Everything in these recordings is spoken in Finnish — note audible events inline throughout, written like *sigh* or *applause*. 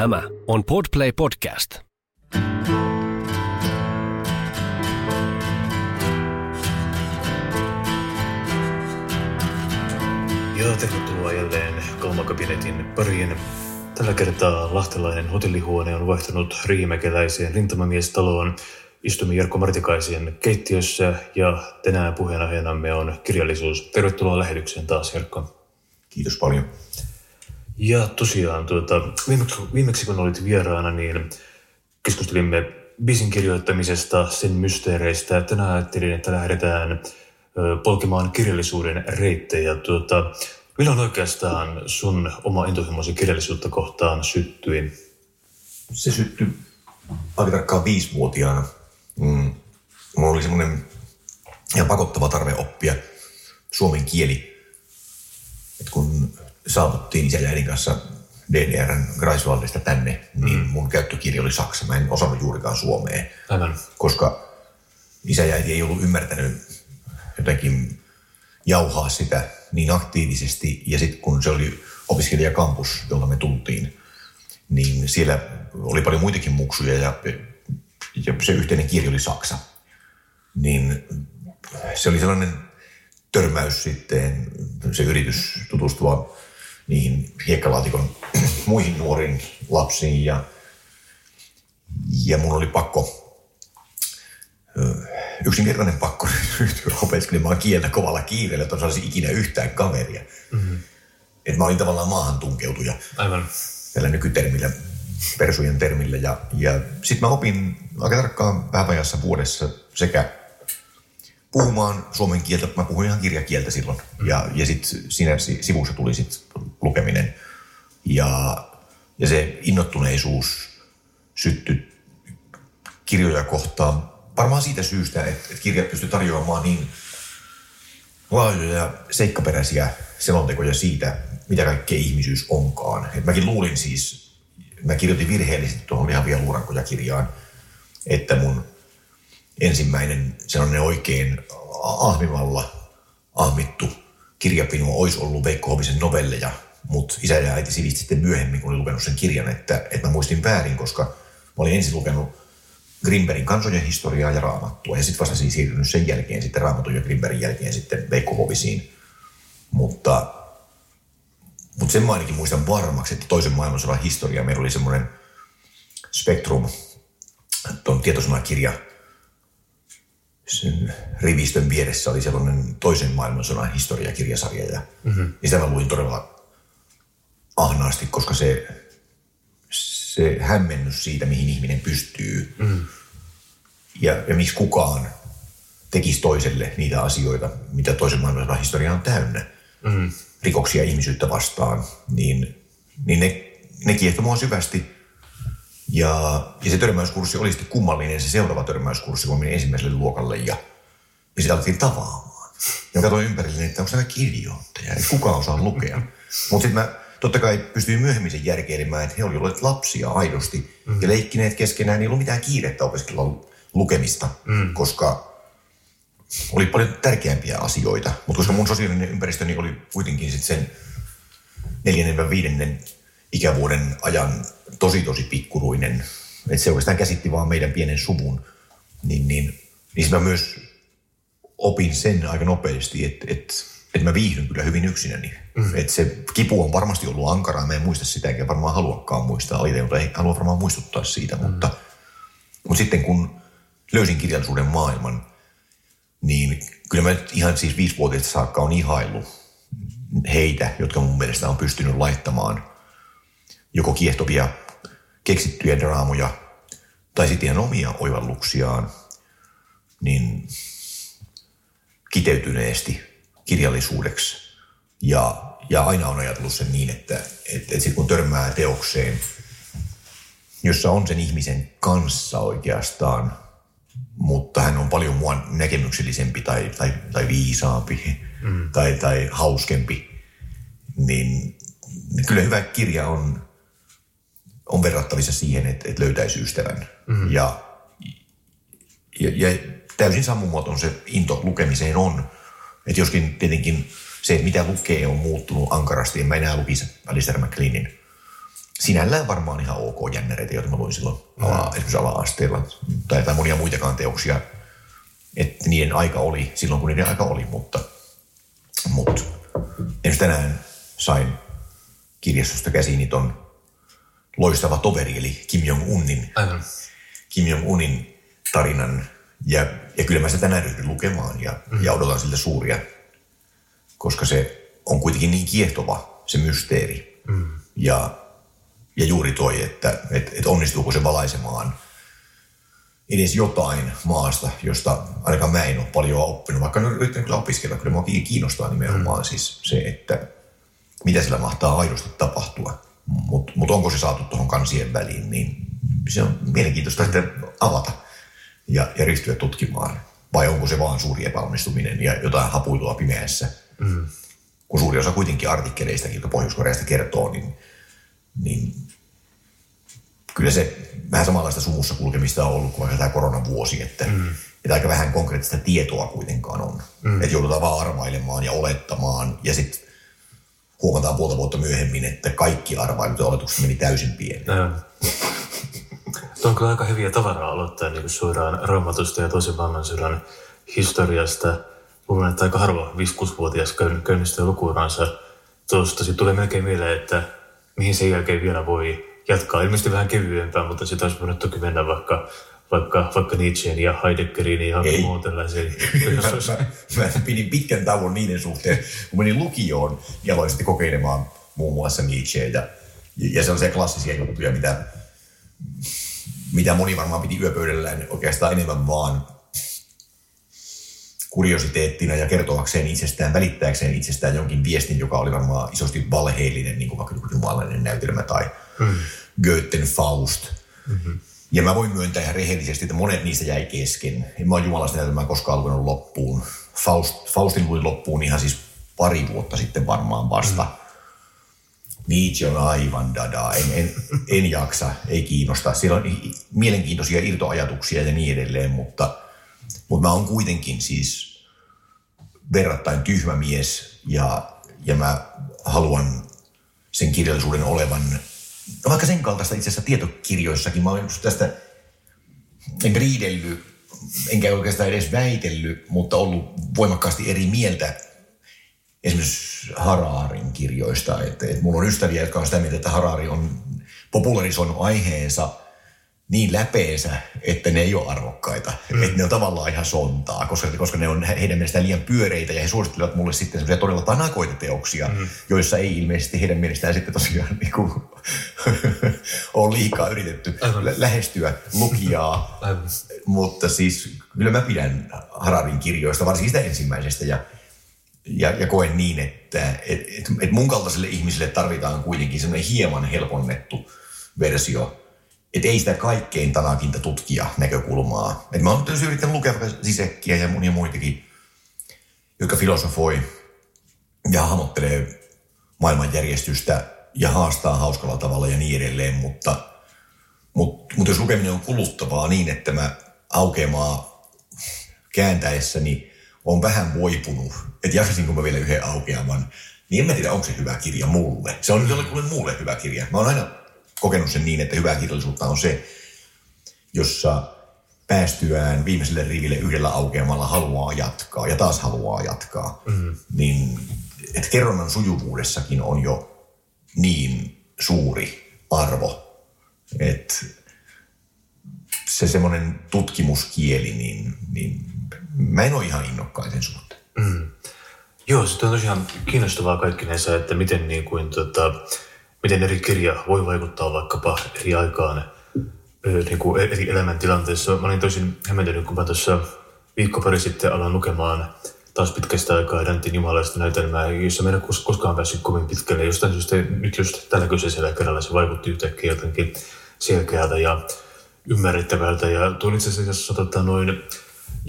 Tämä on Podplay Podcast. Ja tervetuloa jälleen Kalmakabinetin pariin. Tällä kertaa lahtelainen hotellihuone on vaihtunut riimäkeläiseen rintamamiestaloon. Istumme Jarkko Martikaisen keittiössä ja tänään puheenaiheanamme on kirjallisuus. Tervetuloa lähetykseen taas Jarkko. Kiitos paljon. Ja tosiaan, tuota, viimeksi, viimeksi kun olit vieraana, niin keskustelimme bisin kirjoittamisesta, sen mysteereistä. Tänään ajattelin, että lähdetään polkemaan kirjallisuuden reittejä. Tuota, milloin oikeastaan sun oma intohimosi kirjallisuutta kohtaan syttyi? Se syttyi aika tarkkaan viisivuotiaana. Mm. Mulla oli semmoinen ihan pakottava tarve oppia suomen kieli. Et kun saavuttiin ja äidin kanssa DDRn Greifswaldista tänne, niin Mm. mun käyttökieli oli saksa. Mä en osannut juurikaan suomea, Aivan. koska isä ja äiti ei ollut ymmärtänyt jotenkin jauhaa sitä niin aktiivisesti. Ja sitten kun se oli opiskelijakampus, jolla me tultiin, niin siellä oli paljon muitakin muksuja ja, ja se yhteinen kieli oli saksa. Niin se oli sellainen törmäys sitten, se yritys tutustua niihin hiekkalaatikon *clears throat* muihin nuoriin lapsiin ja, ja mun oli pakko, yksinkertainen pakko *laughs* ryhtyä opiskelemaan kieltä kovalla kiireellä, että saisi ikinä yhtään kaveria. Mm-hmm. Et mä olin tavallaan maahan tunkeutuja Aivan. tällä nykytermillä, persujen termillä. Ja, ja sitten mä opin aika tarkkaan vähän vajassa vuodessa sekä puhumaan suomen kieltä, mä puhuin ihan kirjakieltä silloin. Ja, ja sitten siinä si- sivussa tuli sitten lukeminen. Ja, ja se innottuneisuus syttyi kirjoja kohtaan. Varmaan siitä syystä, että, että kirjat pysty tarjoamaan niin laajoja seikkaperäisiä selontekoja siitä, mitä kaikkea ihmisyys onkaan. Et mäkin luulin siis, mä kirjoitin virheellisesti tuohon lihavia luurankoja kirjaan, että mun ensimmäinen sellainen oikein ahmimalla ahmittu kirjapino olisi ollut Veikko Hovisen novelleja, mutta isä ja äiti sivisti sitten myöhemmin, kun oli lukenut sen kirjan, että, että mä muistin väärin, koska mä olin ensin lukenut Grimbergin kansojen historiaa ja raamattua. Ja sitten vasta siis siirtynyt sen jälkeen sitten raamatun ja Grimbergin jälkeen sitten Veikko Hovisiin. Mutta, mutta sen mä ainakin muistan varmaksi, että toisen maailmansodan historia meillä oli semmoinen Spektrum, tuon tietosanakirja, sen rivistön vieressä oli sellainen toisen maailmansodan historiakirjasarja. Ja, mm-hmm. ja sitä mä luin todella ahnaasti, koska se, se hämmennys siitä, mihin ihminen pystyy. Mm. Ja, ja miksi kukaan tekisi toiselle niitä asioita, mitä toisen maailmansodan historia on täynnä. Mm. Rikoksia ihmisyyttä vastaan. Niin, niin ne, ne kiehtoi mua syvästi. Ja, ja se törmäyskurssi oli sitten kummallinen, se seuraava törmäyskurssi, kun menin ensimmäiselle luokalle ja, ja sitä alettiin tavaamaan. Ja katsoin ympärille, että onko tämä kirjoittaja, että kuka osaa lukea. Mutta sitten mä totta kai pystyin myöhemmin sen järkeilemään, että he olivat olleet lapsia aidosti mm. ja leikkineet keskenään. Ei ollut mitään kiirettä opiskella lukemista, mm. koska oli paljon tärkeämpiä asioita. Mutta koska mun sosiaalinen ympäristöni oli kuitenkin sitten sen neljännen vai viidennen ikävuoden ajan tosi tosi pikkuruinen, että se oikeastaan käsitti vaan meidän pienen suvun, niin, niin, niin mä myös opin sen aika nopeasti, että, että, että mä viihdyn kyllä hyvin yksinäni. Mm. Että se kipu on varmasti ollut ankaraa, mä en muista sitä, enkä varmaan haluakaan muistaa mutta ei halua varmaan muistuttaa siitä, mm. mutta, mutta sitten kun löysin kirjallisuuden maailman, niin kyllä mä ihan siis viisivuotiaista saakka on ihaillut heitä, jotka mun mielestä on pystynyt laittamaan joko kiehtovia keksittyjä draamoja tai sitten ihan omia oivalluksiaan, niin kiteytyneesti kirjallisuudeksi. Ja, ja aina on ajatellut sen niin, että, että, että sitten kun törmää teokseen, jossa on sen ihmisen kanssa oikeastaan, mutta hän on paljon mua näkemyksellisempi tai, tai, tai viisaampi mm. tai, tai hauskempi, niin kyllä hyvä kirja on, on verrattavissa siihen, että, että löytäisi ystävän. Mm. Ja, ja, ja täysin sammumaton se into lukemiseen on. Että joskin tietenkin se, mitä lukee, on muuttunut ankarasti. En mä enää lukisi Alistair MacLeanin sinällään varmaan ihan ok jännereitä, joita mä luin silloin ala, esimerkiksi ala-asteella, tai, tai monia muitakaan teoksia, että niiden aika oli silloin, kun niiden aika oli, mutta, mutta esimerkiksi tänään sain kirjastosta käsiini ton loistava toveri, eli Kim Jong-unin, Aivan. Kim Jong-unin tarinan. Ja, ja kyllä mä sitä tänään ryhdyn lukemaan ja, mm. ja odotan siltä suuria, koska se on kuitenkin niin kiehtova, se mysteeri. Mm. Ja, ja juuri toi, että et, et onnistuuko se valaisemaan edes jotain maasta, josta ainakaan mä en ole paljon oppinut, vaikka olen yrittänyt kyllä opiskella. Kyllä mua kiinnostaa nimenomaan mm. siis se, että mitä sillä mahtaa aidosti tapahtua. Mutta mut onko se saatu tuohon kansien väliin, niin se on mielenkiintoista sitten avata ja, ja ryhtyä tutkimaan. Vai onko se vaan suuri epäonnistuminen ja jotain hapuilua pimeässä? Mm. Kun suuri osa kuitenkin artikkeleista, jotka Pohjois-Koreasta kertoo, niin, niin kyllä se vähän samanlaista sumussa kulkemista on ollut kuin vaikka tämä koronavuosi, että, mm. että aika vähän konkreettista tietoa kuitenkaan on. Mm. Että joudutaan vaan arvailemaan ja olettamaan ja sitten huomataan puolta vuotta myöhemmin, että kaikki arvailut ja oletukset meni täysin pieni. Tuo on kyllä aika hyviä tavaraa aloittaa niin suoraan raamatusta ja tosi maailmansodan historiasta. Luulen, että aika harva 5-6-vuotias käynnistää lukuuransa tuosta. Sitten tulee melkein mieleen, että mihin sen jälkeen vielä voi jatkaa. Ilmeisesti vähän kevyempää, mutta sitä olisi voinut toki mennä vaikka vaikka, vaikka Nietzscheen ja Heideggeriin ja muun tällaisiin. *laughs* mä, mä, mä, pidin pitkän tauon niiden suhteen, kun menin lukioon ja aloin sitten kokeilemaan muun muassa Nietzscheen ja, ja se on se klassisia juttuja, mitä, mitä moni varmaan piti yöpöydällään oikeastaan enemmän vaan kuriositeettina ja kertoakseen itsestään, välittääkseen itsestään jonkin viestin, joka oli varmaan isosti valheellinen, niin kuin vaikka jumalainen näytelmä tai mm. Goethen Faust. Mm-hmm. Ja mä voin myöntää ihan rehellisesti, että monet niistä jäi kesken. En mä oon Jumalasta näytelmää koskaan lukenut loppuun. Faust, Faustin luin loppuun ihan siis pari vuotta sitten varmaan vasta. Mm. Nietzsche on aivan dada. En, en, en jaksa, ei kiinnosta. Siellä on mielenkiintoisia irtoajatuksia ja niin edelleen, mutta, mutta mä oon kuitenkin siis verrattain tyhmä mies ja, ja mä haluan sen kirjallisuuden olevan vaikka sen kaltaista itse asiassa tietokirjoissakin. Mä olen tästä riidellyt, enkä oikeastaan edes väitellyt, mutta ollut voimakkaasti eri mieltä esimerkiksi Hararin kirjoista. Että, että mulla on ystäviä, jotka on sitä mieltä, että Harari on popularisoinut aiheensa – niin läpeensä, että ne ei ole arvokkaita. Mm. Että ne on tavallaan ihan sontaa, koska, koska ne on heidän mielestään liian pyöreitä ja he suosittelevat mulle sitten semmoisia todella tanakoita teoksia, mm. joissa ei ilmeisesti heidän mielestään sitten tosiaan *laughs* niin kuin, *laughs* ole liikaa yritetty Aivan. lähestyä lukijaa. *laughs* Aivan. Mutta siis kyllä mä pidän Hararin kirjoista, varsinkin sitä ensimmäisestä ja ja, ja koen niin, että et, et, et mun kaltaiselle ihmiselle tarvitaan kuitenkin semmoinen hieman helponnettu versio että ei sitä kaikkein tanakinta tutkia näkökulmaa. Et mä oon nyt yrittänyt lukea Sisekkiä ja monia muitakin, jotka filosofoi ja hahmottelee maailmanjärjestystä ja haastaa hauskalla tavalla ja niin edelleen, mutta, mutta, mutta jos lukeminen on kuluttavaa niin, että mä aukeamaa kääntäessäni on vähän voipunut, että jaksasinko mä vielä yhden aukeaman, niin en mä tiedä, onko se hyvä kirja mulle. Se on jollekulle muulle hyvä kirja. Mä oon aina kokenut sen niin, että hyvää kirjallisuutta on se, jossa päästyään viimeiselle riville yhdellä aukeamalla haluaa jatkaa ja taas haluaa jatkaa. Mm. Niin, että kerronnan sujuvuudessakin on jo niin suuri arvo, että se semmoinen tutkimuskieli, niin, niin mä en ole ihan innokkain sen suhteen. Mm. Joo, se on tosiaan kiinnostavaa kaikkinensa, että miten niin kuin, tota, miten eri kirja voi vaikuttaa vaikkapa eri aikaan niin kuin eri elämäntilanteissa. Mä olin tosin hämmentynyt, kun mä tuossa viikko pari sitten alan lukemaan taas pitkästä aikaa Dantin jumalaista näytelmää, jossa en koskaan päässyt kovin pitkälle. Jostain syystä nyt just tällä kyseisellä kerralla se vaikutti yhtäkkiä jotenkin selkeältä ja ymmärrettävältä. Ja tuon itse asiassa tota, noin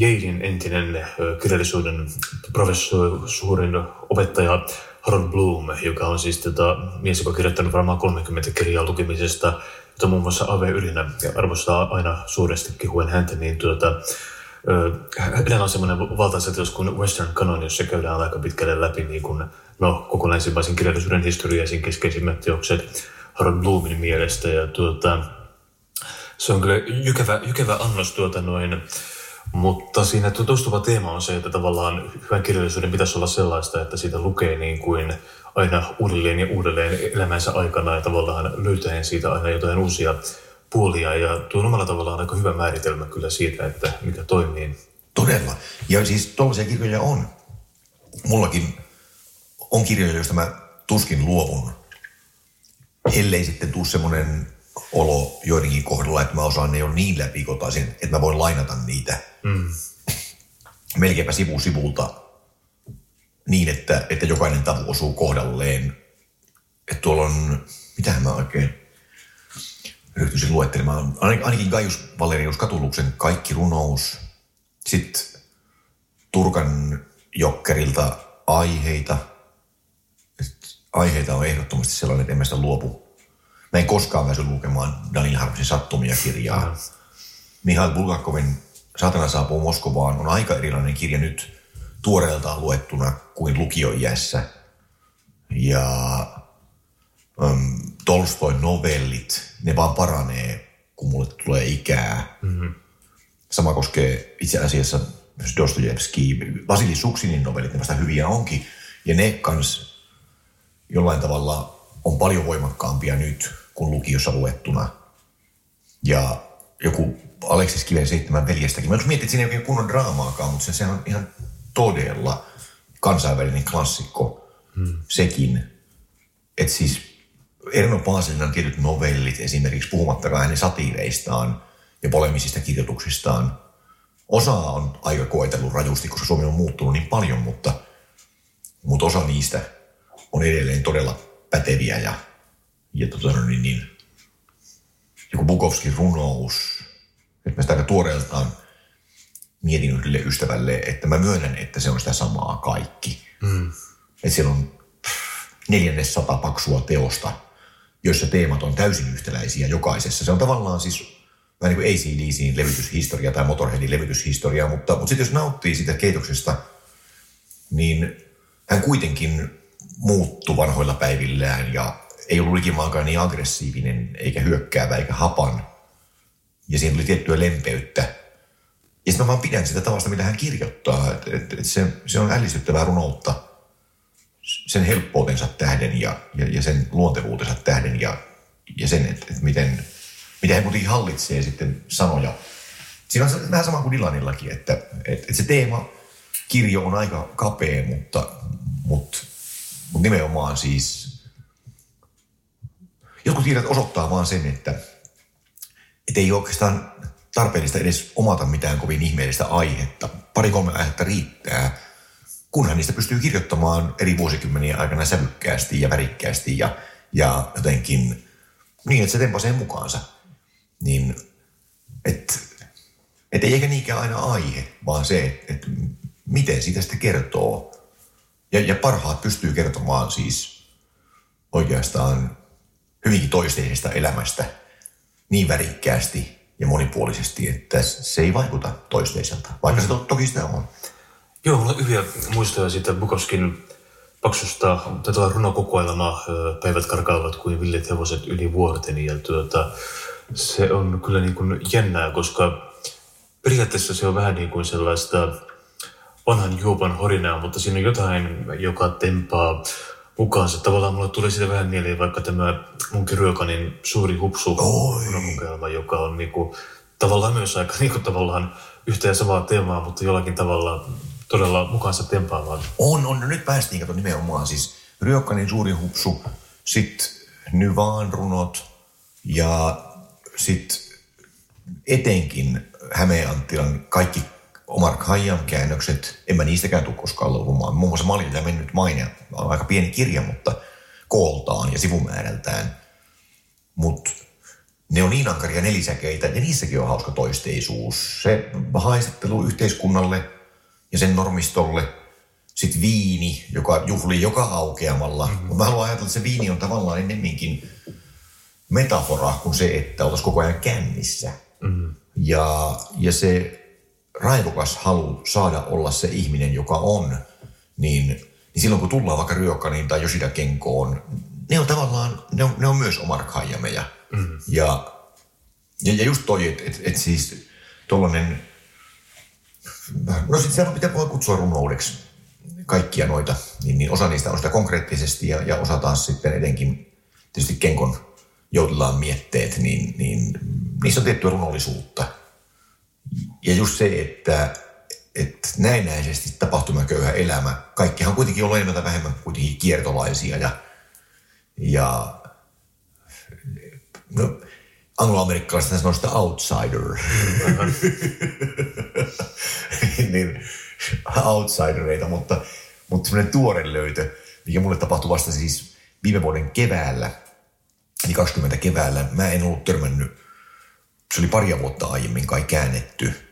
Yalein entinen kirjallisuuden professorin opettaja Harold Bloom, joka on siis tota, mies, joka on kirjoittanut varmaan 30 kirjaa lukemisesta, jota muun muassa Ave Ylinä arvostaa aina suuresti kehuen häntä, niin tuota, Hänellä on semmoinen valtaisa teos kuin Western Canon, jossa käydään aika pitkälle läpi niin kuin, no, koko länsimaisen kirjallisuuden historia ja sen keskeisimmät teokset. Harold Bloomin mielestä. Ja tuota, se on kyllä jykevä, jykevä annos tuota noin, mutta siinä toistuva teema on se, että tavallaan hyvän kirjallisuuden pitäisi olla sellaista, että siitä lukee niin kuin aina uudelleen ja uudelleen elämänsä aikana ja tavallaan löytäen siitä aina jotain uusia puolia. Ja tuo on omalla tavallaan aika hyvä määritelmä kyllä siitä, että mikä toimii. Todella. Ja siis tuollaisia kirjoja on. Mullakin on kirjoja, joista mä tuskin luovun, ellei sitten tuu semmoinen olo joidenkin kohdalla, että mä osaan ne jo niin läpikotaisin, että mä voin lainata niitä mm. melkeinpä sivu sivulta niin, että, että jokainen tavu osuu kohdalleen. Että tuolla on, mitähän mä oikein ryhtyisin luettelemaan. Ainakin Gaius Valerius Katuluksen Kaikki runous. Sitten Turkan Jokkerilta aiheita. Aiheita on ehdottomasti sellainen, että en mä sitä luopu. Mä en koskaan väsy lukemaan Daniel Harmsin sattumia kirjaa. Mm. Mihail Bulgakovin Satana saapuu Moskovaan on aika erilainen kirja nyt tuoreeltaan luettuna kuin lukioiässä. Ja um, Tolstoin novellit, ne vaan paranee, kun mulle tulee ikää. Mm-hmm. Sama koskee itse asiassa myös Dostojevski. Vasili Suksinin novellit, ne vasta hyviä onkin. Ja ne kans jollain tavalla on paljon voimakkaampia nyt kuin lukiossa luettuna. Ja joku Aleksis Kiven seitsemän veljestäkin. Mä mietin, että siinä ei ole kunnon draamaakaan, mutta se, se on ihan todella kansainvälinen klassikko hmm. sekin. Että siis Erno Paasinan tietyt novellit esimerkiksi, puhumattakaan hänen satiireistaan ja polemisista kirjoituksistaan. Osa on aika koetellut rajusti, koska Suomi on muuttunut niin paljon, mutta, mutta osa niistä on edelleen todella päteviä ja, ja tota, no niin, niin, joku Bukovskin runous, että mä sitä aika tuoreeltaan mietin yhdelle ystävälle, että mä myönnän, että se on sitä samaa kaikki. Mm. Että siellä on neljännes sata paksua teosta, joissa teemat on täysin yhtäläisiä jokaisessa. Se on tavallaan siis vähän niin kuin ACDCin levytyshistoria tai Motorheadin levytyshistoria, mutta, mutta sitten jos nauttii sitä keitoksesta, niin hän kuitenkin muuttui vanhoilla päivillään ja ei ollut likimaankaan niin aggressiivinen, eikä hyökkäävä, eikä hapan. Ja siinä oli tiettyä lempeyttä. Ja sitten mä vaan pidän sitä tavasta, millä hän kirjoittaa. Että et, et se, se on ällistyttävää runoutta sen helppoutensa tähden ja, ja, ja sen luontevuutensa tähden ja, ja sen, että et miten, miten hän kuitenkin hallitsee sitten sanoja. Siinä on vähän sama kuin Dylanillakin, että et, et se teema, kirjo on aika kapea, mutta, mutta, mutta nimenomaan siis jotkut kirjat osoittaa vaan sen, että, että ei oikeastaan tarpeellista edes omata mitään kovin ihmeellistä aihetta. Pari-kolme aihetta riittää, kunhan niistä pystyy kirjoittamaan eri vuosikymmenien aikana sävykkäästi ja värikkäästi ja, ja jotenkin niin, että se tempasee mukaansa. Niin, että et ei ehkä niinkään aina aihe, vaan se, että et miten siitä sitten kertoo. Ja, ja parhaat pystyy kertomaan siis oikeastaan hyvinkin toisteisesta elämästä niin värikkäästi ja monipuolisesti, että se ei vaikuta toisteiselta, vaikka se to- toki sitä on. Joo, mulla on hyviä muistoja siitä Bukowskin paksusta tätä runokokoelmaa Päivät karkaavat kuin villit hevoset yli vuorten. Ja tuota, se on kyllä niin kuin jännää, koska periaatteessa se on vähän niin kuin sellaista vanhan juopan horinaa, mutta siinä on jotain, joka tempaa mukaansa. Tavallaan mulle tuli siitä vähän mieleen vaikka tämä munkin Ryökanin suuri hupsu kokeilma, joka on niinku, tavallaan myös aika niinku, tavallaan yhtä ja samaa teemaa, mutta jollakin tavalla todella mukaansa tempaavaa. On, on. No nyt päästiin kato nimenomaan. Siis Ryökkanin suuri hupsu, sitten Nyvaan runot ja sitten etenkin Hämeen Anttilan kaikki Omar Khayyam käännökset, en mä niistäkään tule koskaan luovumaan. Muun muassa Malilla mennyt maine on aika pieni kirja, mutta kooltaan ja sivumäärältään. Mutta ne on niin ankaria nelisäkeitä ja niissäkin on hauska toisteisuus. Se haistattelu yhteiskunnalle ja sen normistolle. Sitten viini, joka juhlii joka aukeamalla. Mm-hmm. Mutta mä haluan ajatella, että se viini on tavallaan ennemminkin metafora kuin se, että oltaisiin koko ajan kännissä. Mm-hmm. Ja, ja se raivokas halu saada olla se ihminen, joka on, niin, niin silloin kun tullaan vaikka Ryokaniin tai Yoshida Kenkoon, ne on tavallaan, ne on, ne on myös Omar Khayameja. Mm. Ja, ja, ja just toi, että et, et siis tollanen, no sitten se pitää voi kutsua runoudeksi kaikkia noita, niin, niin osa niistä on sitä konkreettisesti ja, ja osa taas sitten etenkin tietysti Kenkon joutillaan mietteet, niin, niin niissä on tiettyä runollisuutta. Ja just se, että, että näennäisesti tapahtumaköyhä elämä, kaikkihan kuitenkin on enemmän tai vähemmän kuitenkin kiertolaisia ja, ja no, angloamerikkalaisista sanoo sitä outsider. *laughs* niin, outsidereita, mutta, mutta semmoinen tuore löytö, mikä mulle tapahtui vasta siis viime vuoden keväällä, eli 20 keväällä. Mä en ollut törmännyt, se oli paria vuotta aiemmin kai käännetty,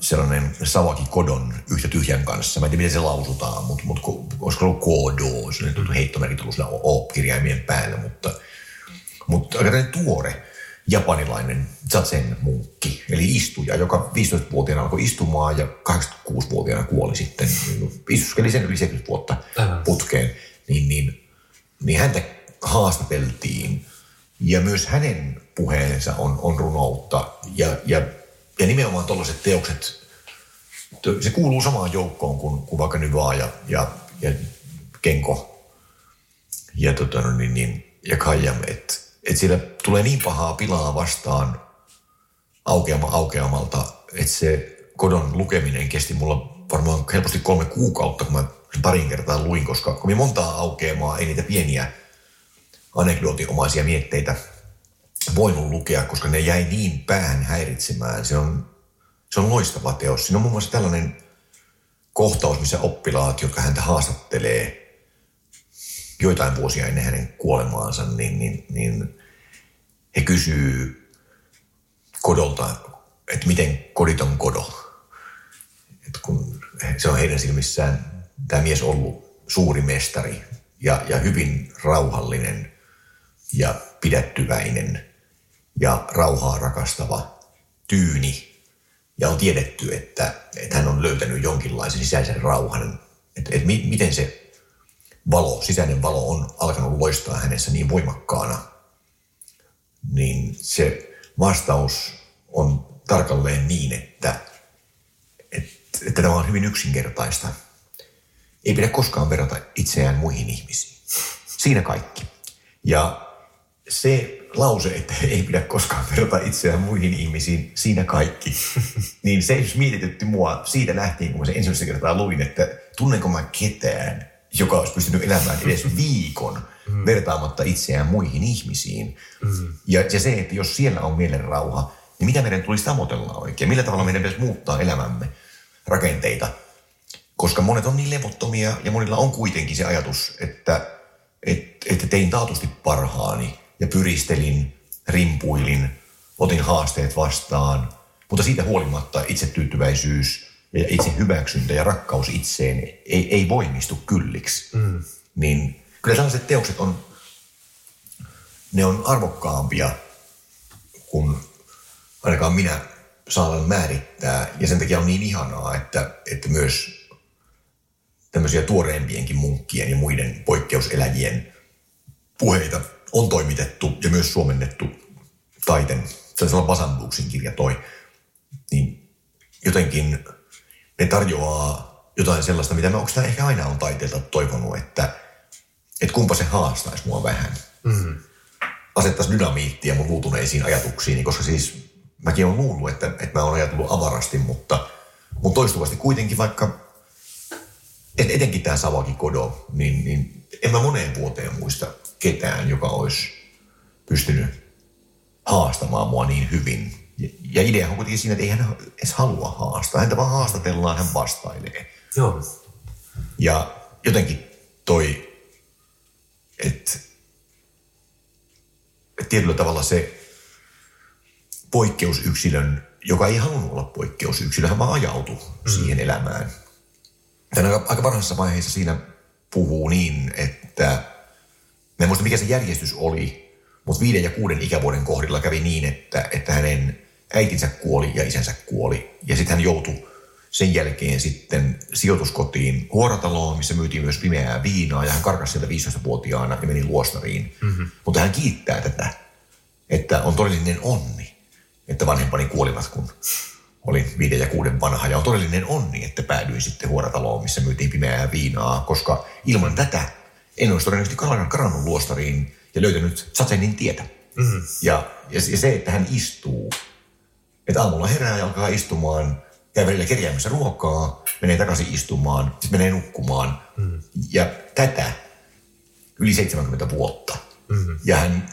sellainen Savaki Kodon yhtä tyhjän kanssa. Mä en tiedä, miten se lausutaan, mutta, mutta olisiko ollut Kodo, se on heittomerkit ollut O-kirjaimien päällä, mutta, mutta aika tuore japanilainen zazen munkki, eli istuja, joka 15-vuotiaana alkoi istumaan ja 86-vuotiaana kuoli sitten. Istuskeli sen yli 70 vuotta putkeen, niin, niin, niin häntä haastateltiin. Ja myös hänen puheensa on, on runoutta. Ja, ja, ja nimenomaan tuollaiset teokset, se kuuluu samaan joukkoon kuin, kuin vaikka Nyvaa ja, ja, ja Kenko. Ja, tota, no niin, niin, ja Kajam, että että siellä tulee niin pahaa pilaa vastaan aukeama aukeamalta, että se kodon lukeminen kesti mulla varmaan helposti kolme kuukautta, kun mä parin kertaa luin, koska kun montaa aukeamaa, ei niitä pieniä anekdootinomaisia mietteitä voinut lukea, koska ne jäi niin päähän häiritsemään. Se on, se on loistava teos. Siinä on muun muassa tällainen kohtaus, missä oppilaat, jotka häntä haastattelee joitain vuosia ennen hänen kuolemaansa, niin, niin, niin he kysyy kodolta, että miten kodit on kodo. Et kun se on heidän silmissään tämä mies ollut suuri mestari ja, ja hyvin rauhallinen ja pidättyväinen ja rauhaa rakastava tyyni. Ja on tiedetty, että, että hän on löytänyt jonkinlaisen sisäisen rauhan. Että, että mi, miten se valo, sisäinen valo on alkanut loistaa hänessä niin voimakkaana – niin se vastaus on tarkalleen niin, että, että, että tämä on hyvin yksinkertaista. Ei pidä koskaan verrata itseään muihin ihmisiin. Siinä kaikki. Ja se lause, että ei pidä koskaan verrata itseään muihin ihmisiin, siinä kaikki. *laughs* niin se mietitytti mua siitä lähtien, kun mä sen ensimmäistä kertaa luin, että tunnenko mä ketään, joka olisi pystynyt elämään edes *laughs* viikon mm. vertaamatta itseään muihin ihmisiin. Mm. Ja, ja se, että jos siellä on mielen rauha, niin mitä meidän tulisi tavoitella oikein? Millä tavalla meidän pitäisi muuttaa elämämme rakenteita? Koska monet on niin levottomia ja monilla on kuitenkin se ajatus, että, että, että tein taatusti parhaani ja pyristelin, rimpuilin, otin haasteet vastaan, mutta siitä huolimatta itsetyytyväisyys ja itse hyväksyntä ja rakkaus itseen ei, ei voimistu kylliksi. Mm. Niin kyllä tällaiset teokset on, ne on arvokkaampia kuin ainakaan minä saan määrittää. Ja sen takia on niin ihanaa, että, että myös tämmöisiä tuoreempienkin munkkien ja muiden poikkeuseläjien puheita on toimitettu ja myös suomennettu taiten. Sellaisella Basambuksin kirja toi. Niin jotenkin ne tarjoaa jotain sellaista, mitä mä oikeastaan ehkä aina on taiteelta toivonut, että, että kumpa se haastaisi mua vähän. Mm. Asettaisi dynamiittia mun luutuneisiin ajatuksiin, koska siis mäkin olen luullut, että, että mä oon ajatellut avarasti, mutta, mutta toistuvasti kuitenkin vaikka, et etenkin tämä Savaki Kodo, niin, niin en mä moneen vuoteen muista ketään, joka olisi pystynyt haastamaan mua niin hyvin ja idea on kuitenkin siinä, että ei hän edes halua haastaa. Häntä vaan haastatellaan, hän vastailee. Joo. Ja jotenkin toi, että et tietyllä tavalla se poikkeusyksilön, joka ei halunnut olla poikkeusyksilö, hän vaan ajautui mm. siihen elämään. Tämän aika, parhaassa vaiheessa siinä puhuu niin, että mä en muista mikä se järjestys oli, mutta viiden ja kuuden ikävuoden kohdilla kävi niin, että, että hänen äitinsä kuoli ja isänsä kuoli. Ja sitten hän joutui sen jälkeen sitten sijoituskotiin Huorataloon, missä myytiin myös pimeää viinaa ja hän karkasi sieltä 15-vuotiaana ja meni luostariin. Mm-hmm. Mutta hän kiittää tätä, että on todellinen onni, että vanhempani kuolivat, kun oli viiden ja kuuden vanha. Ja on todellinen onni, että päädyin sitten Huorataloon, missä myytiin pimeää viinaa, koska ilman tätä en olisi todennäköisesti karannut luostariin ja löytänyt Satsenin tietä. Mm-hmm. Ja, ja, se, että hän istuu, että aamulla herää ja alkaa istumaan, käy välillä kerjäämässä ruokaa, menee takaisin istumaan, sitten menee nukkumaan. Mm-hmm. Ja tätä yli 70 vuotta. Mm-hmm. Ja hän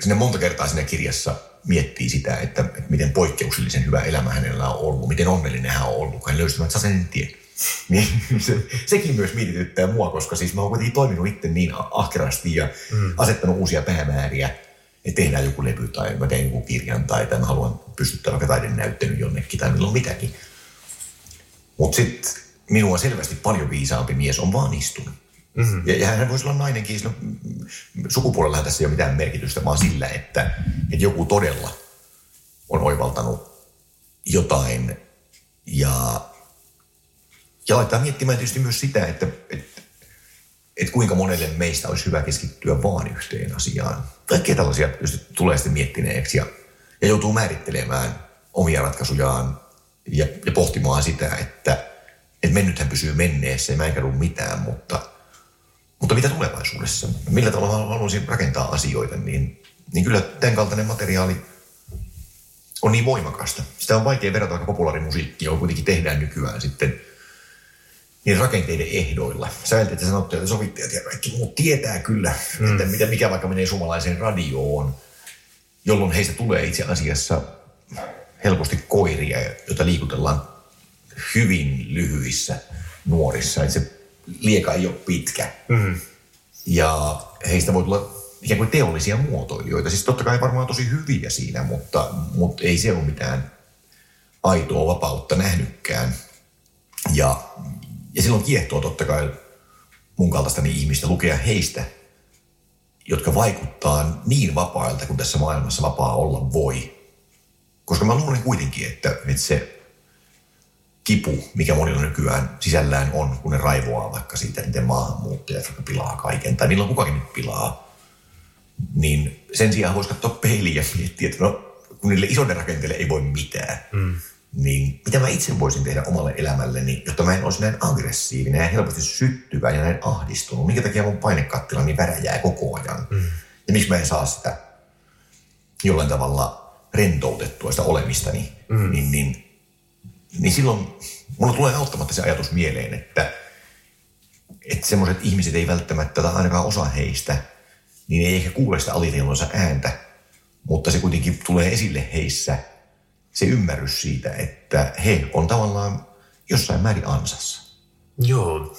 sinne monta kertaa siinä kirjassa miettii sitä, että, että miten poikkeuksellisen hyvä elämä hänellä on ollut, miten onnellinen hän on ollut, kun hän löysi tämän Sasenin tien. *laughs* Niin se, sekin myös mietityttää mua, koska siis mä oon kuitenkin toiminut itse niin ahkerasti ja mm. asettanut uusia päämääriä, että tehdään joku levy tai mä teen joku kirjan tai, tai mä haluan pystyttää vaikka taidenäyttelyn jonnekin tai milloin mitäkin. Mutta sitten minua selvästi paljon viisaampi mies on vaan istunut. Mm-hmm. Ja, ja hän voisi olla nainenkin, sillä sukupuolella tässä ei ole mitään merkitystä, vaan sillä, että, että joku todella on oivaltanut jotain ja, ja laittaa miettimään tietysti myös sitä, että, että, että kuinka monelle meistä olisi hyvä keskittyä vaan yhteen asiaan. Kaikkea tällaisia tulee sitten miettineeksi ja, ja joutuu määrittelemään omia ratkaisujaan ja, ja pohtimaan sitä, että, että mennythän pysyy menneessä ja mä en käy mitään, mutta – mutta mitä tulevaisuudessa? Millä tavalla haluaisin rakentaa asioita, niin, niin kyllä tämän kaltainen materiaali on niin voimakasta. Sitä on vaikea verrata, vaikka populaarimusiikkia on kuitenkin tehdään nykyään sitten niin rakenteiden ehdoilla. Sä että sanotte, että sovittajat ja kaikki muut tietää kyllä, mm. että mitä, mikä vaikka menee suomalaiseen radioon, jolloin heistä tulee itse asiassa helposti koiria, joita liikutellaan hyvin lyhyissä nuorissa. Että se lieka ei ole pitkä. Mm. Ja heistä voi tulla ikään kuin teollisia muotoilijoita. Siis totta kai varmaan tosi hyviä siinä, mutta, mutta ei se ole mitään aitoa vapautta nähnytkään. Ja, ja silloin kiehtoo totta kai mun kaltaistani ihmistä lukea heistä, jotka vaikuttaa niin vapailta kuin tässä maailmassa vapaa olla voi. Koska mä luulen kuitenkin, että, että se kipu, mikä monilla nykyään sisällään on, kun ne raivoaa vaikka siitä, miten maahanmuuttajat vaikka pilaa kaiken, tai milloin kukakin nyt pilaa, niin sen sijaan voisi katsoa peiliä ja miettiä, että no, kun niille isoille rakenteille ei voi mitään, mm. Niin mitä mä itse voisin tehdä omalle elämälleni, jotta mä en olisi näin aggressiivinen ja helposti syttyvä ja näin ahdistunut. Minkä takia mun painekattila niin väräjää koko ajan? Mm. Ja miksi mä en saa sitä jollain tavalla rentoutettua sitä olemistani, mm. niin, niin niin silloin mulla tulee auttamatta se ajatus mieleen, että, että semmoiset ihmiset ei välttämättä, tai ainakaan osa heistä, niin ei ehkä kuule sitä ääntä, mutta se kuitenkin tulee esille heissä se ymmärrys siitä, että he on tavallaan jossain määrin ansassa. Joo,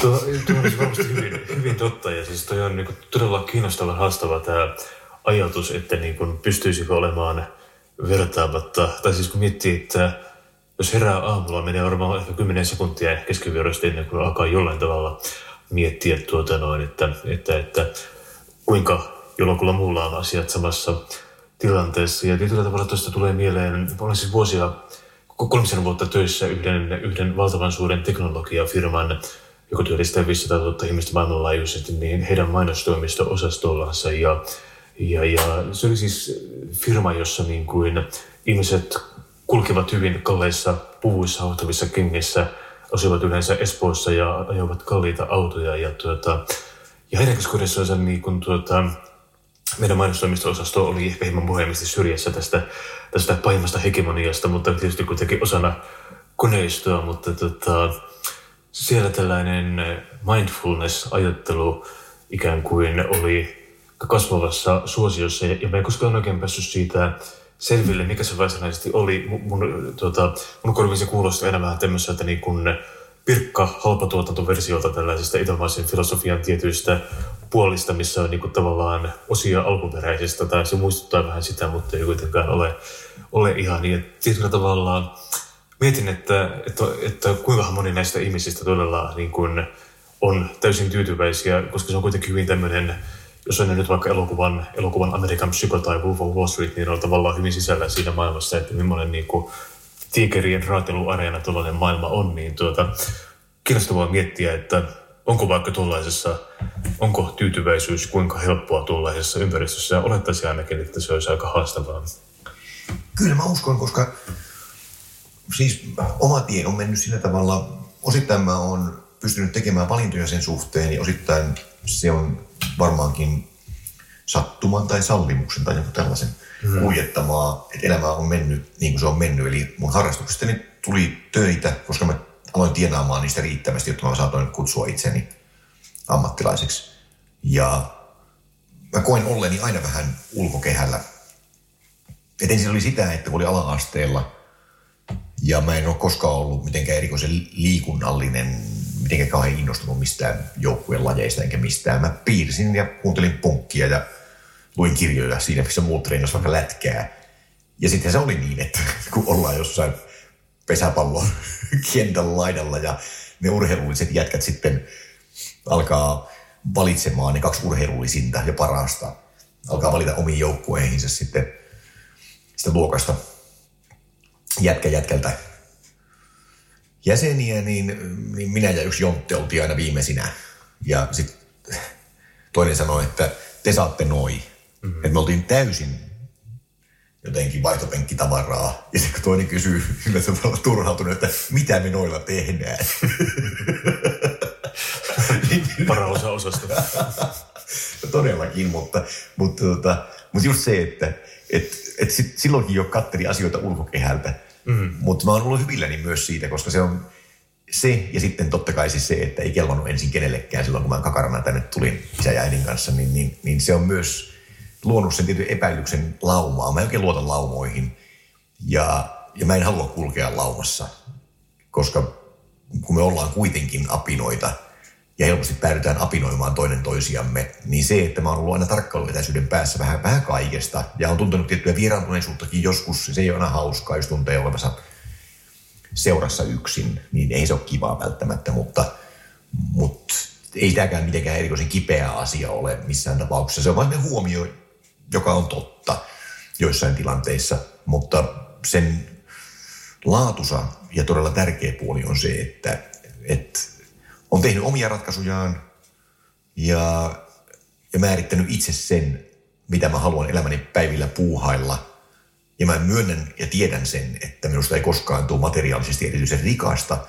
tuo, tuo on varmasti hyvin, hyvin totta ja siis toi on niin todella kiinnostava haastava tämä ajatus, että niin pystyisikö olemaan vertaamatta, tai siis kun miettii, että jos herää aamulla, menee varmaan ehkä 10 sekuntia keskivyörästä ennen kuin alkaa jollain tavalla miettiä tuota noin, että, että, että kuinka jollakulla muulla on asiat samassa tilanteessa. Ja tietyllä tavalla tuosta tulee mieleen, olen siis vuosia, kolmisen vuotta töissä yhden, yhden valtavan suuren teknologiafirman, joka työllistää 500 000 ihmistä maailmanlaajuisesti, niin heidän mainostoimisto-osastollansa. Ja, ja, ja se oli siis firma, jossa niin kuin ihmiset kulkivat hyvin kalleissa puvuissa hautavissa kengissä, asuivat yleensä Espoossa ja ajoivat kalliita autoja. Ja, tuota, ja heidän keskuudessansa niin kun, tuota, meidän mainostoimisto-osasto oli ehkä hieman puhelimisesti syrjässä tästä, tästä pahimmasta hegemoniasta, mutta tietysti kuitenkin osana koneistoa, mutta tuota, siellä tällainen mindfulness-ajattelu ikään kuin oli kasvavassa suosiossa, ja mä en koskaan oikein päässyt siitä selville, mikä se varsinaisesti oli. Mun, mun, tuota, mun korviin se kuulostaa enemmän tämmöiseltä niin kuin pirkka halpatuotantoversiolta tällaisesta itämaisen filosofian tietyistä puolista, missä on niin kuin tavallaan osia alkuperäisestä, tai se muistuttaa vähän sitä, mutta ei kuitenkaan ole, ole ihan niin. Tietyllä tavalla mietin, että, että, että kuinka moni näistä ihmisistä todella niin kuin on täysin tyytyväisiä, koska se on kuitenkin hyvin tämmöinen jos on nyt vaikka elokuvan, elokuvan American Psycho tai Wolf of Wall Street, niin on tavallaan hyvin sisällä siinä maailmassa, että millainen niin kuin tiikerien raateluareena tuollainen maailma on, niin tuota, kiinnostavaa miettiä, että onko vaikka tuollaisessa, onko tyytyväisyys kuinka helppoa tuollaisessa ympäristössä, ja olettaisin ainakin, että se olisi aika haastavaa. Kyllä mä uskon, koska siis oma tie on mennyt sillä tavalla, osittain mä oon pystynyt tekemään valintoja sen suhteen, ja osittain se on varmaankin sattuman tai sallimuksen tai joku tällaisen mm. kuljettamaa, että elämä on mennyt niin kuin se on mennyt. Eli mun harrastuksestani tuli töitä, koska mä aloin tienaamaan niistä riittävästi, jotta mä saatoin kutsua itseni ammattilaiseksi. Ja mä koin olleni aina vähän ulkokehällä. Et ensin oli sitä, että kun oli ala-asteella ja mä en ole koskaan ollut mitenkään erikoisen liikunnallinen, mitenkään kauhean innostunut mistään joukkueen lajeista enkä mistään. Mä piirsin ja kuuntelin punkkia ja luin kirjoja siinä, missä muut treenasivat vaikka lätkää. Ja sitten se oli niin, että *laughs* kun ollaan jossain pesäpallon *laughs* kentän laidalla ja ne urheilulliset jätkät sitten alkaa valitsemaan ne kaksi urheilullisinta ja parasta. Alkaa valita omiin joukkueihinsa sitten sitä luokasta jätkä jätkältä jäseniä, niin, niin minä ja yksi Jontte oltiin aina viimeisinä. Ja sitten toinen sanoi, että te saatte noin. Mm-hmm. Että me oltiin täysin jotenkin vaihtopenkkitavaraa. Ja sitten kun toinen kysyy *laughs* sillä tavalla turhautunut, että mitä me noilla tehdään. *laughs* Paraosa osasta. *laughs* Todellakin, mutta, mutta, mutta, mutta just se, että et, et sit, silloinkin jo katteli asioita ulkokehältä. Mm. Mutta mä oon ollut hyvilläni myös siitä, koska se on se ja sitten totta kai siis se, että ei kelvannut ensin kenellekään silloin, kun mä kakarana tänne tulin isä ja äidin kanssa, niin, niin, niin se on myös luonut sen tietyn epäilyksen laumaa. Mä en oikein luota laumoihin ja, ja mä en halua kulkea laumassa, koska kun me ollaan kuitenkin apinoita ja helposti päädytään apinoimaan toinen toisiamme, niin se, että mä oon ollut aina tarkkailuetäisyyden päässä vähän, vähän kaikesta ja on tuntenut tiettyä vieraantuneisuuttakin joskus, se ei ole aina hauskaa, jos tuntee olevansa seurassa yksin, niin ei se ole kivaa välttämättä, mutta, mutta ei tämäkään mitenkään erikoisen kipeä asia ole missään tapauksessa. Se on vain huomio, joka on totta joissain tilanteissa, mutta sen laatusa ja todella tärkeä puoli on se, että, että on tehnyt omia ratkaisujaan ja, ja määrittänyt itse sen, mitä mä haluan elämäni päivillä puuhailla. Ja mä myönnän ja tiedän sen, että minusta ei koskaan tule materiaalisesti erityisen rikasta,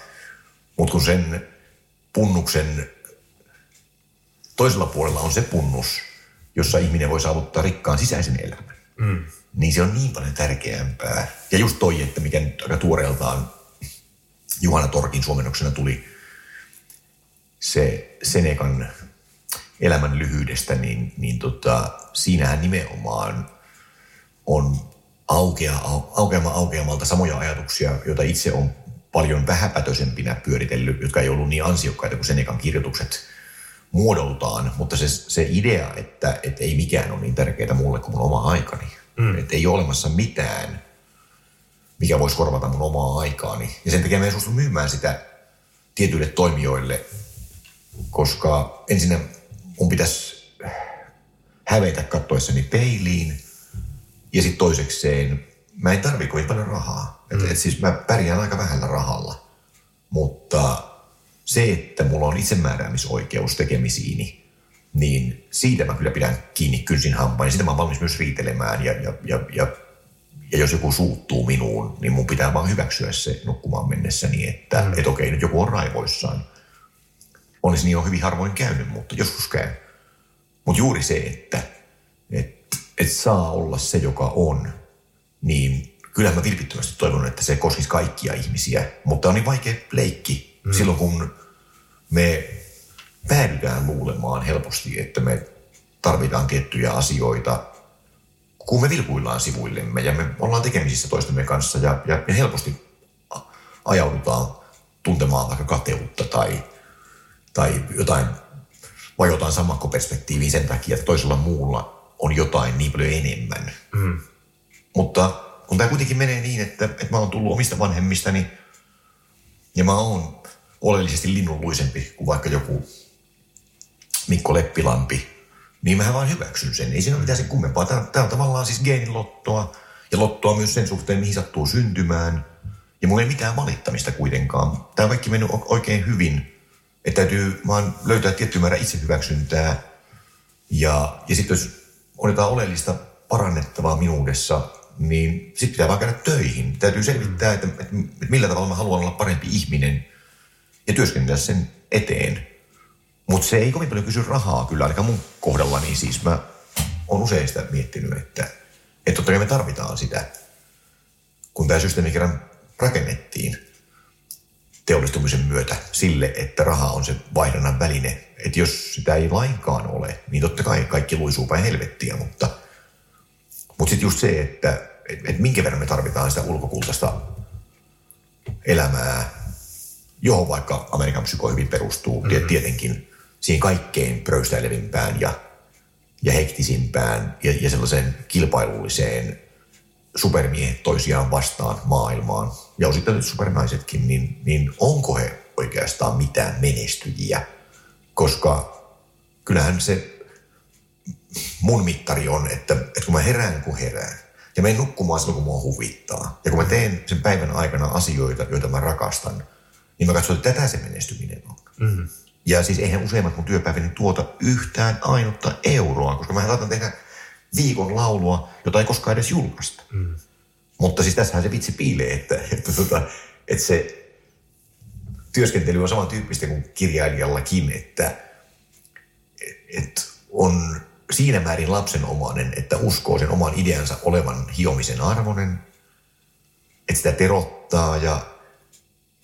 mutta kun sen punnuksen toisella puolella on se punnus – jossa ihminen voi saavuttaa rikkaan sisäisen elämän. Mm. Niin se on niin paljon tärkeämpää. Ja just toi, että mikä nyt aika tuoreeltaan Juhana Torkin suomennoksena tuli se Senekan elämän lyhyydestä, niin, niin tota, siinähän nimenomaan on aukea, aukeama aukeamalta samoja ajatuksia, joita itse on paljon vähäpätöisempinä pyöritellyt, jotka ei ollut niin ansiokkaita kuin Senekan kirjoitukset – muodoltaan, mutta se, se idea, että, että ei mikään ole niin tärkeää mulle kuin mun oma aikani. Mm. Että ei ole olemassa mitään, mikä voisi korvata mun omaa aikaani. Ja sen takia mä en suostu myymään sitä tietyille toimijoille, koska ensinnä mun pitäisi hävetä kattoessani peiliin, ja sitten toisekseen mä en tarvi kovin paljon rahaa. Mm. Et, et siis mä pärjään aika vähällä rahalla, mutta se, että mulla on itsemääräämisoikeus tekemisiini, niin siitä mä kyllä pidän kiinni kynsin hampain. Sitä mä oon valmis myös riitelemään ja, ja, ja, ja, ja jos joku suuttuu minuun, niin mun pitää vaan hyväksyä se nukkumaan mennessäni, että mm. et okei, nyt joku on raivoissaan. Olisi niin on hyvin harvoin käynyt, mutta joskus käy. Mutta juuri se, että et, et saa olla se, joka on, niin kyllä mä vilpittömästi toivon, että se koskisi kaikkia ihmisiä, mutta on niin vaikea leikki Mm. Silloin kun me päädytään luulemaan helposti, että me tarvitaan tiettyjä asioita, kun me vilkuillaan sivuillemme ja me ollaan tekemisissä toistemme kanssa ja, ja, ja helposti ajaudutaan tuntemaan vaikka kateutta tai, tai jotain, vai jotain samakkoperspektiiviä sen takia, että toisella muulla on jotain niin paljon enemmän. Mm. Mutta kun tämä kuitenkin menee niin, että, että mä oon tullut omista vanhemmistani ja mä oon oleellisesti linnunluisempi kuin vaikka joku Mikko Leppilampi, niin mä vaan hyväksyn sen. Ei siinä ole mitään sen kummempaa. Tämä, on tavallaan siis geenilottoa ja lottoa myös sen suhteen, mihin sattuu syntymään Ja mulla ei mitään valittamista kuitenkaan. Tämä on kaikki mennyt oikein hyvin. Että täytyy vaan löytää tietty määrä itsehyväksyntää. Ja, ja sitten jos on jotain oleellista parannettavaa minuudessa, niin sitten pitää vaan käydä töihin. Täytyy selvittää, että, että millä tavalla mä haluan olla parempi ihminen ja työskennellä sen eteen. Mutta se ei kovin paljon kysy rahaa kyllä, ainakaan mun kohdalla, niin siis mä oon usein sitä miettinyt, että, että totta kai me tarvitaan sitä, kun tämä systeemi kerran rakennettiin teollistumisen myötä sille, että raha on se vaihdannan väline. Että jos sitä ei lainkaan ole, niin totta kai kaikki luisuu päin helvettiä, mutta, mutta sitten just se, että et, et minkä verran me tarvitaan sitä ulkokultaista elämää, johon vaikka Amerikan psyko hyvin perustuu, mm-hmm. tietenkin siihen kaikkein pröystäilevimpään ja, ja hektisimpään ja, ja sellaiseen kilpailulliseen supermiehet toisiaan vastaan maailmaan, ja osittain nyt supernaisetkin, niin, niin onko he oikeastaan mitään menestyjiä? Koska kyllähän se mun mittari on, että, että kun mä herään kun herään, ja menen nukkumaan silloin kun mua huvittaa, ja kun mä teen sen päivän aikana asioita, joita mä rakastan, niin mä katson, että tätä se menestyminen on. Mm-hmm. Ja siis eihän useimmat mun työpäiväni tuota yhtään ainutta euroa, koska mä saatan tehdä viikon laulua, jota ei koskaan edes julkaista. Mm. Mutta siis tässähän se vitsi piilee, että, että, tota, että se työskentely on samantyyppistä kuin kirjailijallakin, että, että on siinä määrin lapsenomainen, että uskoo sen oman ideansa olevan hiomisen arvoinen, että sitä terottaa ja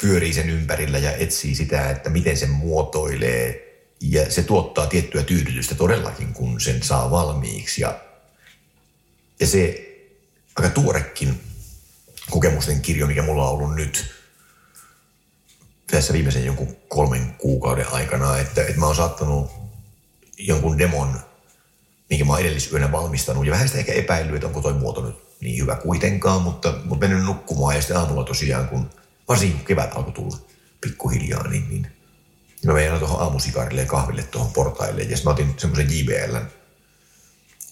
pyörii sen ympärillä ja etsii sitä, että miten se muotoilee. Ja se tuottaa tiettyä tyydytystä todellakin, kun sen saa valmiiksi. Ja, ja se aika tuorekin kokemusten kirjo, mikä mulla on ollut nyt tässä viimeisen jonkun kolmen kuukauden aikana, että, että mä oon saattanut jonkun demon, minkä mä oon edellisyönä valmistanut, ja vähän sitä ehkä epäillyt, että onko toi muoto nyt niin hyvä kuitenkaan, mutta, mutta mennyt nukkumaan, ja sitten aamulla tosiaan, kun varsinkin kevät alkoi tulla pikkuhiljaa, niin, niin mä menin tuohon aamusikarille ja kahville tuohon portaille, ja sitten mä otin semmoisen JBLn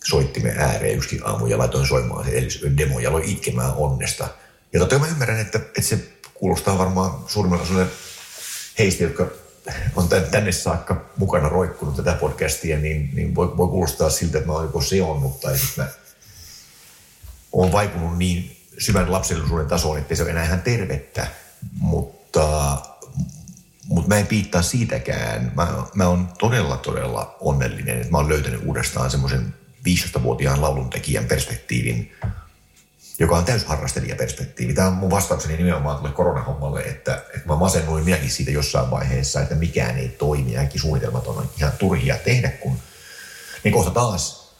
soittimen ääreen yksikin aamu ja laitoin soimaan se edellisyön demo ja aloin itkemään onnesta. Ja totta kai mä ymmärrän, että, että se kuulostaa varmaan suurimman osalle heistä, jotka on tänne saakka mukana roikkunut tätä podcastia, niin, niin voi, voi kuulostaa siltä, että mä oon joko seonnut tai sitten mä oon vaikunut niin syvän lapsellisuuden tasoon, että se on enää ihan tervettä, mutta, mutta mä en piittaa siitäkään. Mä, mä oon todella, todella onnellinen, että mä oon löytänyt uudestaan semmoisen 15-vuotiaan lauluntekijän perspektiivin, joka on täysharrastelijaperspektiivi. Tämä on mun vastaukseni nimenomaan tuolle koronahommalle, että, että mä masennuin minäkin siitä jossain vaiheessa, että mikään ei toimi ja suunnitelmat on ihan turhia tehdä, kun niin kohta taas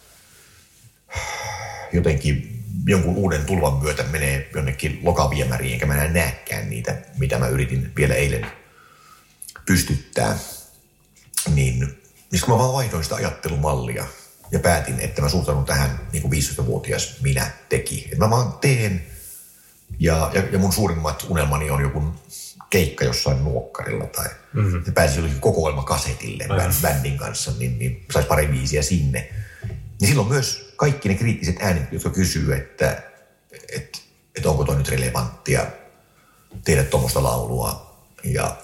jotenkin jonkun uuden tulvan myötä menee jonnekin lokaviemäriin, enkä mä enää näekään niitä, mitä mä yritin vielä eilen pystyttää. Niin, niin mä vaan vaihdoin sitä ajattelumallia ja päätin, että mä suhtaudun tähän niin kuin 15-vuotias minä teki. Että mä vaan teen ja, ja, ja mun suurimmat unelmani on joku keikka jossain nuokkarilla tai mm-hmm. pääsi jollekin kokoelma kasetille Aivan. bändin kanssa, niin, niin saisi pari biisiä sinne. Niin silloin myös kaikki ne kriittiset äänet, jotka kysyy, että, että, että onko toi nyt relevanttia tehdä tuommoista laulua ja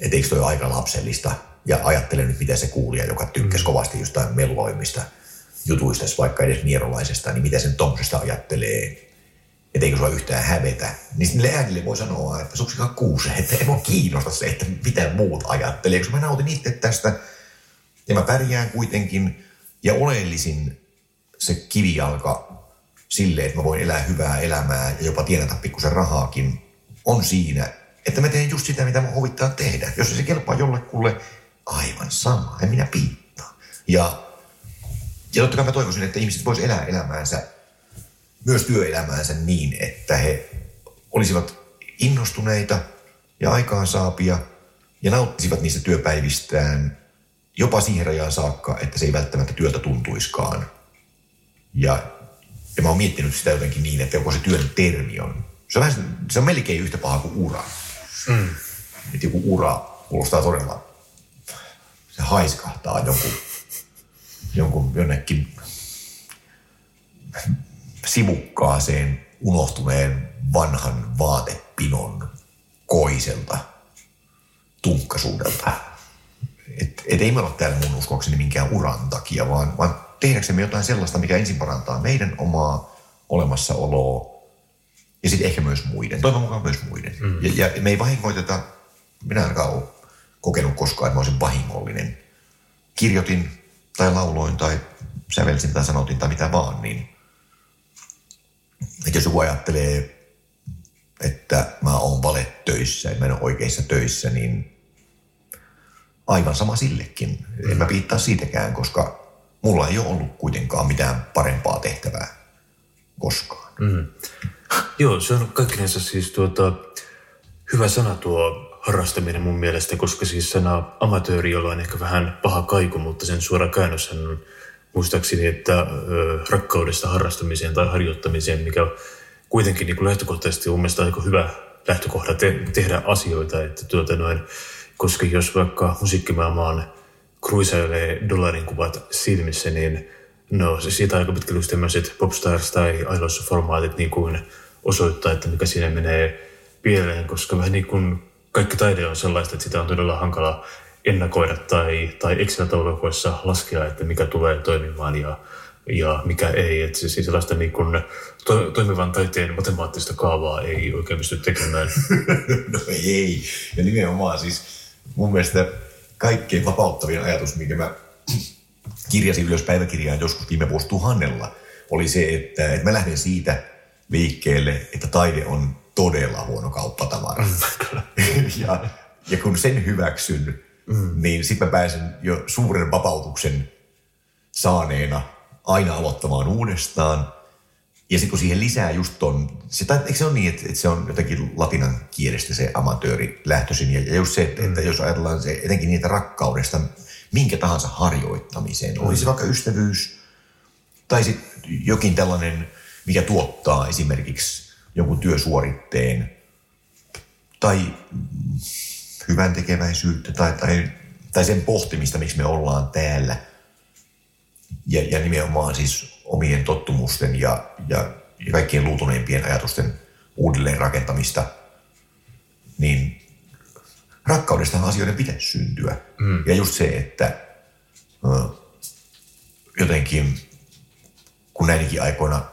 että eikö toi aika lapsellista ja ajattele nyt, mitä se kuulija, joka tykkäsi mm. kovasti jostain meloimista jutuista, vaikka edes nierolaisesta, niin mitä sen tuommoisesta ajattelee, että eikö sua yhtään hävetä. Niin niille äänille voi sanoa, että suksikaan kuuse, että ei mua kiinnosta se, että mitä muut ajattelee, koska mä nautin itse tästä ja mä pärjään kuitenkin ja oleellisin se kivijalka sille, että mä voin elää hyvää elämää ja jopa tienata pikkusen rahaakin, on siinä, että mä teen just sitä, mitä mä huvittaa tehdä. Jos se kelpaa jollekulle, aivan sama, en minä piittaa. Ja, ja totta kai mä toivoisin, että ihmiset vois elää elämäänsä, myös työelämäänsä niin, että he olisivat innostuneita ja aikaansaapia ja nauttisivat niistä työpäivistään jopa siihen rajaan saakka, että se ei välttämättä työtä tuntuiskaan. Ja, ja mä oon miettinyt sitä jotenkin niin, että joko se työn termi on, se on, vähän, se on melkein yhtä paha kuin ura. Mm. Että joku ura kuulostaa todella, se haiskahtaa jonkun, jonkun jonnekin sivukkaaseen unohtuneen vanhan vaatepinon koiselta tunkkasuudelta. Et, et ei me ole täällä mun uskoakseni minkään uran takia, vaan, vaan tehdäksemme jotain sellaista, mikä ensin parantaa meidän omaa olemassaoloa ja sitten ehkä myös muiden. Toivon mukaan myös muiden. Mm. Ja, ja me ei vahingoiteta, minä ainakaan ole kokenut koskaan, että mä olisin vahingollinen. Kirjoitin tai lauloin tai sävelsin tai sanotin tai mitä vaan, niin että jos joku ajattelee, että mä oon valettöissä, että mä en ole oikeissa töissä, niin aivan sama sillekin. En mä viittaa siitäkään, koska mulla ei ole ollut kuitenkaan mitään parempaa tehtävää koskaan. Mm. Joo, se on kaikkinensa siis tuota, hyvä sana tuo harrastaminen mun mielestä, koska siis sana amatööri, jolla on ehkä vähän paha kaiku, mutta sen suora käännös on muistaakseni, että rakkaudesta harrastamiseen tai harjoittamiseen, mikä kuitenkin niin kuin lähtökohtaisesti on mun mielestä aika hyvä lähtökohta te- tehdä asioita, että tuota noin, koska jos vaikka musiikkimaailmaan kruisailee dollarin kuvat silmissä, niin no siitä aika pitkälle just tämmöiset popstars tai formaatit niin kuin osoittaa, että mikä siinä menee pieleen, koska vähän niin kuin kaikki taide on sellaista, että sitä on todella hankala ennakoida tai, tai Excel-taulukoissa laskea, että mikä tulee toimimaan ja, ja mikä ei. Että siis sellaista niin kuin to, toimivan taiteen matemaattista kaavaa ei oikein pysty tekemään. *laughs* no ei. Ja nimenomaan siis mun mielestä kaikkein vapauttavin ajatus, minkä mä *clears throat* kirjasin ylös päiväkirjaan joskus viime vuosituhannella, oli se, että, että mä lähden siitä liikkeelle, että taide on todella huono kauppatavara. Mm, *laughs* ja, ja kun sen hyväksyn, mm. niin sitten mä pääsen jo suuren vapautuksen saaneena aina aloittamaan uudestaan. Ja sitten kun siihen lisää just ton, se, tai, eikö se ole niin, että, että se on jotenkin latinan kielestä se amatööri lähtöisin. Ja, ja just se, että, mm. että jos ajatellaan se etenkin niitä rakkaudesta minkä tahansa harjoittamiseen, mm. olisi vaikka ystävyys tai sitten jokin tällainen, mikä tuottaa esimerkiksi jonkun työsuoritteen tai hyvän tekeväisyyttä tai, tai, tai sen pohtimista, miksi me ollaan täällä. Ja, ja nimenomaan siis omien tottumusten ja, ja, ja kaikkien luutuneimpien ajatusten uudelleen rakentamista, niin rakkaudesta asioiden pitäisi syntyä. Mm. Ja just se, että jotenkin kun näinkin aikoina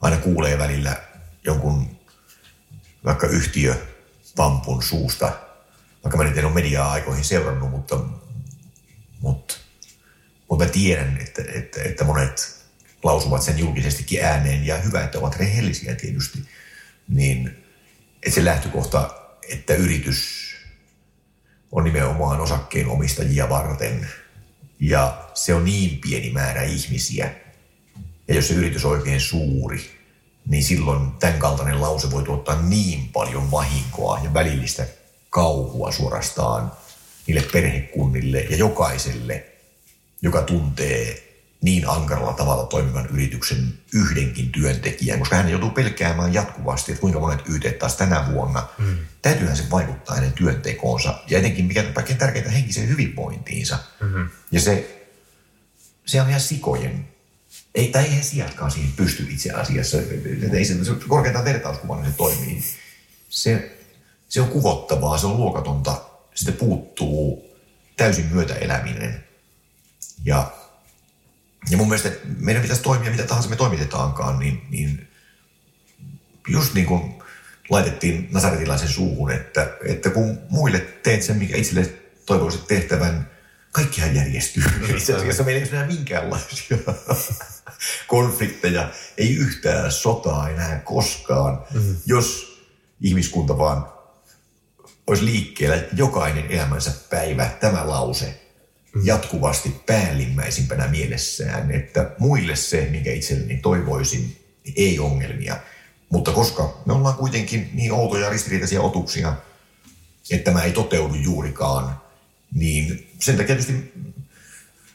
aina kuulee välillä jonkun vaikka yhtiö pampun suusta, vaikka mä nyt en ole mediaa aikoihin seurannut, mutta, mutta, mutta mä tiedän, että, että, että monet lausuvat sen julkisestikin ääneen ja hyvä, että ovat rehellisiä tietysti, niin että se lähtökohta, että yritys on nimenomaan osakkeen omistajia varten ja se on niin pieni määrä ihmisiä, ja jos se yritys on oikein suuri, niin silloin tämän kaltainen lause voi tuottaa niin paljon vahinkoa ja välillistä kauhua suorastaan niille perhekunnille ja jokaiselle, joka tuntee niin ankaralla tavalla toimivan yrityksen yhdenkin työntekijän, koska hän joutuu pelkäämään jatkuvasti, että kuinka monet YT taas tänä vuonna. Mm. Täytyyhän se vaikuttaa hänen työntekoonsa ja etenkin mikä on kaikkein tärkeintä henkiseen hyvinvointiinsa. Mm-hmm. Ja se, se on ihan sikojen ei, tai eihän sijatkaan siihen pysty itse asiassa. Ei se, se korkeintaan vertauskuvana se toimii. Se, se on kuvottavaa, se on luokatonta, sitten puuttuu täysin myötäeläminen. Ja, ja mun mielestä meidän pitäisi toimia mitä tahansa me toimitetaankaan, niin, niin just niin kuin laitettiin Nasaretilaisen suuhun, että, että kun muille teet sen, mikä itselle toivoisit tehtävän, kaikkihan järjestyy. Itse asiassa meillä ei ole minkäänlaisia *laughs* konflikteja, ei yhtään sotaa enää koskaan, mm-hmm. jos ihmiskunta vaan olisi liikkeellä jokainen elämänsä päivä tämä lause. Jatkuvasti päällimmäisimpänä mielessään, että muille se, minkä itselleni toivoisin, ei ongelmia. Mutta koska me ollaan kuitenkin niin outoja ristiriitaisia otuksia, että tämä ei toteudu juurikaan, niin sen takia tietysti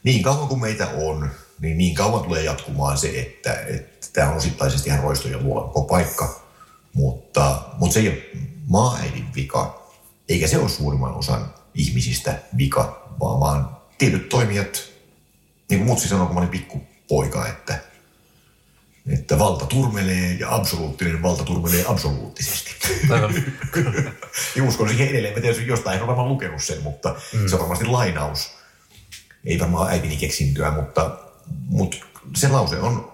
niin kauan kuin meitä on, niin niin kauan tulee jatkumaan se, että, että tämä on osittaisesti ihan roistojen luola paikka. Mutta, mutta se ei ole maaäidin vika, eikä se ole suurimman osan ihmisistä vika, vaan, vaan tietyt toimijat, niin kuin mutsi sanoi, kun mä olin pikkupoika, että että valta turmelee ja absoluuttinen valta turmelee absoluuttisesti. *laughs* ja uskon siihen edelleen. Mä tiedän, jostain en ole lukenut sen, mutta mm. se on varmasti lainaus. Ei varmaan äitini keksintyä, mutta, mutta se lause on,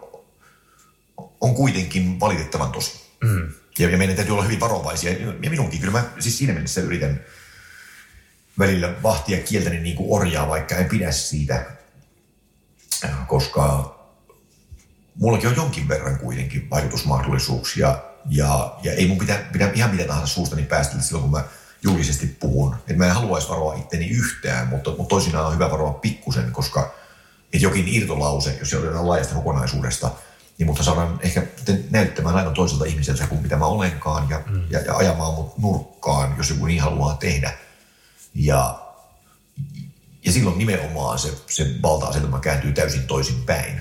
on kuitenkin valitettavan tosi. Mm. Ja, ja meidän täytyy olla hyvin varovaisia. Ja minunkin kyllä mä siis siinä mielessä yritän välillä vahtia kieltäni niin kuin orjaa, vaikka en pidä siitä, koska mullakin on jonkin verran kuitenkin vaikutusmahdollisuuksia ja, ja ei mun pidä, pidä ihan mitä tahansa suustani päästä silloin, kun mä julkisesti puhun. Et mä en haluaisi varoa itteni yhtään, mutta, mutta toisinaan on hyvä varoa pikkusen, koska että jokin irtolause, jos se otetaan laajasta kokonaisuudesta, niin mutta saadaan ehkä näyttämään aivan toiselta ihmiseltä kuin mitä mä olenkaan ja, mm. ja, ja ajamaan mut nurkkaan, jos joku niin haluaa tehdä. Ja, ja silloin nimenomaan se, se valta-asetelma kääntyy täysin toisin päin.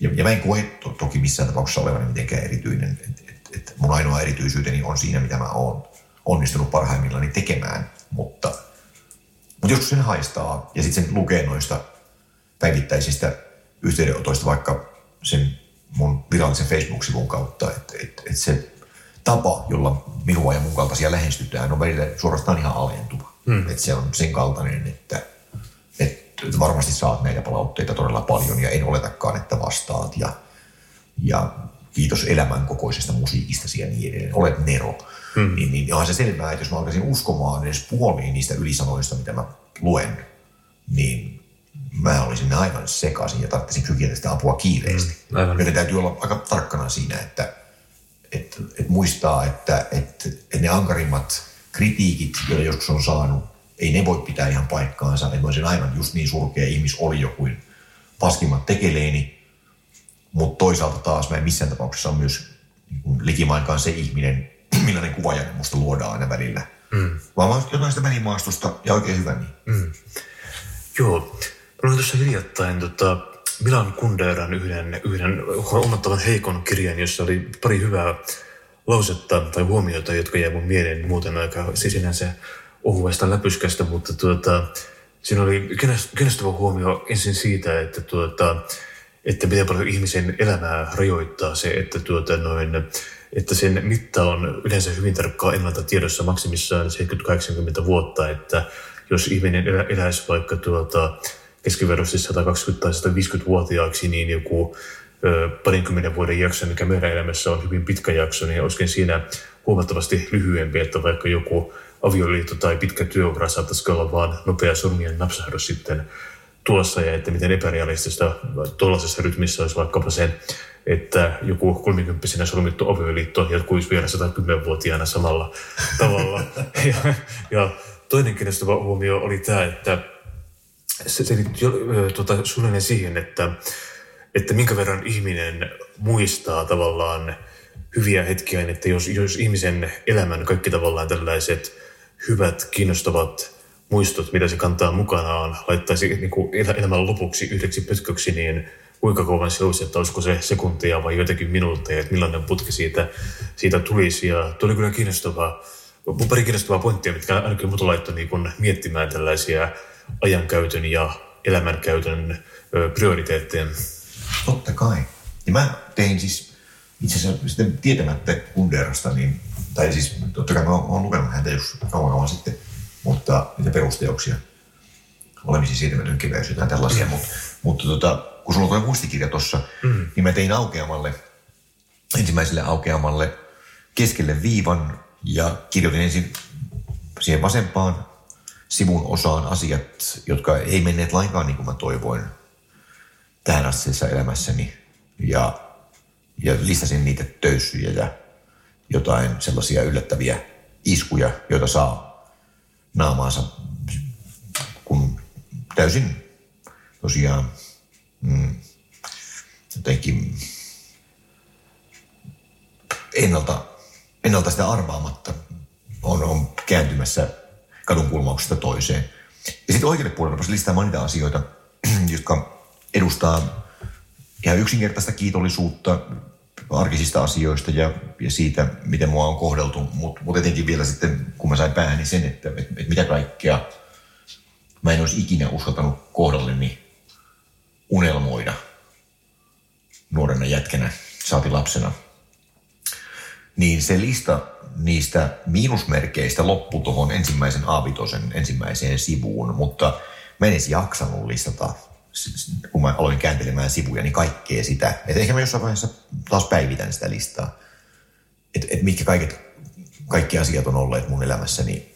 Ja, ja mä en koe to, toki missään tapauksessa olevani mitenkään erityinen. Et, et, et mun ainoa erityisyyteni on siinä, mitä mä oon onnistunut parhaimmillani tekemään. Mutta, mutta joskus sen haistaa ja sitten sen lukee noista päivittäisistä yhteydenotoista vaikka sen mun virallisen Facebook-sivun kautta, että et, et se tapa, jolla minua ja mun kaltaisia lähestytään, on välillä suorastaan ihan alentuva. Hmm. Että se on sen kaltainen, että, että varmasti saat näitä palautteita todella paljon ja en oletakaan, että vastaat. Ja, ja kiitos elämän kokoisesta musiikista ja niin edelleen. Olet Nero. Hmm. Niin, niin onhan se selvää, että jos mä alkaisin uskomaan edes puoliin niistä ylisanoista, mitä mä luen, niin mä olisin aivan sekaisin ja tarvitsisin psykiatrista apua kiireesti. Mm, Joten täytyy olla aika tarkkana siinä, että, että, että muistaa, että, että, että ne ankarimmat kritiikit, joita joskus on saanut, ei ne voi pitää ihan paikkaansa. Mä olisin aivan just niin surkea jo kuin paskimmat tekeleeni. Mutta toisaalta taas mä en missään tapauksessa ole myös niin likimainkaan se ihminen, *clears throat* millainen kuva musta luodaan aina välillä. Mm. Vaan jotain sitä välimaastosta ja oikein hyvä niin. Mm. Joo. Mä tuossa hiljattain tota, Milan Kunderan yhden, yhden huomattavan heikon kirjan, jossa oli pari hyvää lausetta tai huomiota, jotka jäi mun mieleen muuten aika siis sinänsä ohuesta läpyskästä, mutta tuota, siinä oli kiinnostava huomio ensin siitä, että, tuota, että miten paljon ihmisen elämää rajoittaa se, että, tuota, noin, että sen mitta on yleensä hyvin tarkkaan ennalta tiedossa maksimissaan 70-80 vuotta, että jos ihminen elä, eläisi vaikka tuota, keskiverrosti 120 tai 150-vuotiaaksi, niin joku parinkymmenen vuoden jakso, mikä meidän elämässä on hyvin pitkä jakso, niin olisikin siinä huomattavasti lyhyempi, että vaikka joku avioliitto tai pitkä työura saattaisi olla vaan nopea sormien napsahdus sitten tuossa ja että miten epärealistista tuollaisessa rytmissä olisi vaikkapa se, että joku kolmikymppisenä solmittu avioliitto jatkuisi vielä 110-vuotiaana samalla tavalla. *laughs* ja, ja toinen kiinnostava huomio oli tämä, että se, se tuota, suunnilleen siihen, että, että minkä verran ihminen muistaa tavallaan hyviä hetkiä, että jos, jos ihmisen elämän kaikki tavallaan tällaiset hyvät, kiinnostavat muistot, mitä se kantaa mukanaan, laittaisi niin kuin elämän lopuksi yhdeksi pötköksi, niin kuinka kauan se olisi, että olisiko se sekuntia vai jotenkin minuutteja, että millainen putki siitä, siitä tulisi. Ja tuli kyllä kiinnostavaa, pari kiinnostavaa pointtia, mitkä ainakin mut laittoi niin miettimään tällaisia ajankäytön ja elämänkäytön prioriteetteja? Totta kai. Ja mä tein siis itse asiassa sitten tietämättä Kunderasta, niin, tai siis totta kai mä oon lukenut häntä jos kauan kauan sitten, mutta niitä perusteoksia, olemisi siirtymätön keveys, jotain tällaisia, mm. mutta, mutta tota, kun sulla on tuo muistikirja tuossa, mm. niin mä tein aukeamalle, ensimmäiselle aukeamalle keskelle viivan ja kirjoitin ensin siihen vasempaan sivun osaan asiat, jotka ei menneet lainkaan niin kuin mä toivoin tähän asteessa elämässäni. Ja, ja listasin niitä töyssyjä ja jotain sellaisia yllättäviä iskuja, joita saa naamaansa, kun täysin tosiaan mm, jotenkin ennalta, ennalta sitä arvaamatta on, on kääntymässä kadun kulmauksesta toiseen. Ja sitten oikealle puolelle rupesi listaamaan asioita, *clears throat* jotka edustaa ihan yksinkertaista kiitollisuutta arkisista asioista ja, ja siitä, miten mua on kohdeltu, mutta mut etenkin vielä sitten, kun mä sain päähäni sen, että et, et mitä kaikkea mä en olisi ikinä uskaltanut kohdalleni unelmoida. nuorena jätkenä, saati lapsena. Niin se lista niistä miinusmerkeistä loppui tuohon ensimmäisen aavitosen ensimmäiseen sivuun, mutta mä en edes jaksanut listata, kun mä aloin kääntelemään sivuja, niin kaikkea sitä. Että ehkä mä jossain vaiheessa taas päivitän sitä listaa. Että et mitkä kaiket, kaikki asiat on olleet mun elämässäni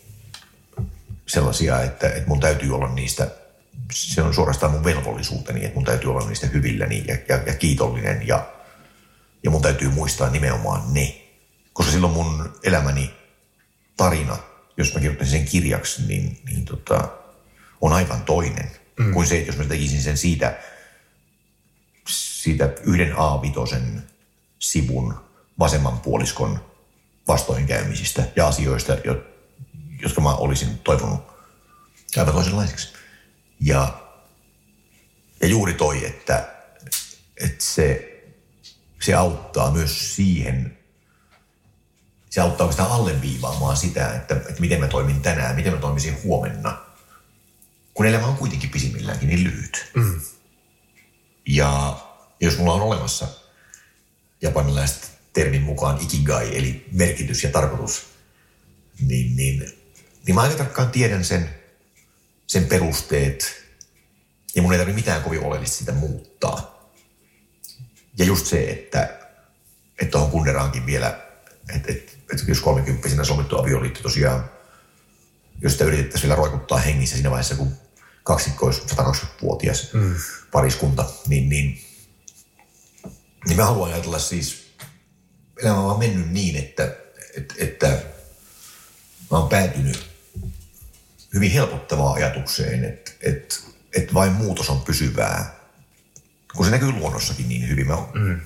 sellaisia, että, että mun täytyy olla niistä, se on suorastaan mun velvollisuuteni, että mun täytyy olla niistä hyvilläni ja, ja, ja kiitollinen ja, ja mun täytyy muistaa nimenomaan ne. Koska silloin mun elämäni tarina, jos mä kirjoittaisin sen kirjaksi, niin, niin tota, on aivan toinen mm. kuin se, jos mä tekisin sen siitä, siitä yhden A5 sivun vasemman puoliskon vastoinkäymisistä ja asioista, jotka mä olisin toivonut aivan toisenlaiseksi. Ja, ja juuri toi, että, että se, se auttaa myös siihen, se auttaa oikeastaan alleviivaamaan sitä, että, että miten mä toimin tänään, miten mä toimisin huomenna, kun elämä on kuitenkin pisimmilläänkin niin lyhyt. Mm. Ja jos mulla on olemassa japanilaiset termin mukaan ikigai, eli merkitys ja tarkoitus, niin, niin niin mä aika tarkkaan tiedän sen, sen perusteet, ja mun ei tarvitse mitään kovin oleellista sitä muuttaa. Ja just se, että että tuohon Kunderaankin vielä, että, että, että jos 30 solmittu avioliitto tosiaan, jos sitä yritettäisiin vielä roikuttaa hengissä siinä vaiheessa, kun kaksikko olisi 120-vuotias mm. pariskunta, niin, niin, niin mä haluan ajatella siis, elämä on vaan mennyt niin, että, että, että mä oon päätynyt hyvin helpottavaa ajatukseen, että, että, että vain muutos on pysyvää, kun se näkyy luonnossakin niin hyvin. Mä mm.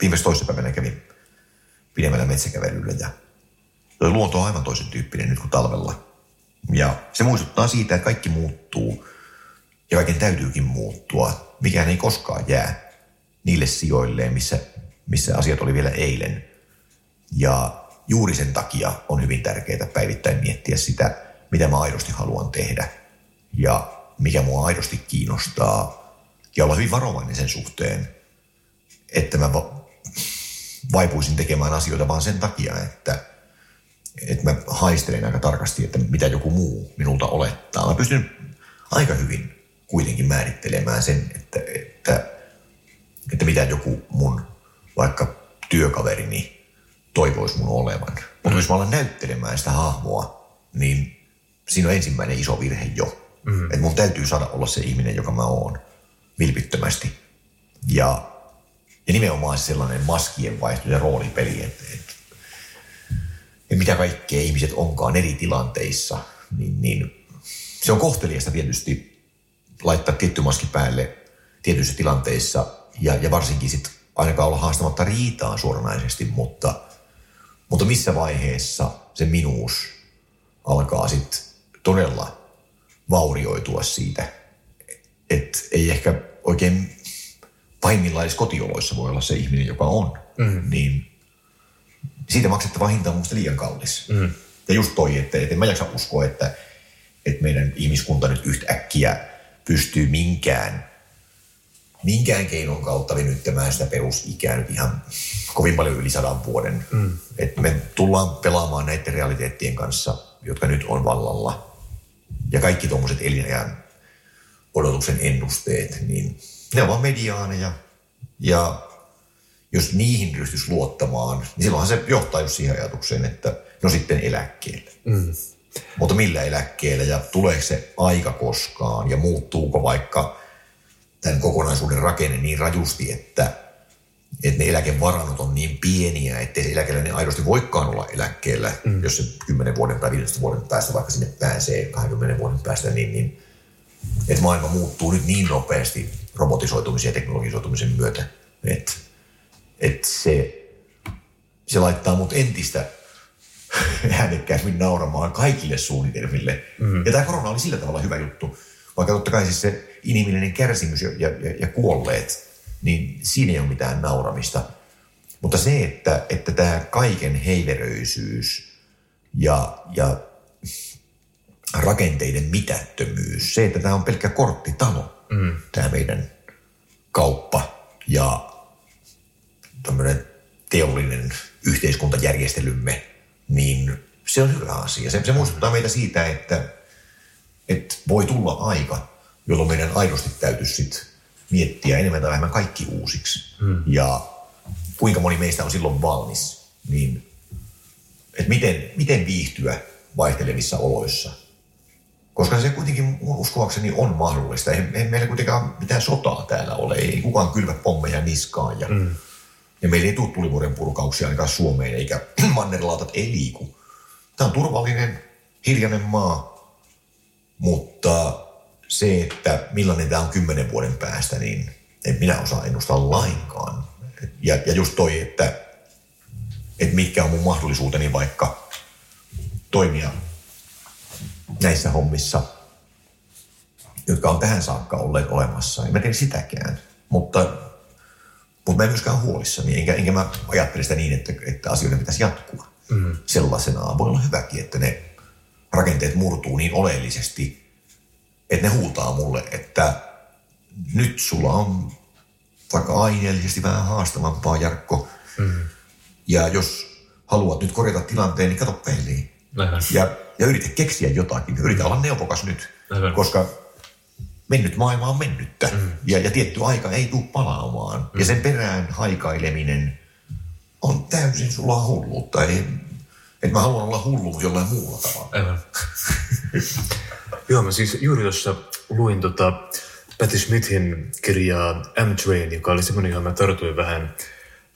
viimeis toissapäivänä kävin pidemmällä metsäkävelyllä ja luonto on aivan toisen tyyppinen nyt kuin talvella. Ja se muistuttaa siitä, että kaikki muuttuu ja kaiken täytyykin muuttua. Mikään ei koskaan jää niille sijoilleen, missä, missä asiat oli vielä eilen. Ja juuri sen takia on hyvin tärkeää päivittäin miettiä sitä, mitä mä aidosti haluan tehdä ja mikä mua aidosti kiinnostaa ja olla hyvin varovainen sen suhteen, että mä vaipuisin tekemään asioita vaan sen takia, että, että mä haistelen aika tarkasti, että mitä joku muu minulta olettaa. Mä pystyn aika hyvin kuitenkin määrittelemään sen, että, että, että mitä joku mun vaikka työkaverini toivoisi mun olevan. Mutta jos mä alan näyttelemään sitä hahmoa, niin siinä on ensimmäinen iso virhe jo. Mm. Että mun täytyy saada olla se ihminen, joka mä oon vilpittömästi. Ja, ja nimenomaan sellainen maskien vaihto ja roolipeli, että, että, että mitä kaikkea ihmiset onkaan eri tilanteissa, niin, niin se on kohteliasta tietysti laittaa tietty maski päälle tietyissä tilanteissa ja, ja varsinkin sitten ainakaan olla haastamatta riitaan suoranaisesti, mutta, mutta missä vaiheessa se minuus alkaa sitten todella vaurioitua siitä, että ei ehkä oikein pahimmillaan edes kotioloissa voi olla se ihminen, joka on, mm. niin siitä maksettava hinta on minusta liian kallis. Mm. Ja just toi, että, että en mä jaksa uskoa, että, että meidän ihmiskunta nyt yhtäkkiä pystyy minkään, minkään keinon kautta venyttämään sitä perusikää nyt ihan kovin paljon yli sadan vuoden. Mm. Että me tullaan pelaamaan näiden realiteettien kanssa, jotka nyt on vallalla ja kaikki tuommoiset elinajan odotuksen ennusteet, niin ne ovat mediaaneja. Ja jos niihin ryhtyisi luottamaan, niin silloinhan se johtaa just siihen ajatukseen, että no sitten eläkkeelle. Mm. Mutta millä eläkkeellä ja tuleeko se aika koskaan ja muuttuuko vaikka tämän kokonaisuuden rakenne niin rajusti, että että ne eläkevarannot on niin pieniä, ettei se eläkeläinen aidosti voikaan olla eläkkeellä, mm. jos se 10 vuoden tai 15 vuoden päästä vaikka sinne pääsee 20 vuoden päästä, niin, niin että maailma muuttuu nyt niin nopeasti robotisoitumisen ja teknologisoitumisen myötä, että, että se, se laittaa mut entistä *laughs* äänekkäämmin nauramaan kaikille suunnitelmille. Mm. Ja tämä korona oli sillä tavalla hyvä juttu, vaikka totta kai siis se inhimillinen kärsimys ja, ja, ja kuolleet – niin siinä ei ole mitään nauramista. Mutta se, että, että tämä kaiken heiveröisyys ja, ja rakenteiden mitättömyys, se, että tämä on pelkkä korttitalo, mm. tämä meidän kauppa ja tämmöinen teollinen yhteiskuntajärjestelymme, niin se on hyvä asia. Se, se muistuttaa meitä siitä, että, että voi tulla aika, jolloin meidän aidosti täytyisi sit miettiä enemmän tai vähemmän kaikki uusiksi. Hmm. Ja kuinka moni meistä on silloin valmis, niin että miten, miten viihtyä vaihtelevissa oloissa. Koska se kuitenkin uskoakseni on mahdollista. Ei, ei meillä kuitenkaan mitään sotaa täällä ole. Ei kukaan kylvä pommeja niskaan. Ja, mm. Ja meillä ei tule tulivuoren purkauksia ainakaan Suomeen, eikä *clears throat* mannerlaatat ei liiku. Tämä on turvallinen, hiljainen maa, mutta se, että millainen tämä on kymmenen vuoden päästä, niin en minä osaa ennustaa lainkaan. Ja, ja just toi, että, että mitkä on mun mahdollisuuteni vaikka toimia näissä hommissa, jotka on tähän saakka olleet olemassa. En mä tiedä sitäkään, mutta, mutta mä en myöskään huolissani, enkä, enkä mä ajattele sitä niin, että, että asioiden pitäisi jatkua mm. sellaisenaan. Voi olla hyväkin, että ne rakenteet murtuu niin oleellisesti, että ne huutaa mulle, että nyt sulla on vaikka aineellisesti vähän haastavampaa, Jarkko. Mm. Ja jos haluat nyt korjata tilanteen, niin kato peiliin. Ja, ja yritä keksiä jotakin. Yritä olla neuvokas nyt, koska mennyt maailma on mennyttä. Mm. Ja, ja tietty aika ei tule palaamaan. Mm. Ja sen perään haikaileminen on täysin sulla hulluutta. Ei, että mä haluan olla hullu jollain muulla tavalla. Aivan. Joo, mä siis juuri tuossa luin tota Patti Smithin kirjaa M-Train, joka oli semmoinen, johon mä tartuin vähän,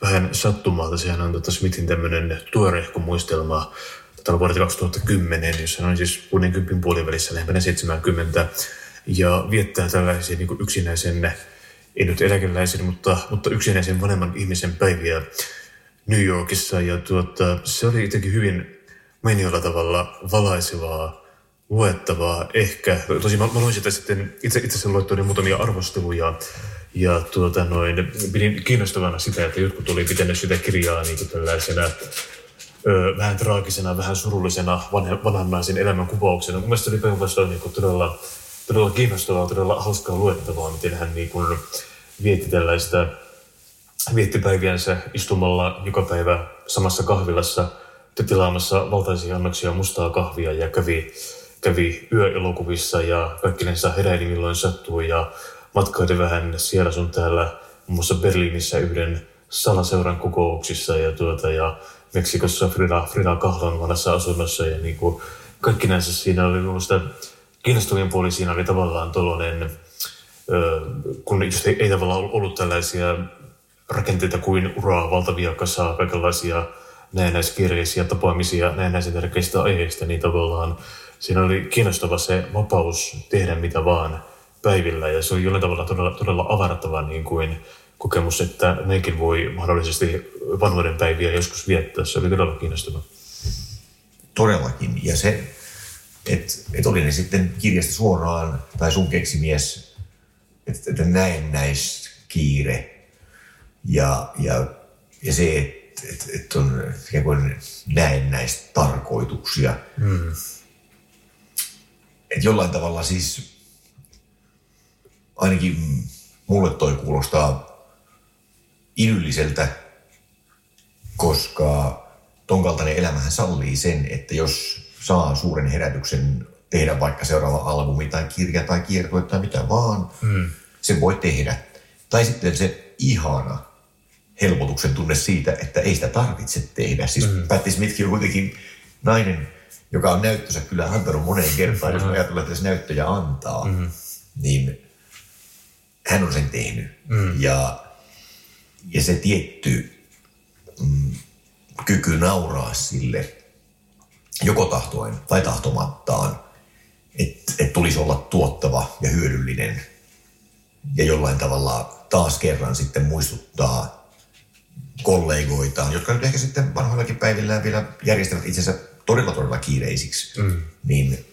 vähän sattumalta. Sehän on tota Smithin tämmöinen tuorehko muistelma tota vuodelta 2010, jossa on siis 60 puolivälissä lähempänä 70 ja viettää tällaisia niin yksinäisen, ei nyt eläkeläisen, mutta, mutta yksinäisen vanhemman ihmisen päiviä New Yorkissa. Ja tuota, se oli jotenkin hyvin mainiolla tavalla valaisevaa, luettavaa ehkä. Tosi mä, mä luin sitä sitten, itse, itse asiassa luettuin muutamia arvosteluja ja tuota noin, pidin kiinnostavana sitä, että jotkut oli pitänyt sitä kirjaa niin kuin tällaisena ö, vähän traagisena, vähän surullisena naisen elämän kuvauksena. Mun mielestä se oli päinvastoin niin todella, todella kiinnostavaa, todella hauskaa luettavaa, miten hän niin kuin vietti tällaista viettipäiviänsä istumalla joka päivä samassa kahvilassa tilaamassa valtaisia annoksia mustaa kahvia ja kävi, kävi yöelokuvissa ja kaikkinensa heräili milloin sattuu. Ja matkaili vähän siellä sun täällä muun muassa Berliinissä yhden salaseuran kokouksissa ja, tuota, ja Meksikossa Frida, Frida Kahlan vanhassa asunnossa. Ja niin kuin kaikkinensa siinä oli minusta kiinnostavien puoli siinä oli tavallaan tuollainen, kun just ei, ei tavallaan ollut tällaisia rakenteita kuin uraa, valtavia kasaa, kaikenlaisia näennäiskirjeisiä tapaamisia näennäisen tärkeistä aiheista, niin tavallaan siinä oli kiinnostava se vapaus tehdä mitä vaan päivillä ja se oli jollain tavalla todella, todella avartava niin kuin kokemus, että nekin voi mahdollisesti vanhoiden päiviä joskus viettää. Se oli todella kiinnostava. Todellakin. Ja se, että et oli ne sitten kirjasta suoraan tai sun keksimies, että, että näennäiskiire ja, ja, ja se, että et, et on ikään kuin näennäistä tarkoituksia. Mm. Että jollain tavalla siis ainakin mulle toi kuulostaa idylliseltä, koska ton kaltainen elämähän sallii sen, että jos saa suuren herätyksen tehdä vaikka seuraava albumi tai kirja tai kiertue tai mitä vaan, mm. sen voi tehdä. Tai sitten se ihana helpotuksen tunne siitä, että ei sitä tarvitse tehdä. Siis mm. Patti Smithkin on kuitenkin nainen, joka on näyttönsä kyllä antanut moneen kertaan, mm. jos ajatellaan, että se näyttöjä antaa, mm. niin hän on sen tehnyt. Mm. Ja, ja se tietty mm, kyky nauraa sille, joko tahtoen tai tahtomattaan, että et tulisi olla tuottava ja hyödyllinen. Ja jollain tavalla taas kerran sitten muistuttaa kollegoitaan, jotka nyt ehkä sitten vanhoillakin päivillään vielä järjestävät itsensä todella todella kiireisiksi, mm. niin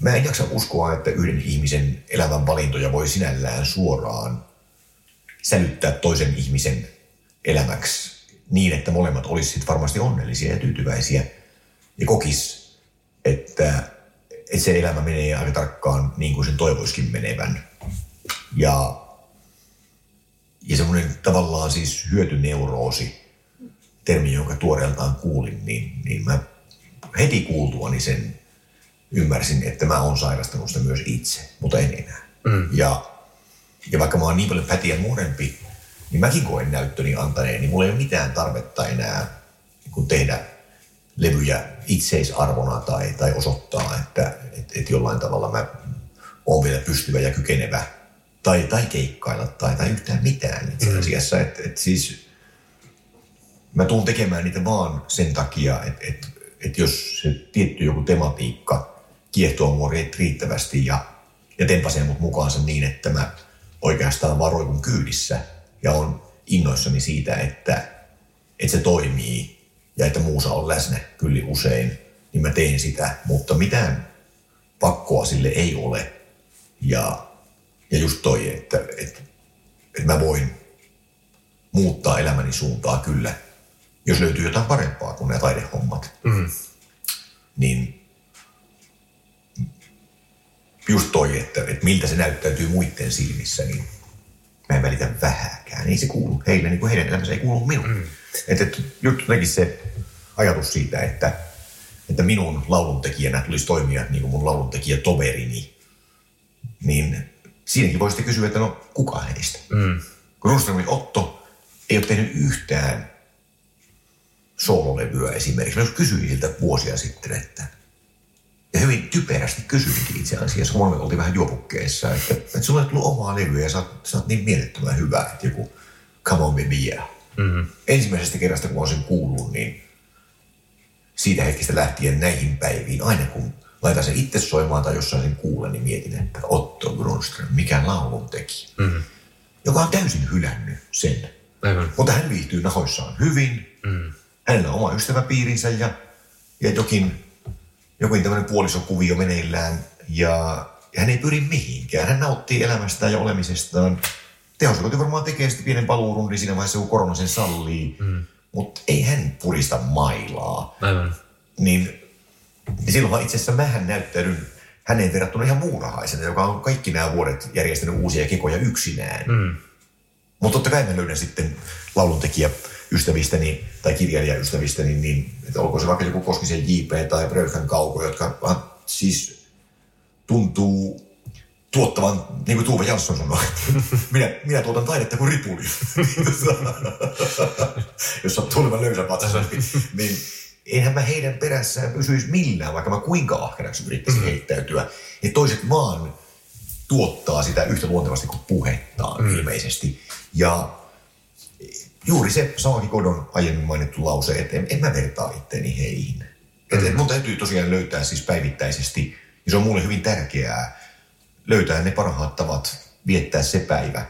mä en jaksa uskoa, että yhden ihmisen elämän valintoja voi sinällään suoraan sälyttää toisen ihmisen elämäksi niin, että molemmat olisivat varmasti onnellisia ja tyytyväisiä ja kokis, että, että se elämä menee aika tarkkaan niin kuin sen toivoiskin menevän. Ja ja semmoinen tavallaan siis hyötyneuroosi, termi, jonka tuoreeltaan kuulin, niin, niin mä heti kuultuani sen ymmärsin, että mä oon sairastanut sitä myös itse, mutta en enää. Mm. Ja, ja vaikka mä oon niin paljon pätiä nuorempi, niin mäkin koen näyttöni antaneen, niin mulla ei ole mitään tarvetta enää niin kun tehdä levyjä itseisarvona tai, tai osoittaa, että et, et jollain tavalla mä oon vielä pystyvä ja kykenevä tai, tai keikkailla tai, tai yhtään mitään itse mm. asiassa. Mm. Että et siis mä tuun tekemään niitä vaan sen takia, että et, et jos se tietty joku tematiikka kiehtoo mua riittävästi ja, ja tempasee mut mukaansa niin, että mä oikeastaan varoikun kyydissä ja on innoissani siitä, että, että se toimii ja että muusa on läsnä kyllä usein, niin mä teen sitä, mutta mitään pakkoa sille ei ole. Ja, ja just toi, että, että, että mä voin muuttaa elämäni suuntaa kyllä, jos löytyy jotain parempaa kuin nämä taidehommat. Mm. Niin just toi, että, että miltä se näyttäytyy muiden silmissä, niin mä en välitä vähäkään. Ei se kuulu heille, niin kuin heidän elämänsä ei kuulu minun. Mm. Että, just jotenkin se ajatus siitä, että, että minun lauluntekijänä tulisi toimia niin kuin mun lauluntekijä toverini, niin siinäkin voisi kysyä, että no kuka heistä? Mm. Kun Rundströmin Otto ei ole tehnyt yhtään soololevyä esimerkiksi. Mä kysyin siltä vuosia sitten, että ja hyvin typerästi kysyinkin itse asiassa, kun me oltiin vähän juopukkeessa, että, että sulla ei tullut omaa levyä ja sä oot, sä oot niin mielettömän hyvä, että joku come on baby yeah. Mm-hmm. Ensimmäisestä kerrasta, kun olen sen kuullut, niin siitä hetkestä lähtien näihin päiviin, aina kun laitan sen itse soimaan tai jossain sen kuulen, niin mietin, että Otto Grunström, mikä laulun teki, mm-hmm. joka on täysin hylännyt sen. Aivan. Mutta hän viihtyy nahoissaan hyvin, mm. hänellä on oma ystäväpiirinsä ja, ja jokin, jokin tämmöinen puolisokuvio meneillään ja, ja hän ei pyri mihinkään. Hän nauttii elämästään ja olemisestaan. Tehosakoti varmaan tekee sitten pienen paluurundin siinä vaiheessa, kun korona sen sallii. Mm mutta ei hän purista mailaa. Aivan. Niin, niin silloin itse asiassa mähän näyttäydyn hänen verrattuna ihan muurahaisena, joka on kaikki nämä vuodet järjestänyt uusia kekoja yksinään. Mm. Mutta totta kai mä löydän sitten lauluntekijä ystävistäni tai kirjailijaystävistäni, niin että olko se vaikka joku Koskisen JP tai Bröyhän Kauko, jotka siis tuntuu tuottavan, niin kuin Tuve Jansson sanoi, *laughs* minä, minä tuotan taidetta kuin ripuli. *laughs* Jos sattuu olemaan löysä patsaasti, niin eihän mä heidän perässään pysyisi millään, vaikka mä kuinka ahkeraksi yrittäisin mm. heittäytyä. Ja toiset vaan tuottaa sitä yhtä luontevasti kuin puhettaan mm. ilmeisesti. Ja juuri se Saaki Kodon aiemmin mainittu lause, että en, en mä vertaa itteeni heihin. Mm. Että et mun täytyy tosiaan löytää siis päivittäisesti, ja se on mulle hyvin tärkeää, löytää ne parhaat tavat viettää se päivä,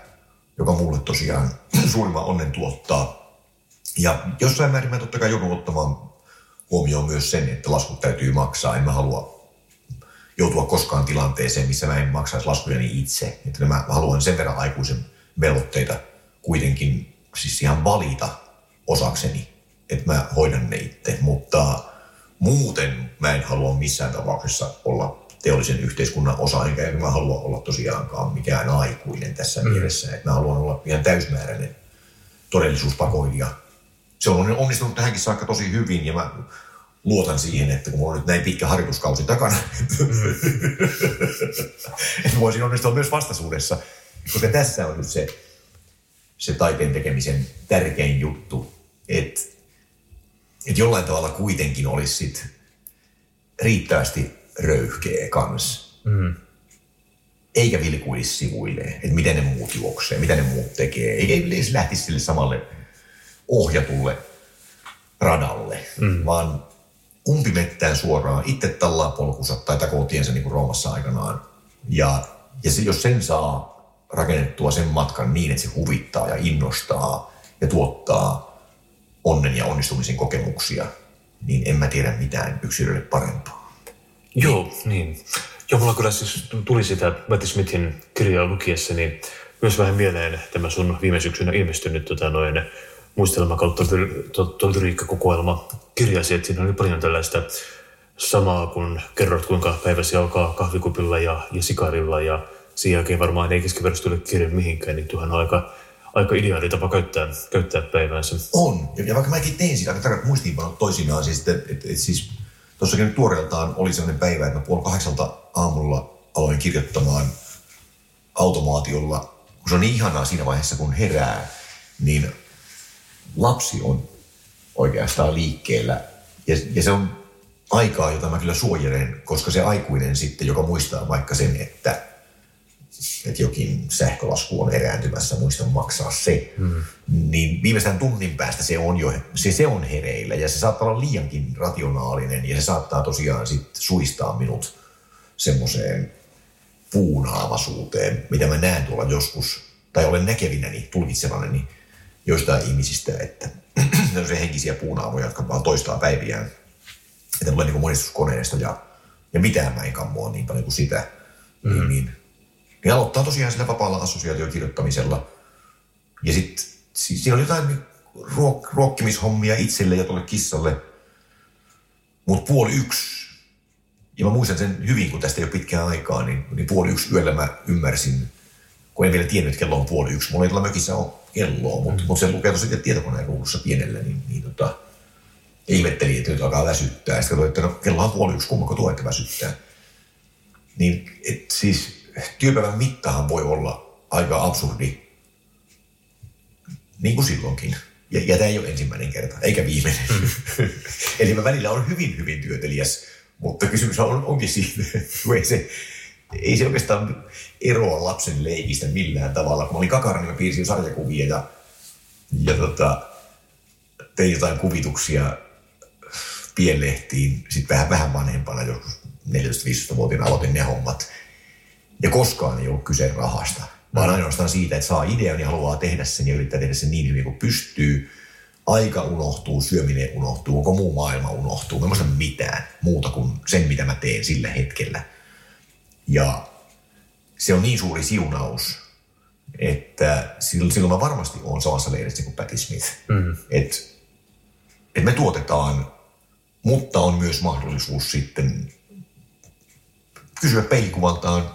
joka mulle tosiaan *clears throat* suurimman onnen tuottaa. Ja jossain määrin mä totta kai joudun ottamaan huomioon myös sen, että laskut täytyy maksaa. En mä halua joutua koskaan tilanteeseen, missä mä en maksaisi laskujani itse. Että mä haluan sen verran aikuisen velvoitteita kuitenkin siis ihan valita osakseni, että mä hoidan ne itse. Mutta muuten mä en halua missään tapauksessa olla teollisen yhteiskunnan osa, enkä mä halua olla tosiaankaan mikään aikuinen tässä mm. mielessä. Että mä haluan olla ihan täysmääräinen todellisuuspakoilija. Se on onnistunut tähänkin saakka tosi hyvin ja mä luotan siihen, että kun mulla on nyt näin pitkä harjoituskausi takana, *laughs* että voisin onnistua myös vastaisuudessa. Koska tässä on nyt se, se taiteen tekemisen tärkein juttu, että, että jollain tavalla kuitenkin olisi sit riittävästi röyhkeä kans. Mm. Eikä vilkuisi sivuille, että miten ne muut juoksee, mitä ne muut tekee. Eikä edes lähtisi sille samalle ohjatulle radalle, mm. vaan umpimettään suoraan, itse tallaa polkunsa tai takoo tiensä niin kuin Roomassa aikanaan. Ja, ja se, jos sen saa rakennettua sen matkan niin, että se huvittaa ja innostaa ja tuottaa onnen ja onnistumisen kokemuksia, niin en mä tiedä mitään yksilölle parempaa. Joo, niin. Joo, mulla kyllä siis tuli sitä Matti Smithin kirjaa lukiessa, niin myös vähän mieleen tämä sun viime syksynä ilmestynyt tota, noin, muistelma kautta kokoelma kirjasi, että siinä oli paljon tällaista samaa, kun kerrot, kuinka päiväsi alkaa kahvikupilla ja, ja sikarilla ja sen jälkeen varmaan ei keskiverrosta kirja mihinkään, niin tuohan on aika, aika ideaali tapa käyttää, käyttää päiväänsä. On. Ja, ja vaikka mäkin tein sitä aika tarkat muistiinpanot toisinaan, siis, että, että, että siis tuossakin nyt tuoreeltaan oli sellainen päivä, että mä puoli kahdeksalta aamulla aloin kirjoittamaan automaatiolla, kun se on niin ihanaa siinä vaiheessa, kun herää, niin lapsi on oikeastaan liikkeellä. Ja, ja se on aikaa, jota mä kyllä suojelen, koska se aikuinen sitten, joka muistaa vaikka sen, että, että jokin sähkölasku on erääntymässä, muista maksaa se, mm. niin viimeistään tunnin päästä se on jo se, se on hereillä ja se saattaa olla liiankin rationaalinen ja se saattaa tosiaan sitten suistaa minut semmoiseen puunaamaisuuteen, mitä mä näen tuolla joskus, tai olen näkevinäni, tulkitsevanani joistain ihmisistä, että *clears throat* se henkisiä puunaamoja, jotka vaan toistaa päiviään että tulee niin monistuskoneesta ja, ja mitään mä en kammoa niin paljon kuin sitä. Mm. Niin, niin, niin aloittaa tosiaan sillä vapaalla assosiaatiokirjoittamisella. Ja sitten siinä on jotain ruok, ruokkimishommia itselle ja tuolle kissalle. Mutta puoli yksi, ja mä muistan sen hyvin, kun tästä ei ole pitkään aikaa, niin, niin puoli yksi yöllä mä ymmärsin, kun en vielä tiennyt, että kello on puoli yksi. Mulla ei tuolla mökissä ole kelloa, mutta mm. mut se lukee tosiaan tietokoneen ruudussa pienellä, niin, niin tota, ihmetteli, että nyt alkaa väsyttää. Sitten katsoin, että no, kello on puoli yksi, kummako tuo, että väsyttää. Niin et siis työpäivän mittahan voi olla aika absurdi, niin kuin silloinkin. Ja, ja tämä ei ole ensimmäinen kerta, eikä viimeinen. Mm. *laughs* Eli mä välillä on hyvin, hyvin työtelijäs, mutta kysymys on, onkin siitä, että ei se, ei se oikeastaan eroa lapsen leikistä millään tavalla. Kun mä olin kakara, niin mä piirsin sarjakuvia ja, ja tota, tein jotain kuvituksia pienlehtiin, sitten vähän, vähän vanhempana, joskus 14-15-vuotiaana aloitin ne hommat. Ja koskaan ei ollut kyse rahasta, vaan mm. ainoastaan siitä, että saa idean ja haluaa tehdä sen ja yrittää tehdä sen niin hyvin kuin pystyy. Aika unohtuu, syöminen unohtuu, koko muu maailma unohtuu. Mä en muista mitään muuta kuin sen, mitä mä teen sillä hetkellä. Ja se on niin suuri siunaus, että silloin mä varmasti olen samassa leirissä kuin Patti Smith. Mm. Että et me tuotetaan mutta on myös mahdollisuus sitten kysyä peilikuvaltaan,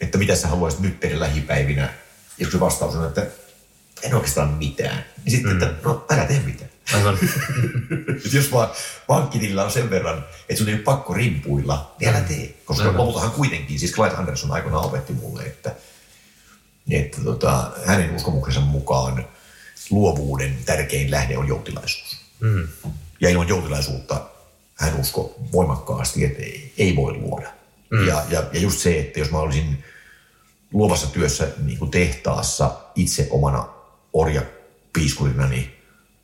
että mitä sä haluaisit nyt tehdä lähipäivinä. Ja kun se vastaus on, että en oikeastaan mitään. Niin sitten, mm. että no älä tee mitään. Aivan. *laughs* jos vaan pankkinilla on sen verran, että sun ei ole pakko rimpuilla, niin älä tee. Koska Aivan. lopultahan kuitenkin, siis Clyde Anderson aikoinaan opetti mulle, että, että tota, hänen uskomuksensa mukaan luovuuden tärkein lähde on joutilaisuus. Mm. Ja ilman joutilaisuutta hän uskoi voimakkaasti, että ei, ei voi luoda. Mm. Ja, ja, ja just se, että jos mä olisin luovassa työssä niin kuin tehtaassa itse omana orjapiiskurinani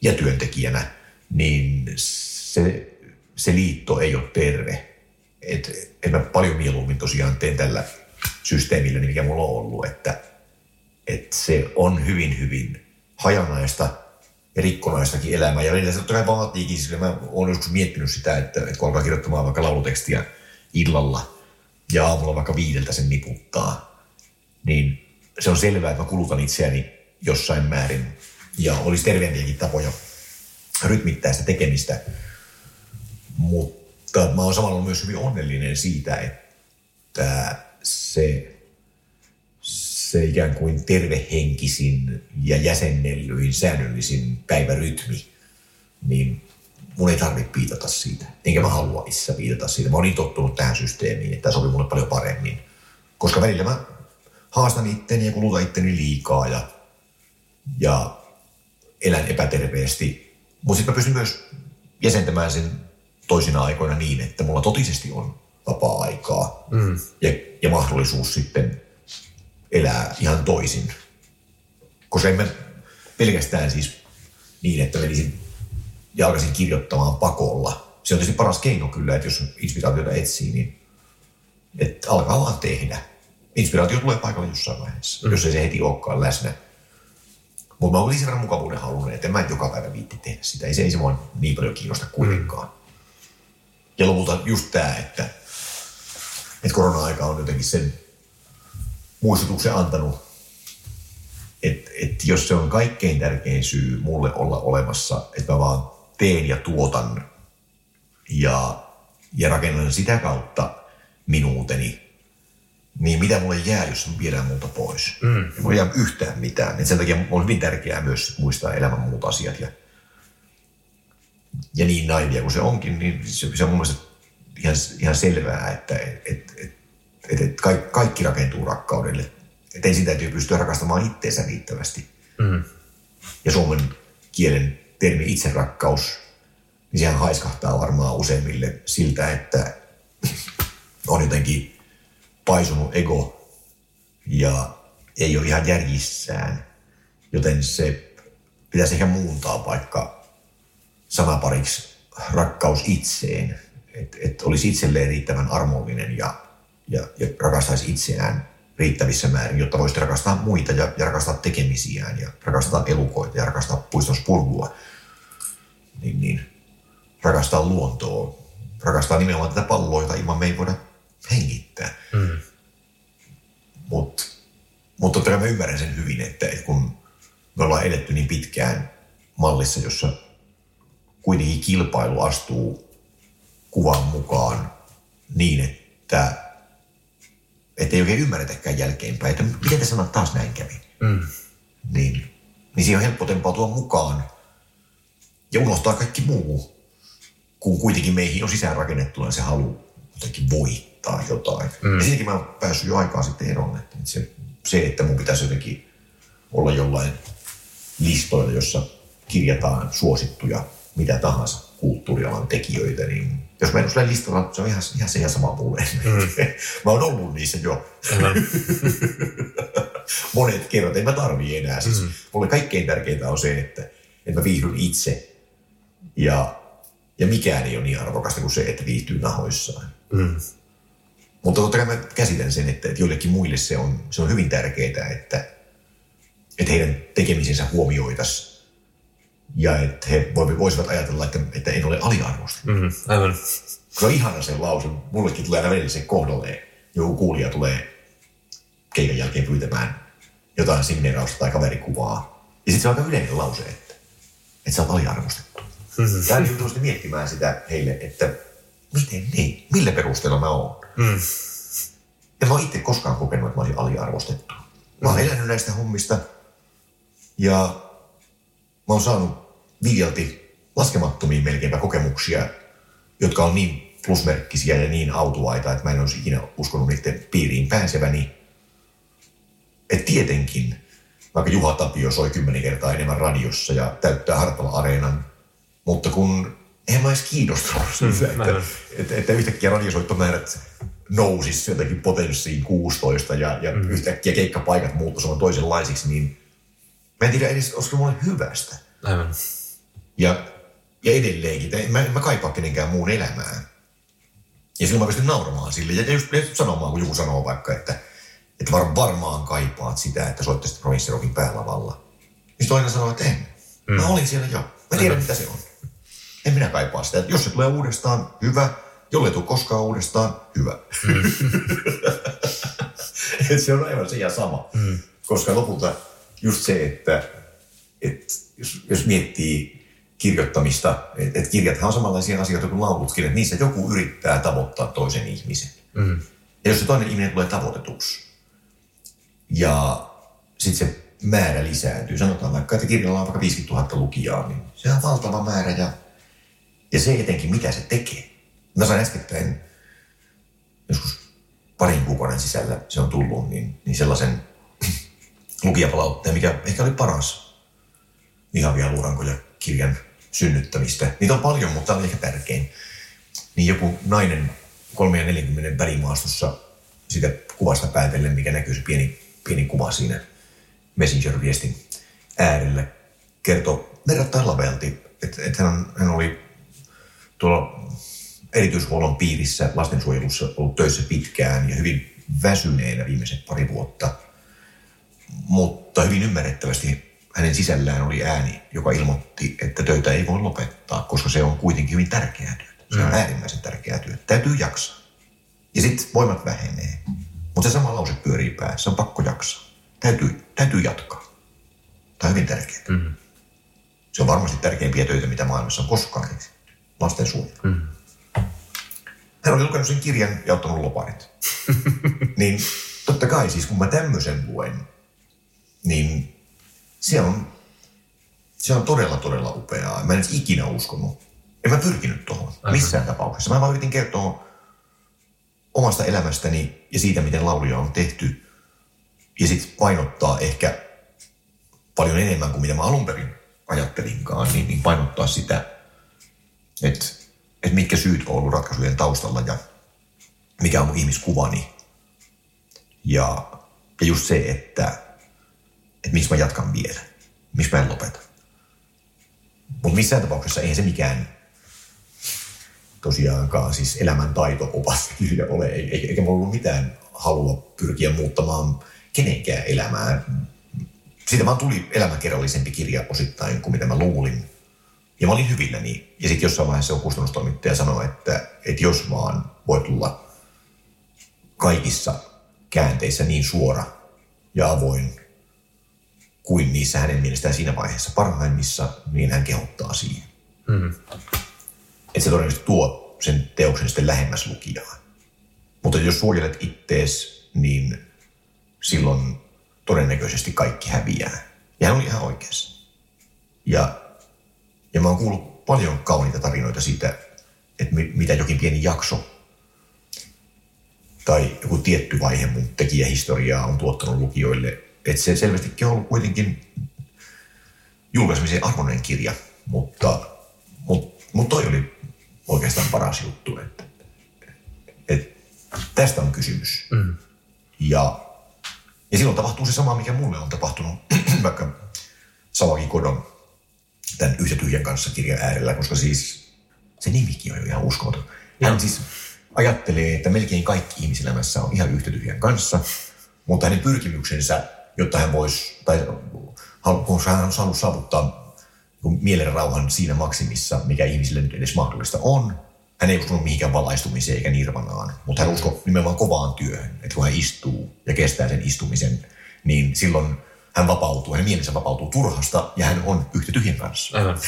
ja työntekijänä, niin se, se liitto ei ole terve. Et, et mä paljon mieluummin tosiaan teen tällä systeemillä, mikä mulla on ollut, että, että se on hyvin, hyvin hajanaista – ja rikkonaistakin elämää. Ja välillä se totta kai vaatiikin, sillä mä oon joskus miettinyt sitä, että, että kun alkaa kirjoittamaan vaikka laulutekstiä illalla ja aamulla vaikka viideltä sen niputtaa, niin se on selvää, että mä kulutan itseäni jossain määrin ja olisi terveempiäkin tapoja rytmittää sitä tekemistä. Mutta mä oon samalla myös hyvin onnellinen siitä, että se se ikään kuin tervehenkisin ja jäsennellyin säännöllisin päivärytmi, niin mun ei tarvitse piitata siitä. Enkä mä halua itse piitata siitä. Mä oon niin tottunut tähän systeemiin, että tämä sopii mulle paljon paremmin. Koska välillä mä haastan itteni ja kulutan itteni liikaa ja, ja elän epäterveesti. Mutta sitten mä pystyn myös jäsentämään sen toisina aikoina niin, että mulla totisesti on vapaa-aikaa mm. ja, ja mahdollisuus sitten elää ihan toisin. Koska emme pelkästään siis niin, että menisin ja alkaisin kirjoittamaan pakolla. Se on tietysti paras keino kyllä, että jos inspiraatiota etsii, niin että alkaa vaan tehdä. Inspiraatio tulee paikalle jossain vaiheessa, mm. jos ei se heti olekaan läsnä. Mutta mä olin sen verran mukavuuden halunnut, että en mä joka päivä viitti tehdä sitä. Ei se, ei se mua niin paljon kiinnosta kuitenkaan. Mm. Ja lopulta just tämä, että, että korona-aika on jotenkin sen muistutuksen antanut, että et jos se on kaikkein tärkein syy mulle olla olemassa, että mä vaan teen ja tuotan ja, ja rakennan sitä kautta minuuteni, niin mitä mulle jää, jos viedään multa pois? Mm. Ei mulle jää yhtään mitään. Et sen takia on hyvin tärkeää myös muistaa elämän muut asiat. Ja, ja niin naivia kuin se onkin, niin se, se on mun mielestä ihan, ihan selvää, että et, et, et, et, et kaikki, kaikki rakentuu rakkaudelle. Että ensin täytyy pystyä rakastamaan itteensä riittävästi. Mm. Ja suomen kielen termi itserakkaus, niin sehän haiskahtaa varmaan useimmille siltä, että *laughs* on jotenkin paisunut ego ja ei ole ihan järjissään. Joten se pitäisi ehkä muuntaa vaikka sanapariksi rakkaus itseen. Että et olisi itselleen riittävän armollinen ja, ja, ja rakastaisi itseään riittävissä määrin, jotta voisi rakastaa muita ja, ja rakastaa tekemisiään ja rakastaa elukoita ja rakastaa puiston spurgua. Niin, niin rakastaa luontoa, rakastaa nimenomaan tätä palloa, jota ilman me ei voida hengittää. Mm. Mutta mut totta kai mä ymmärrän sen hyvin, että, että kun me ollaan edetty niin pitkään mallissa, jossa kuitenkin kilpailu astuu kuvan mukaan niin, että että ei oikein ymmärretäkään jälkeenpäin, että miten te sanot taas näin kävi. Mm. Niin, niin siihen on helppo tempautua mukaan ja unohtaa kaikki muu, kun kuitenkin meihin on sisäänrakennettuna se halu jotenkin voittaa jotain. Mm. Ja siitäkin mä oon päässyt jo aikaa sitten eroon, että se, se, että mun pitäisi jotenkin olla jollain listoilla, jossa kirjataan suosittuja mitä tahansa kulttuurialan tekijöitä, niin jos mä en ole listalla, se on ihan, ihan se ja sama mulle. Mm. *laughs* mä oon ollut niissä jo. *laughs* Monet kerrat, en mä tarvii enää. Siis mm. Mulle kaikkein tärkeintä on se, että, että mä viihdyn itse ja, ja mikään ei ole niin arvokasta kuin se, että viihtyy nahoissaan. Mm. Mutta totta kai mä käsitän sen, että, että joillekin muille se on, se on hyvin tärkeää, että, että heidän tekemisensä huomioitaisiin ja että he voisivat ajatella, että, että en ole aliarvostettu. Mm, aivan. Se on ihana se lause. Mullekin tulee aina se kohdalle. Joku kuulija tulee keikan jälkeen pyytämään jotain signeerausta tai kaverikuvaa. Ja sitten se on aika yleinen lause, että, että sä oot aliarvostettu. Mm-hmm. Tämä joutuu sitten miettimään sitä heille, että miten niin, millä perusteella mä oon. Mm. Ja mä oon itse koskaan kokenut, että mä olin aliarvostettu. Mä oon mm. elänyt näistä hommista ja mä oon saanut viljalti laskemattomia melkeinpä kokemuksia, jotka on niin plusmerkkisiä ja niin autuaita, että mä en olisi ikinä uskonut niiden piiriin pääseväni. Et tietenkin, vaikka Juha Tapio soi kymmenen kertaa enemmän radiossa ja täyttää Hartwall-areenan, mutta kun en mä edes kiinnostunut siitä, mm, että, että, että, yhtäkkiä radiosoittomäärät nousisi jotenkin potenssiin 16 ja, ja mm. yhtäkkiä keikkapaikat muuttuisivat toisenlaisiksi, niin mä en tiedä edes, olisiko mulle hyvästä. Aivan. Ja, ja edelleenkin, en mä, mä kaipaa kenenkään muun elämää. Ja silloin mä pystyn nauramaan sille ja just, just sanomaan, kun joku sanoo vaikka, että, että var, varmaan kaipaat sitä, että soittaisit provinssirokin päälavalla. Niin aina sanoo, että en. Mm. Mä olin siellä jo. Mä tiedän, mitä se on. En minä kaipaa sitä. Että jos se tulee uudestaan, hyvä. Jollei tule koskaan uudestaan, hyvä. Mm. *laughs* Et se on aivan se ja sama. Mm. Koska lopulta just se, että, että jos, jos miettii kirjoittamista, että et kirjathan on samanlaisia asioita kuin laulutkin, että niissä joku yrittää tavoittaa toisen ihmisen. Mm. Ja jos se toinen ihminen tulee tavoitetuksi ja sitten se määrä lisääntyy, sanotaan vaikka, että kirjalla on vaikka 50 000 lukijaa, niin se on valtava määrä ja, ja se etenkin, mitä se tekee. Mä sain äskettäin joskus parin kuukauden sisällä se on tullut, niin, niin sellaisen *clears throat* lukijapalautteen, mikä ehkä oli paras vihavia luurankoja kirjan synnyttämistä. Niitä on paljon, mutta tämä on ehkä tärkein. Niin joku nainen 340 välimaastossa sitä kuvasta päätellen, mikä näkyy se pieni, pieni kuva siinä Messenger-viestin äärellä, kertoi verrattain lavealti, että, että hän, hän oli tuolla erityishuollon piirissä lastensuojelussa ollut töissä pitkään ja hyvin väsyneenä viimeiset pari vuotta, mutta hyvin ymmärrettävästi hänen sisällään oli ääni, joka ilmoitti, että töitä ei voi lopettaa, koska se on kuitenkin hyvin tärkeää työtä. Se on mm. äärimmäisen tärkeää työtä. Täytyy jaksaa. Ja sitten voimat vähenee. Mutta se sama lause pyörii päässä. On pakko jaksaa. Täytyy, täytyy jatkaa. Tämä on hyvin tärkeää. Mm. Se on varmasti tärkeimpiä töitä, mitä maailmassa on koskaan Lastensuojelu. Mm. hän oli lukenut sen kirjan ja ottanut loparit. *laughs* niin totta kai siis kun mä tämmöisen luen, niin se on, se on todella todella upeaa. Mä en ikinä uskonut. En mä pyrkinyt tuohon missään tapauksessa. Mä vaan yritin kertoa omasta elämästäni ja siitä, miten lauluja on tehty. Ja sitten painottaa ehkä paljon enemmän kuin mitä mä alun perin ajattelinkaan, niin, niin painottaa sitä, että, että mitkä syyt on ollut ratkaisujen taustalla ja mikä on mun ihmiskuvani. Ja, ja just se, että, että miksi mä jatkan vielä, miksi mä en lopeta. Mutta missään tapauksessa eihän se mikään tosiaankaan siis elämäntaito-opas *laughs* kirja ole, eikä mulla ollut mitään halua pyrkiä muuttamaan kenenkään elämää. Siitä vaan tuli elämäkerrallisempi kirja osittain kuin mitä mä luulin. Ja mä olin hyvilläni. Ja sitten jossain vaiheessa on kustannustoimittaja sanoi, että, että jos vaan voi tulla kaikissa käänteissä niin suora ja avoin kuin niissä hänen mielestään siinä vaiheessa parhaimmissa, niin hän kehottaa siihen. Mm-hmm. Että se todennäköisesti tuo sen teoksen sitten lähemmäs lukijaa. Mutta jos suojelet ittees, niin silloin todennäköisesti kaikki häviää. Ja hän oli ihan oikeassa. Ja, ja mä oon kuullut paljon kauniita tarinoita siitä, että mitä jokin pieni jakso tai joku tietty vaihe mun tekijähistoriaa on tuottanut lukijoille. Että se selvästikin on ollut kuitenkin julkaisemisen arvoinen kirja, mutta, mutta, mutta toi oli oikeastaan paras juttu, että, että tästä on kysymys. Mm. Ja, ja silloin tapahtuu se sama, mikä mulle on tapahtunut *clears throat* vaikka Savaki Kodon tämän Yhtä tyhjän kanssa kirjan äärellä, koska siis se nimikin on jo ihan uskomaton. Hän siis ajattelee, että melkein kaikki ihmiselämässä on ihan yhtä tyhjän kanssa, mutta hänen pyrkimyksensä, jotta hän voisi, tai kun hän on saanut saavuttaa mielenrauhan siinä maksimissa, mikä ihmisille nyt edes mahdollista on, hän ei uskonut mihinkään valaistumiseen eikä nirvanaan, mutta hän uskoi nimenomaan kovaan työhön, että kun hän istuu ja kestää sen istumisen, niin silloin hän vapautuu, hänen mielensä vapautuu turhasta ja hän on yhtä tyhjän kanssa. Aivan.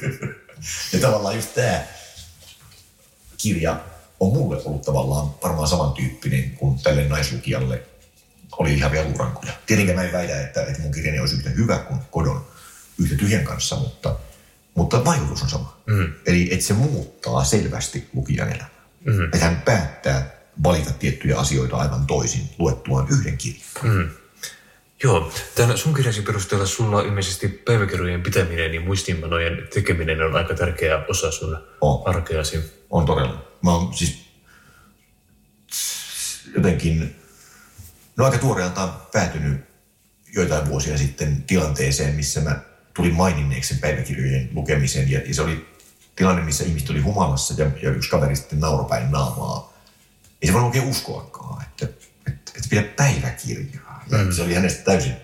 *laughs* ja tavallaan just tämä kirja on mulle ollut tavallaan varmaan samantyyppinen kuin tälle naislukijalle oli ihan vielä luurankoja. Tietenkään mä en väitä, että, että mun kirjani olisi yhtä hyvä kuin Kodon yhtä tyhjän kanssa, mutta, mutta vaikutus on sama. Mm. Eli että se muuttaa selvästi lukijan elämää. Mm. Että hän päättää valita tiettyjä asioita aivan toisin luettuaan yhden kirjan. Mm. Joo, tämän sun kirjasi perusteella sulla ilmeisesti päiväkirjojen pitäminen ja muistiinpanojen tekeminen on aika tärkeä osa sun on. arkeasi. On todella. Mä oon siis jotenkin, no aika tuoreeltaan päätynyt joitain vuosia sitten tilanteeseen, missä mä tulin maininneeksi sen päiväkirjojen lukemisen. Ja, ja se oli tilanne, missä ihmiset oli humalassa ja, ja yksi kaveri sitten nauropäin naamaa. Ei se voi oikein uskoakaan, että, että, että pidä päiväkirjaa. Ja mm. Se oli hänestä täysin,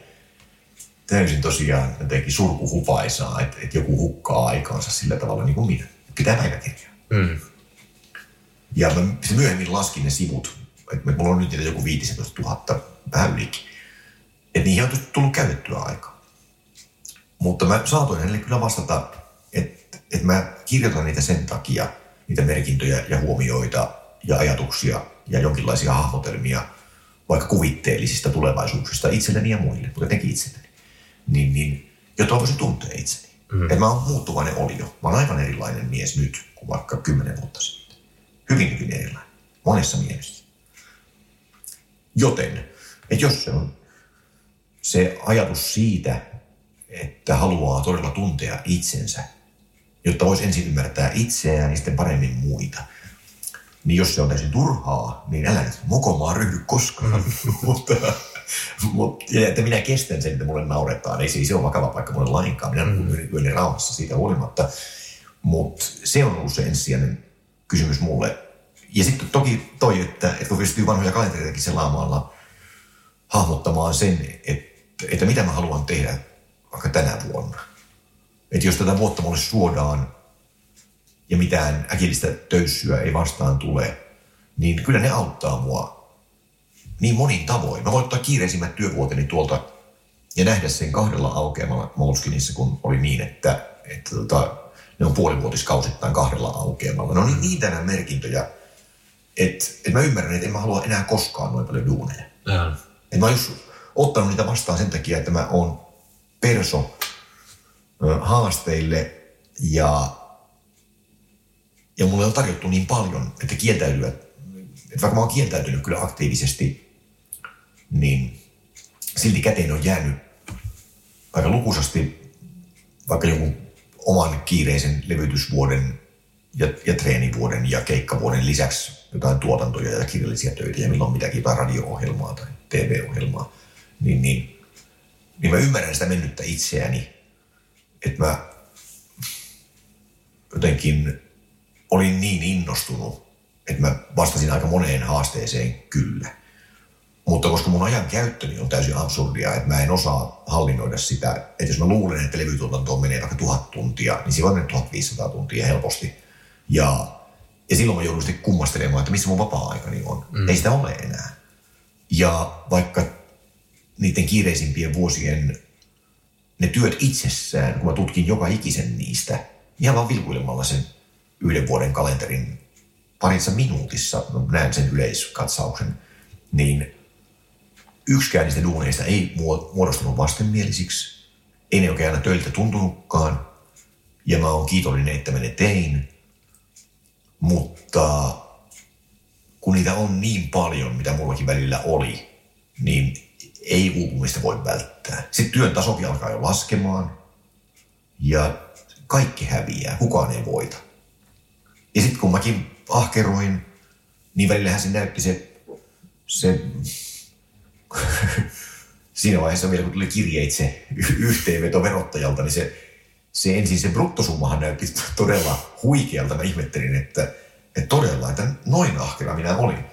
täysin tosiaan jotenkin surkuhupaisaa, että, että joku hukkaa aikaansa sillä tavalla niin kuin minä. Pitää päiväkirjaa. Mm. Ja mä myöhemmin laskin ne sivut, että mulla on nyt niitä joku 15 000 vähän ylikin. Että niihin on tullut käytettyä aikaa. Mutta mä saatoin hänelle kyllä vastata, että, että mä kirjoitan niitä sen takia, niitä merkintöjä ja huomioita ja ajatuksia ja jonkinlaisia hahmotelmia vaikka kuvitteellisista tulevaisuuksista itselleni ja muille, mutta etenkin itselleni. Niin, niin, jotta voisin tuntea itseni. Mm. Että mä oon muuttuvainen olio. Mä oon aivan erilainen mies nyt kuin vaikka kymmenen vuotta sitten. Hyvin, hyvin erilainen. Monessa mielessä. Joten, että jos se on se ajatus siitä, että haluaa todella tuntea itsensä, jotta voisi ensin ymmärtää itseään ja sitten paremmin muita. Niin jos se on täysin turhaa, niin älä nyt mokomaan ryhdy koskaan. *laughs* mutta, mutta, ja että minä kestän sen, että mulle nauretaan. Ei siis se ole vakava paikka mulle lainkaan. Minä mm. yritän rauhassa siitä huolimatta. Mutta se on ollut se ensisijainen kysymys mulle. Ja sitten toki toi, että, että kun pystyy vanhoja kalentereitakin selaamalla hahmottamaan sen, että, että mitä mä haluan tehdä vaikka tänä vuonna. Että jos tätä vuotta mulle suodaan ja mitään äkillistä töyssyä ei vastaan tule, niin kyllä ne auttaa mua niin monin tavoin. Mä voin ottaa kiireisimmät työvuoteni tuolta ja nähdä sen kahdella aukeamalla Molskinissa, kun oli niin, että, että tota, ne on puolivuotiskausittain kahdella aukeamalla. No niin, niin tänään merkintöjä, että et mä ymmärrän, että en mä halua enää koskaan noin paljon duuneja. Ja. Et mä oon just ottanut niitä vastaan sen takia, että mä oon perso haasteille ja, ja mulle on tarjottu niin paljon, että kieltäytyä, että vaikka mä oon kieltäytynyt kyllä aktiivisesti, niin silti käteen on jäänyt aika lukuisasti vaikka jonkun oman kiireisen levytysvuoden ja, ja treenivuoden ja keikkavuoden lisäksi jotain tuotantoja ja kirjallisia töitä ja milloin mitäkin jotain radio-ohjelmaa tai TV-ohjelmaa, niin, niin, niin mä ymmärrän sitä mennyttä itseäni, että mä jotenkin olin niin innostunut, että mä vastasin aika moneen haasteeseen kyllä. Mutta koska mun ajan käyttöni on täysin absurdia, että mä en osaa hallinnoida sitä, että jos mä luulen, että levytuotantoon menee vaikka tuhat tuntia, niin siinä voi mennä 1500 tuntia helposti. Ja, ja silloin mä joudun sitten kummastelemaan, että missä mun vapaa-aikani on. Mm. Ei sitä ole enää. Ja vaikka niiden kiireisimpien vuosien ne työt itsessään, kun mä tutkin joka ikisen niistä, ihan vaan vilkuilemalla sen yhden vuoden kalenterin parissa minuutissa, näen sen yleiskatsauksen, niin yksikään niistä duuneista ei muodostunut vastenmielisiksi. Ei ne oikein aina töiltä tuntunutkaan. Ja mä oon kiitollinen, että mä ne tein. Mutta kun niitä on niin paljon, mitä mullakin välillä oli, niin ei uupumista voi välttää. Sitten työn tasokin alkaa jo laskemaan. Ja kaikki häviää, kukaan ei voita. Ja sitten kun mäkin ahkeroin, niin välillähän se näytti se, se *laughs* siinä vaiheessa vielä kun tuli kirjeitse yhteenveto verottajalta, niin se, se ensin se bruttosummahan näytti todella huikealta. Mä ihmettelin, että, että todella, että noin ahkera minä olin.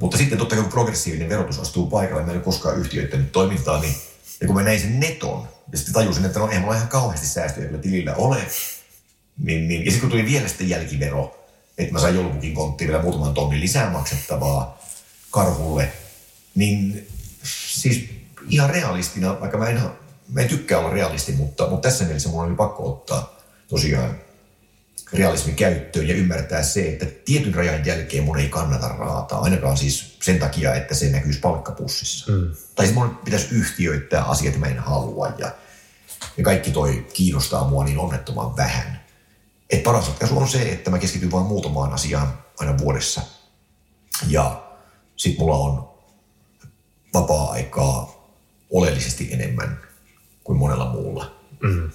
Mutta sitten totta kai kun progressiivinen verotus astuu paikalle, mä en ole koskaan yhtiöittänyt toimintaa, niin ja kun mä näin sen neton, ja sitten tajusin, että no ei mulla ihan kauheasti säästöjä kyllä tilillä ole, niin, niin, ja sitten kun tuli vielä sitten jälkivero, että mä sain joulupukin konttiin vielä muutaman tonnin lisää maksettavaa karhulle, niin siis ihan realistina, vaikka mä en, mä en tykkää olla realisti, mutta, mutta tässä mielessä mun oli pakko ottaa tosiaan realismi käyttöön ja ymmärtää se, että tietyn rajan jälkeen mun ei kannata raataa, ainakaan siis sen takia, että se näkyisi palkkapussissa. Mm. Tai siis mun pitäisi yhtiöittää asiat, mä en halua ja, ja kaikki toi kiinnostaa mua niin onnettoman vähän. Et paras ratkaisu on se, että mä keskityn vain muutamaan asiaan aina vuodessa. Ja sit mulla on vapaa-aikaa oleellisesti enemmän kuin monella muulla. Mm.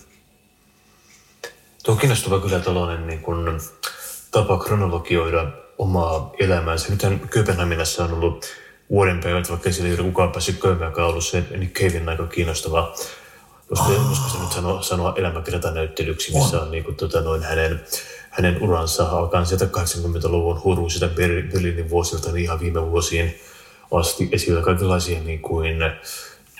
Tuo on kiinnostava kyllä tällainen niin kuin, tapa kronologioida omaa elämäänsä. Nythän Kööpenhaminassa on ollut vuoden päivät, vaikka siellä ei ole kukaan päässyt käymään ollut se Nick Cavein aika kiinnostava jos oh. se nyt sanoa, sanoa elämäkertanäyttelyksi, missä on, on niin kuin, tota, noin hänen, hänen uransa alkaen sieltä 80-luvun huruisilta Berliinin vuosilta niin ihan viime vuosiin asti esillä kaikenlaisia niin kuin,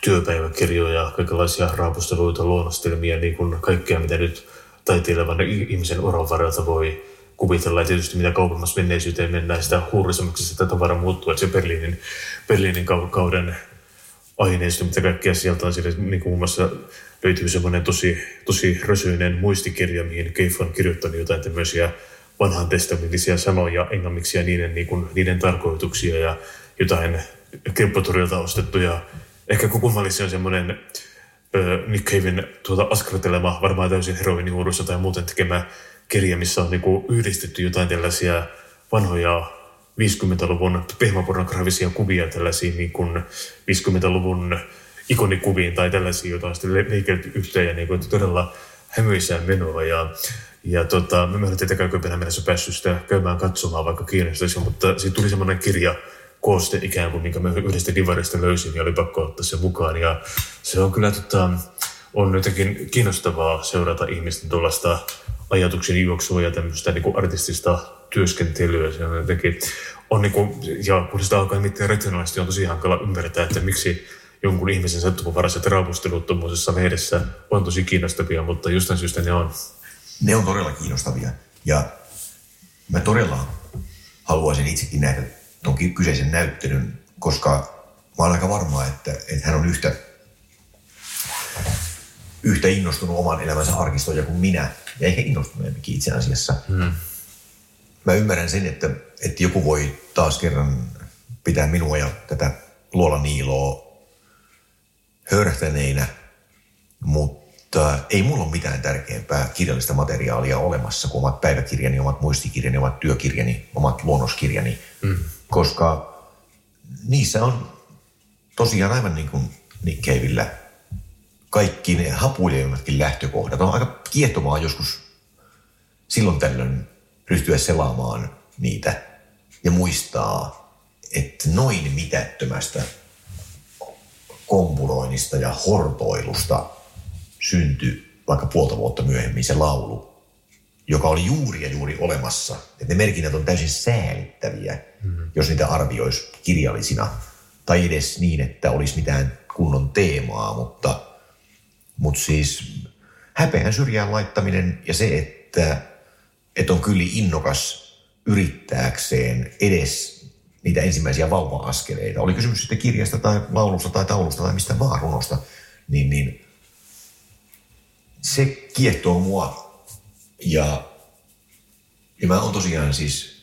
työpäiväkirjoja, kaikenlaisia raapusteluita, luonnostelmia, niin kuin kaikkea, mitä nyt taiteilevan ihmisen uran varrelta voi kuvitella. Ja tietysti mitä kauemmas menneisyyteen mennään, sitä huurisemmaksi sitä tavara muuttuu. Että se Berliinin, Berliinin kauden aineisto, mitä kaikkea sieltä on. Siellä niin kuin muun muassa löytyy semmoinen tosi, tosi rösyinen muistikirja, mihin Keif on kirjoittanut jotain tämmöisiä vanhan testamentisia sanoja englanniksi ja niiden, niin kuin, niiden tarkoituksia ja jotain kirppotorilta ostettuja. Ehkä koko mallissa on semmoinen äh, Nick Cavein tuota askartelema, varmaan täysin heroinihuudussa tai muuten tekemä kirja, missä on niin kuin, yhdistetty jotain tällaisia vanhoja 50-luvun pehmäpornografisia kuvia tällaisiin niin kuin 50-luvun ikonikuviin tai tällaisiin, joita on sitten leikelty yhteen ja niin kuin, todella hämyisään menoa. Ja, ja tota, mä en tietenkään Kööpenhaminassa päässyt sitä käymään katsomaan, vaikka kiinnostaisi, mutta siitä tuli semmoinen kirja, kooste ikään kuin, minkä mä yhdestä divarista löysin ja oli pakko ottaa se mukaan. Ja se on kyllä tota, on jotenkin kiinnostavaa seurata ihmisten tuollaista ajatuksen juoksua ja tämmöistä niin kuin artistista työskentelyä. Se on jotenkin, on niin kuin, ja kun sitä alkaa mitään rationaalisesti, on tosi hankala ymmärtää, että miksi jonkun ihmisen sattumanvaraiset raapustelut tuommoisessa lehdessä on tosi kiinnostavia, mutta jostain syystä ne on. Ne on todella kiinnostavia. Ja mä todella haluaisin itsekin nähdä tuon kyseisen näyttelyn, koska mä olen aika varma, että, että hän on yhtä, yhtä innostunut oman elämänsä arkistoja kuin minä, ja ehkä innostuneempikin itse asiassa. Hmm. mä ymmärrän sen, että, että joku voi taas kerran pitää minua ja tätä luolaniiloa hörhtäneinä, mutta ei mulla ole mitään tärkeämpää kirjallista materiaalia olemassa kuin omat päiväkirjani, omat muistikirjani, omat työkirjani, omat luonnoskirjani, mm. Koska niissä on tosiaan aivan niin kuin Nick kaikki ne hapuileimmatkin lähtökohdat. On aika kiehtovaa joskus silloin tällöin ryhtyä selaamaan niitä ja muistaa, että noin mitättömästä kompuroinnista ja hortoilusta syntyi vaikka puolta vuotta myöhemmin se laulu, joka oli juuri ja juuri olemassa. Että ne merkinnät on täysin säälittäviä, mm-hmm. jos niitä arvioisi kirjallisina. Tai edes niin, että olisi mitään kunnon teemaa, mutta, mutta siis häpeän syrjään laittaminen ja se, että, että on kyllä innokas yrittääkseen edes niitä ensimmäisiä vauva-askeleita, oli kysymys sitten kirjasta tai laulusta tai taulusta tai mistä vaan runosta, niin, niin se kiehtoo mua ja, ja mä oon tosiaan siis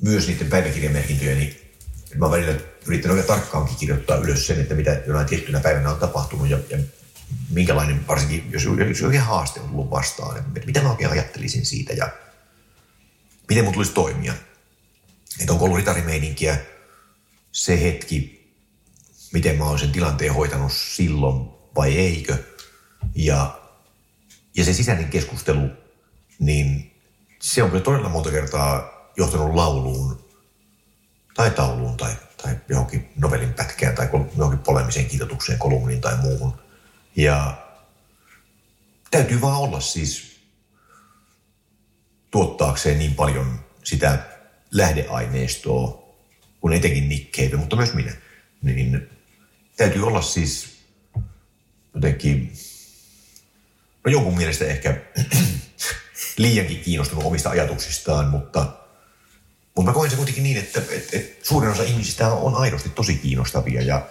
myös niiden päiväkirjamerkintöjeni, mä oon välillä yrittänyt oikein tarkkaankin kirjoittaa ylös sen, että mitä jonain tiettynä päivänä on tapahtunut ja, ja minkälainen, varsinkin jos, jos oikein haaste on tullut vastaan, että mitä mä oikein ajattelisin siitä ja miten mun tulisi toimia. Että onko ollut ritarimeininkiä se hetki, miten mä oon sen tilanteen hoitanut silloin vai eikö. Ja, ja se sisäinen keskustelu, niin se on kyllä todella monta kertaa johtanut lauluun tai tauluun tai, tai johonkin novelin pätkään tai johonkin polemiseen kirjoitukseen, kolumniin tai muuhun. Ja täytyy vaan olla siis tuottaakseen niin paljon sitä lähdeaineistoa, kun etenkin Cave, mutta myös minä, niin täytyy olla siis jotenkin, no jonkun mielestä ehkä *clears throat* liiankin kiinnostunut omista ajatuksistaan, mutta, mutta mä koen se kuitenkin niin, että, että, että suurin osa ihmisistä on aidosti tosi kiinnostavia ja,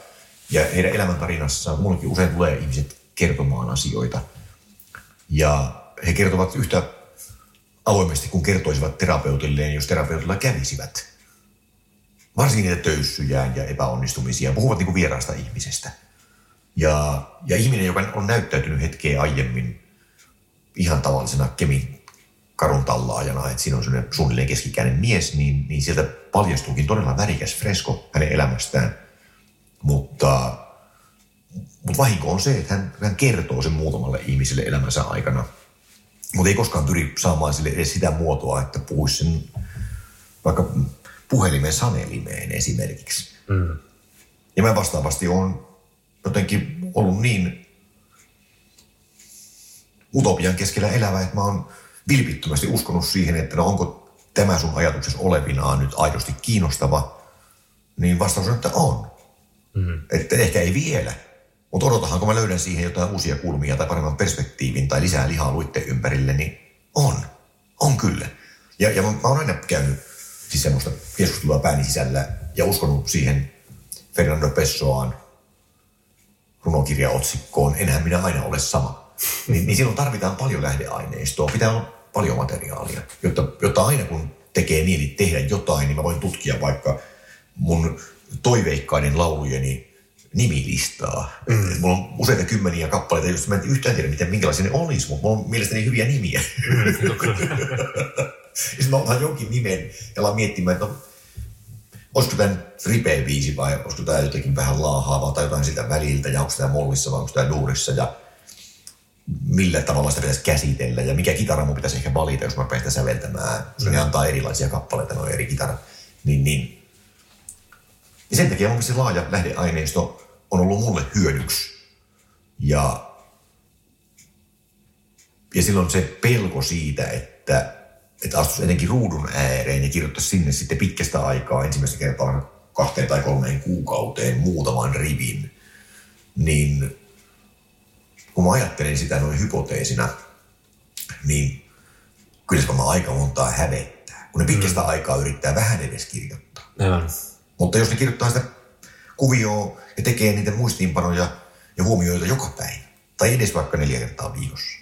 ja heidän elämäntarinnassa mullekin usein tulee ihmiset kertomaan asioita. Ja he kertovat yhtä avoimesti, kun kertoisivat terapeutilleen, jos terapeutilla kävisivät. Varsinkin niitä töyssyjään ja epäonnistumisia. Puhuvat niin kuin vieraasta ihmisestä. Ja, ja ihminen, joka on näyttäytynyt hetkeä aiemmin ihan tavallisena kemin karun tallaajana, että siinä on sellainen suunnilleen keskikäinen mies, niin, niin sieltä paljastuukin todella värikäs fresko hänen elämästään. Mutta, mutta vahinko on se, että hän, hän kertoo sen muutamalle ihmiselle elämänsä aikana – mutta ei koskaan pyri saamaan sille edes sitä muotoa, että puhuisi sen vaikka puhelimen sanelimeen esimerkiksi. Mm. Ja mä vastaavasti on jotenkin ollut niin utopian keskellä elävä, että mä oon vilpittömästi uskonut siihen, että no onko tämä sun ajatuksessa olevinaan nyt aidosti kiinnostava, niin vastaus on, että on. Mm. Että ehkä ei vielä, mutta odotahan, kun mä löydän siihen jotain uusia kulmia tai paremman perspektiivin tai lisää lihaa luitteen ympärille, niin on. On kyllä. Ja, ja mä, mä oon aina käynyt siis semmoista keskustelua pääni sisällä ja uskonut siihen Fernando Pessoaan runokirjaotsikkoon, enhän minä aina ole sama. Niin, niin silloin tarvitaan paljon lähdeaineistoa, pitää olla paljon materiaalia, jotta, jotta aina kun tekee mieli tehdä jotain, niin mä voin tutkia vaikka mun toiveikkaiden laulujeni nimilistaa. Mm. Mulla on useita kymmeniä kappaleita, joista mä en yhtään tiedä, miten, minkälaisia ne olisi, mutta mulla on mielestäni hyviä nimiä. Mm, sitten mä otan jonkin nimen ja alan miettimään, että no, olisiko tämä ripeä biisi vai olisiko tämä jotenkin vähän laahaavaa tai jotain sitä väliltä ja onko tämä mollissa vai onko tämä duurissa ja millä tavalla sitä pitäisi käsitellä ja mikä kitara mun pitäisi ehkä valita, jos mä päästä säveltämään. Mm. Ne antaa erilaisia kappaleita, noin eri kitarat. Niin, niin ja sen takia mun se laaja lähdeaineisto on ollut mulle hyödyksi. Ja, ja silloin se pelko siitä, että, että astuisi etenkin ruudun ääreen ja kirjoittaisi sinne sitten pitkästä aikaa ensimmäistä kertaa kahteen tai kolmeen kuukauteen muutaman rivin, niin kun mä ajattelen sitä noin hypoteesina, niin kyllä se aika montaa hävettää, kun ne pitkästä mm. aikaa yrittää vähän edes kirjoittaa. Aivan. Mutta jos ne kirjoittaa sitä kuvioa ja tekee niitä muistiinpanoja ja huomioita joka päivä, tai edes vaikka neljä kertaa viikossa,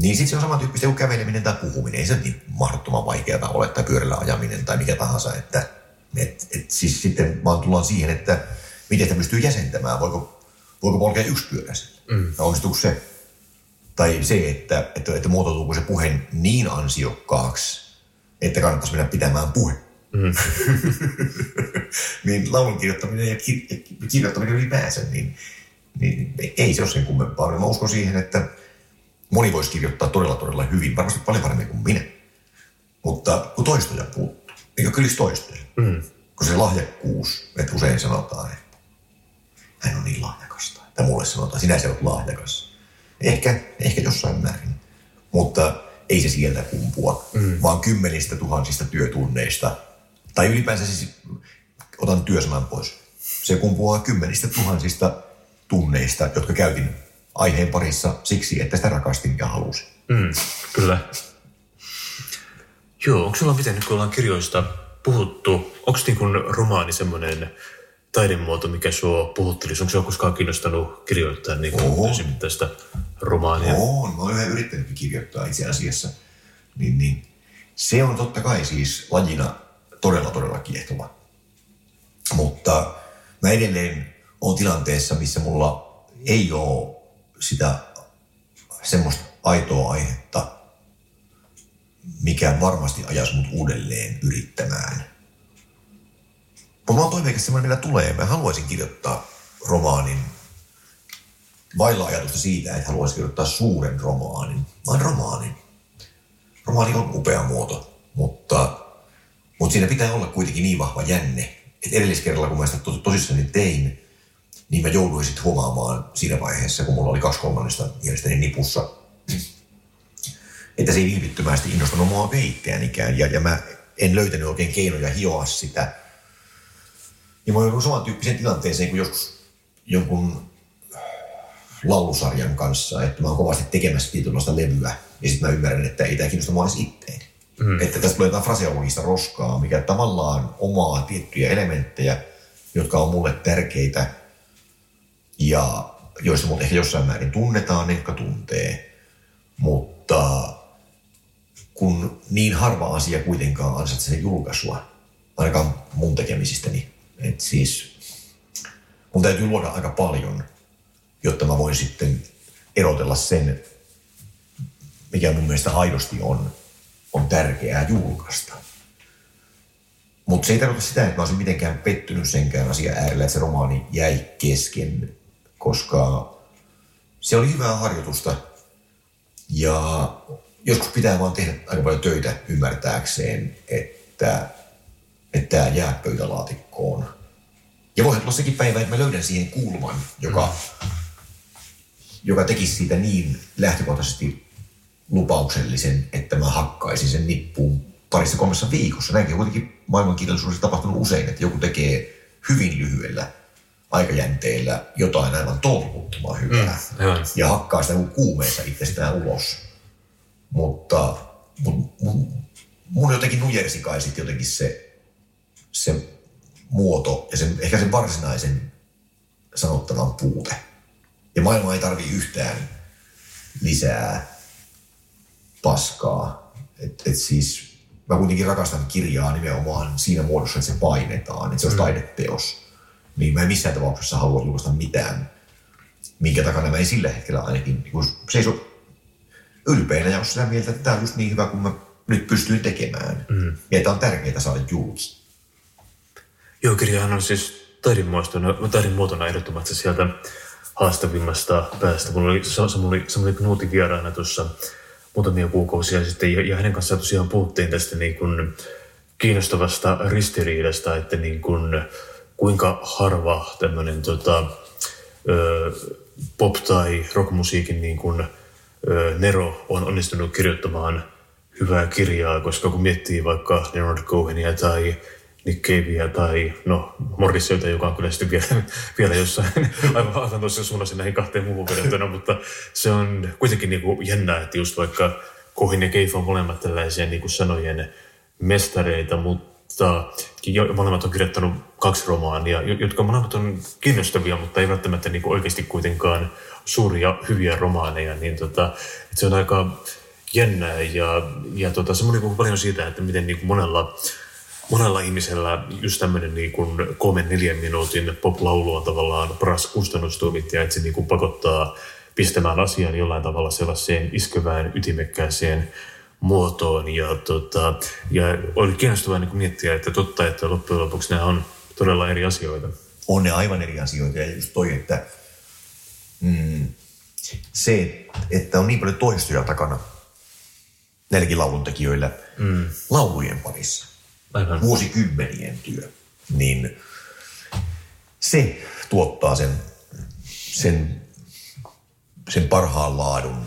Niin sitten se on samantyyppistä kuin käveleminen tai puhuminen. Ei se niin mahdottoman vaikeaa ole, tai pyörällä ajaminen tai mikä tahansa. Että, et, et siis sitten vaan tullaan siihen, että miten sitä pystyy jäsentämään. Voiko, voiko polkea yksi pyöräisellä? Mm. Onnistuuko se? Tai se, että, että, että muotoutuuko se puhe niin ansiokkaaksi, että kannattaisi mennä pitämään puhe. Mm. *laughs* niin laulun kirjoittaminen ja kir- kirjoittaminen ylipäänsä, niin, niin ei se ole sen kummempaa. Mä uskon siihen, että moni voisi kirjoittaa todella todella hyvin, varmasti paljon paremmin kuin minä. Mutta kun toistoja puuttuu, eikö kyllä toistoja? Mm. Kun se lahjakkuus, että usein sanotaan, että hän on niin lahjakasta. Tai mulle sanotaan, sinä se olet lahjakas. Ehkä, ehkä jossain määrin. Mutta ei se sieltä kumpua, mm. vaan kymmenistä tuhansista työtunneista. Tai ylipäänsä siis, otan työsanan pois. Se kumpuaa kymmenistä tuhansista tunneista, jotka käytin aiheen parissa siksi, että sitä rakastin ja halusin. Mm, kyllä. Joo, onko sulla miten nyt kun ollaan kirjoista puhuttu, onko niin kuin romaani semmoinen taidemuoto, mikä sua puhuttelisi? Onko sinua koskaan kiinnostanut kirjoittaa niin tästä romaania? On, mä olen yrittänyt kirjoittaa itse asiassa. Niin, niin. Se on totta kai siis lajina todella, todella kiehtova. Mutta mä edelleen olen tilanteessa, missä mulla ei ole sitä semmoista aitoa aihetta, mikä varmasti ajaisi mut uudelleen yrittämään. Mutta mä oon toiveikas semmoinen, millä tulee. Mä haluaisin kirjoittaa romaanin vailla ajatusta siitä, että haluaisin kirjoittaa suuren romaanin, vaan romaanin. Romaani on upea muoto, mutta, mutta siinä pitää olla kuitenkin niin vahva jänne, että edelliskerralla, kun mä sitä tos, tosissani tein, niin mä jouduin sitten huomaamaan siinä vaiheessa, kun mulla oli kaksi kolmannesta mielestäni nipussa, että se ei vilpittömästi innostanut mua veitteänikään. Ja, ja mä en löytänyt oikein keinoja hioa sitä. Ja mä joudun samantyyppiseen tilanteeseen kuin joskus jonkun laulusarjan kanssa, että mä oon kovasti tekemässä tietynlaista levyä. Ja sitten mä ymmärrän, että ei tämä kiinnosta mua edes itteen. Mm. Että tästä tulee jotain fraseologista roskaa, mikä tavallaan omaa tiettyjä elementtejä, jotka on mulle tärkeitä – ja joista mut ehkä jossain määrin tunnetaan, jotka tuntee. Mutta kun niin harva asia kuitenkaan ansaitsee julkaisua, ainakaan mun tekemisistäni, että siis mun täytyy luoda aika paljon, jotta mä voin sitten erotella sen, mikä mun mielestä aidosti on, on tärkeää julkaista. Mutta se ei tarkoita sitä, että mä olisin mitenkään pettynyt senkään asian äärellä, että se romaani jäi kesken koska se oli hyvää harjoitusta ja joskus pitää vaan tehdä aika paljon töitä ymmärtääkseen, että, että tämä jää pöytälaatikkoon. Ja voi olla sekin päivä, että mä löydän siihen kulman, joka, mm. joka tekisi siitä niin lähtökohtaisesti lupauksellisen, että mä hakkaisin sen nippuun parissa kolmessa viikossa. Näinkin on kuitenkin maailmankirjallisuudessa tapahtunut usein, että joku tekee hyvin lyhyellä aikajänteellä jotain aivan tolkuttoman hyvää. Mm, ja hakkaa sitä kuumeessa itsestään ulos. Mutta mun, mun, mun jotenkin nujersi kai sitten jotenkin se, se muoto ja sen, ehkä sen varsinaisen sanottavan puute. Ja maailma ei tarvi yhtään lisää paskaa. Et, et siis mä kuitenkin rakastan kirjaa nimenomaan siinä muodossa, että se painetaan, että se olisi mm. taideteos niin mä en missään tapauksessa halua julkaista mitään, minkä takana mä en sillä hetkellä ainakin niin seiso ylpeänä ja sitä mieltä, että tämä on just niin hyvä kuin mä nyt pystyn tekemään. Mm. Ja että on tärkeää saada julki. Joo, kirjahan on siis taidemuotona, taidemuotona ehdottomasti sieltä haastavimmasta päästä. Mulla oli, se oli Knuutin vieraana tuossa muutamia kuukausia sitten ja, ja hänen kanssaan tosiaan puhuttiin tästä niin kuin kiinnostavasta ristiriidasta, että niin kuin, kuinka harva tämmöinen tota, pop- tai rockmusiikin niin kuin, ö, Nero on onnistunut kirjoittamaan hyvää kirjaa, koska kun miettii vaikka Leonard Cohenia tai Nick Cavea tai no Morrisseita, joka on kyllä sitten vielä, vielä jossain aivan, aivan suunnassa näihin kahteen muuhun verrattuna, mutta se on kuitenkin niin kuin jännää, että just vaikka Cohen ja Cave on molemmat tällaisia niin kuin sanojen mestareita, mutta molemmat on kirjoittanut kaksi romaania, jo- jotka molemmat on kiinnostavia, mutta ei välttämättä niin kuin oikeasti kuitenkaan suuria hyviä romaaneja, niin tota, se on aika jännää ja, ja tota, semmoinen niin paljon siitä, että miten niin kuin monella, monella ihmisellä just tämmöinen niin kuin kolmen neljän minuutin pop-laulu on tavallaan paras kustannustuomittaja, että se niin kuin pakottaa pistämään asian jollain tavalla sellaiseen iskevään, ytimekkääseen muotoon. Ja, tota, ja oli kiinnostavaa niin miettiä, että totta, että loppujen lopuksi nämä on todella eri asioita. on ne aivan eri asioita. Ja just toi, että mm, se, että on niin paljon toistoja takana näilläkin lauluntekijöillä mm. laulujen parissa. Aivan. Vuosikymmenien työ. Niin se tuottaa sen, sen, sen parhaan laadun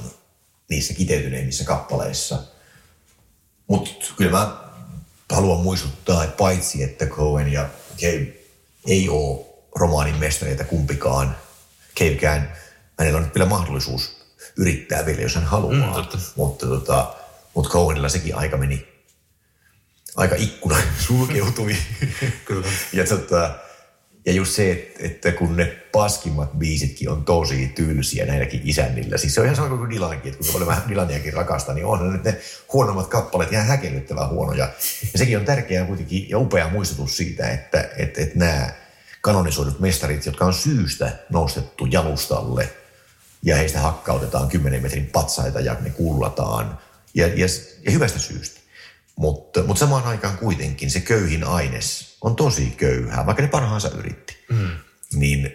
niissä kiteytyneimmissä kappaleissa. Mutta kyllä mä haluan muistuttaa, että paitsi että Cohen ja Cave ei ole romaanin mestareita kumpikaan, Cavekään, hänellä on nyt vielä mahdollisuus yrittää vielä, jos hän haluaa. Mm, totta. mutta, tota, mutta Cohenilla sekin aika meni, aika ikkuna *laughs* sulkeutui. Kyllä. *laughs* ja, tota, ja just se, että, että kun ne paskimmat biisitkin on tosi tylsiä näilläkin isännillä. Siis se on ihan sama kuin Dylankin, että kuinka paljon mä Dylaniakin rakastan, niin onhan nyt ne huonommat kappaleet ihan häkellyttävän huonoja. Ja sekin on tärkeää kuitenkin ja upea muistutus siitä, että, että, että nämä kanonisoidut mestarit, jotka on syystä nostettu jalustalle ja heistä hakkautetaan 10 metrin patsaita ja ne kullataan. Ja, ja, ja hyvästä syystä. Mutta, mutta samaan aikaan kuitenkin se köyhin aines on tosi köyhää, vaikka ne parhaansa yritti. Mm. Niin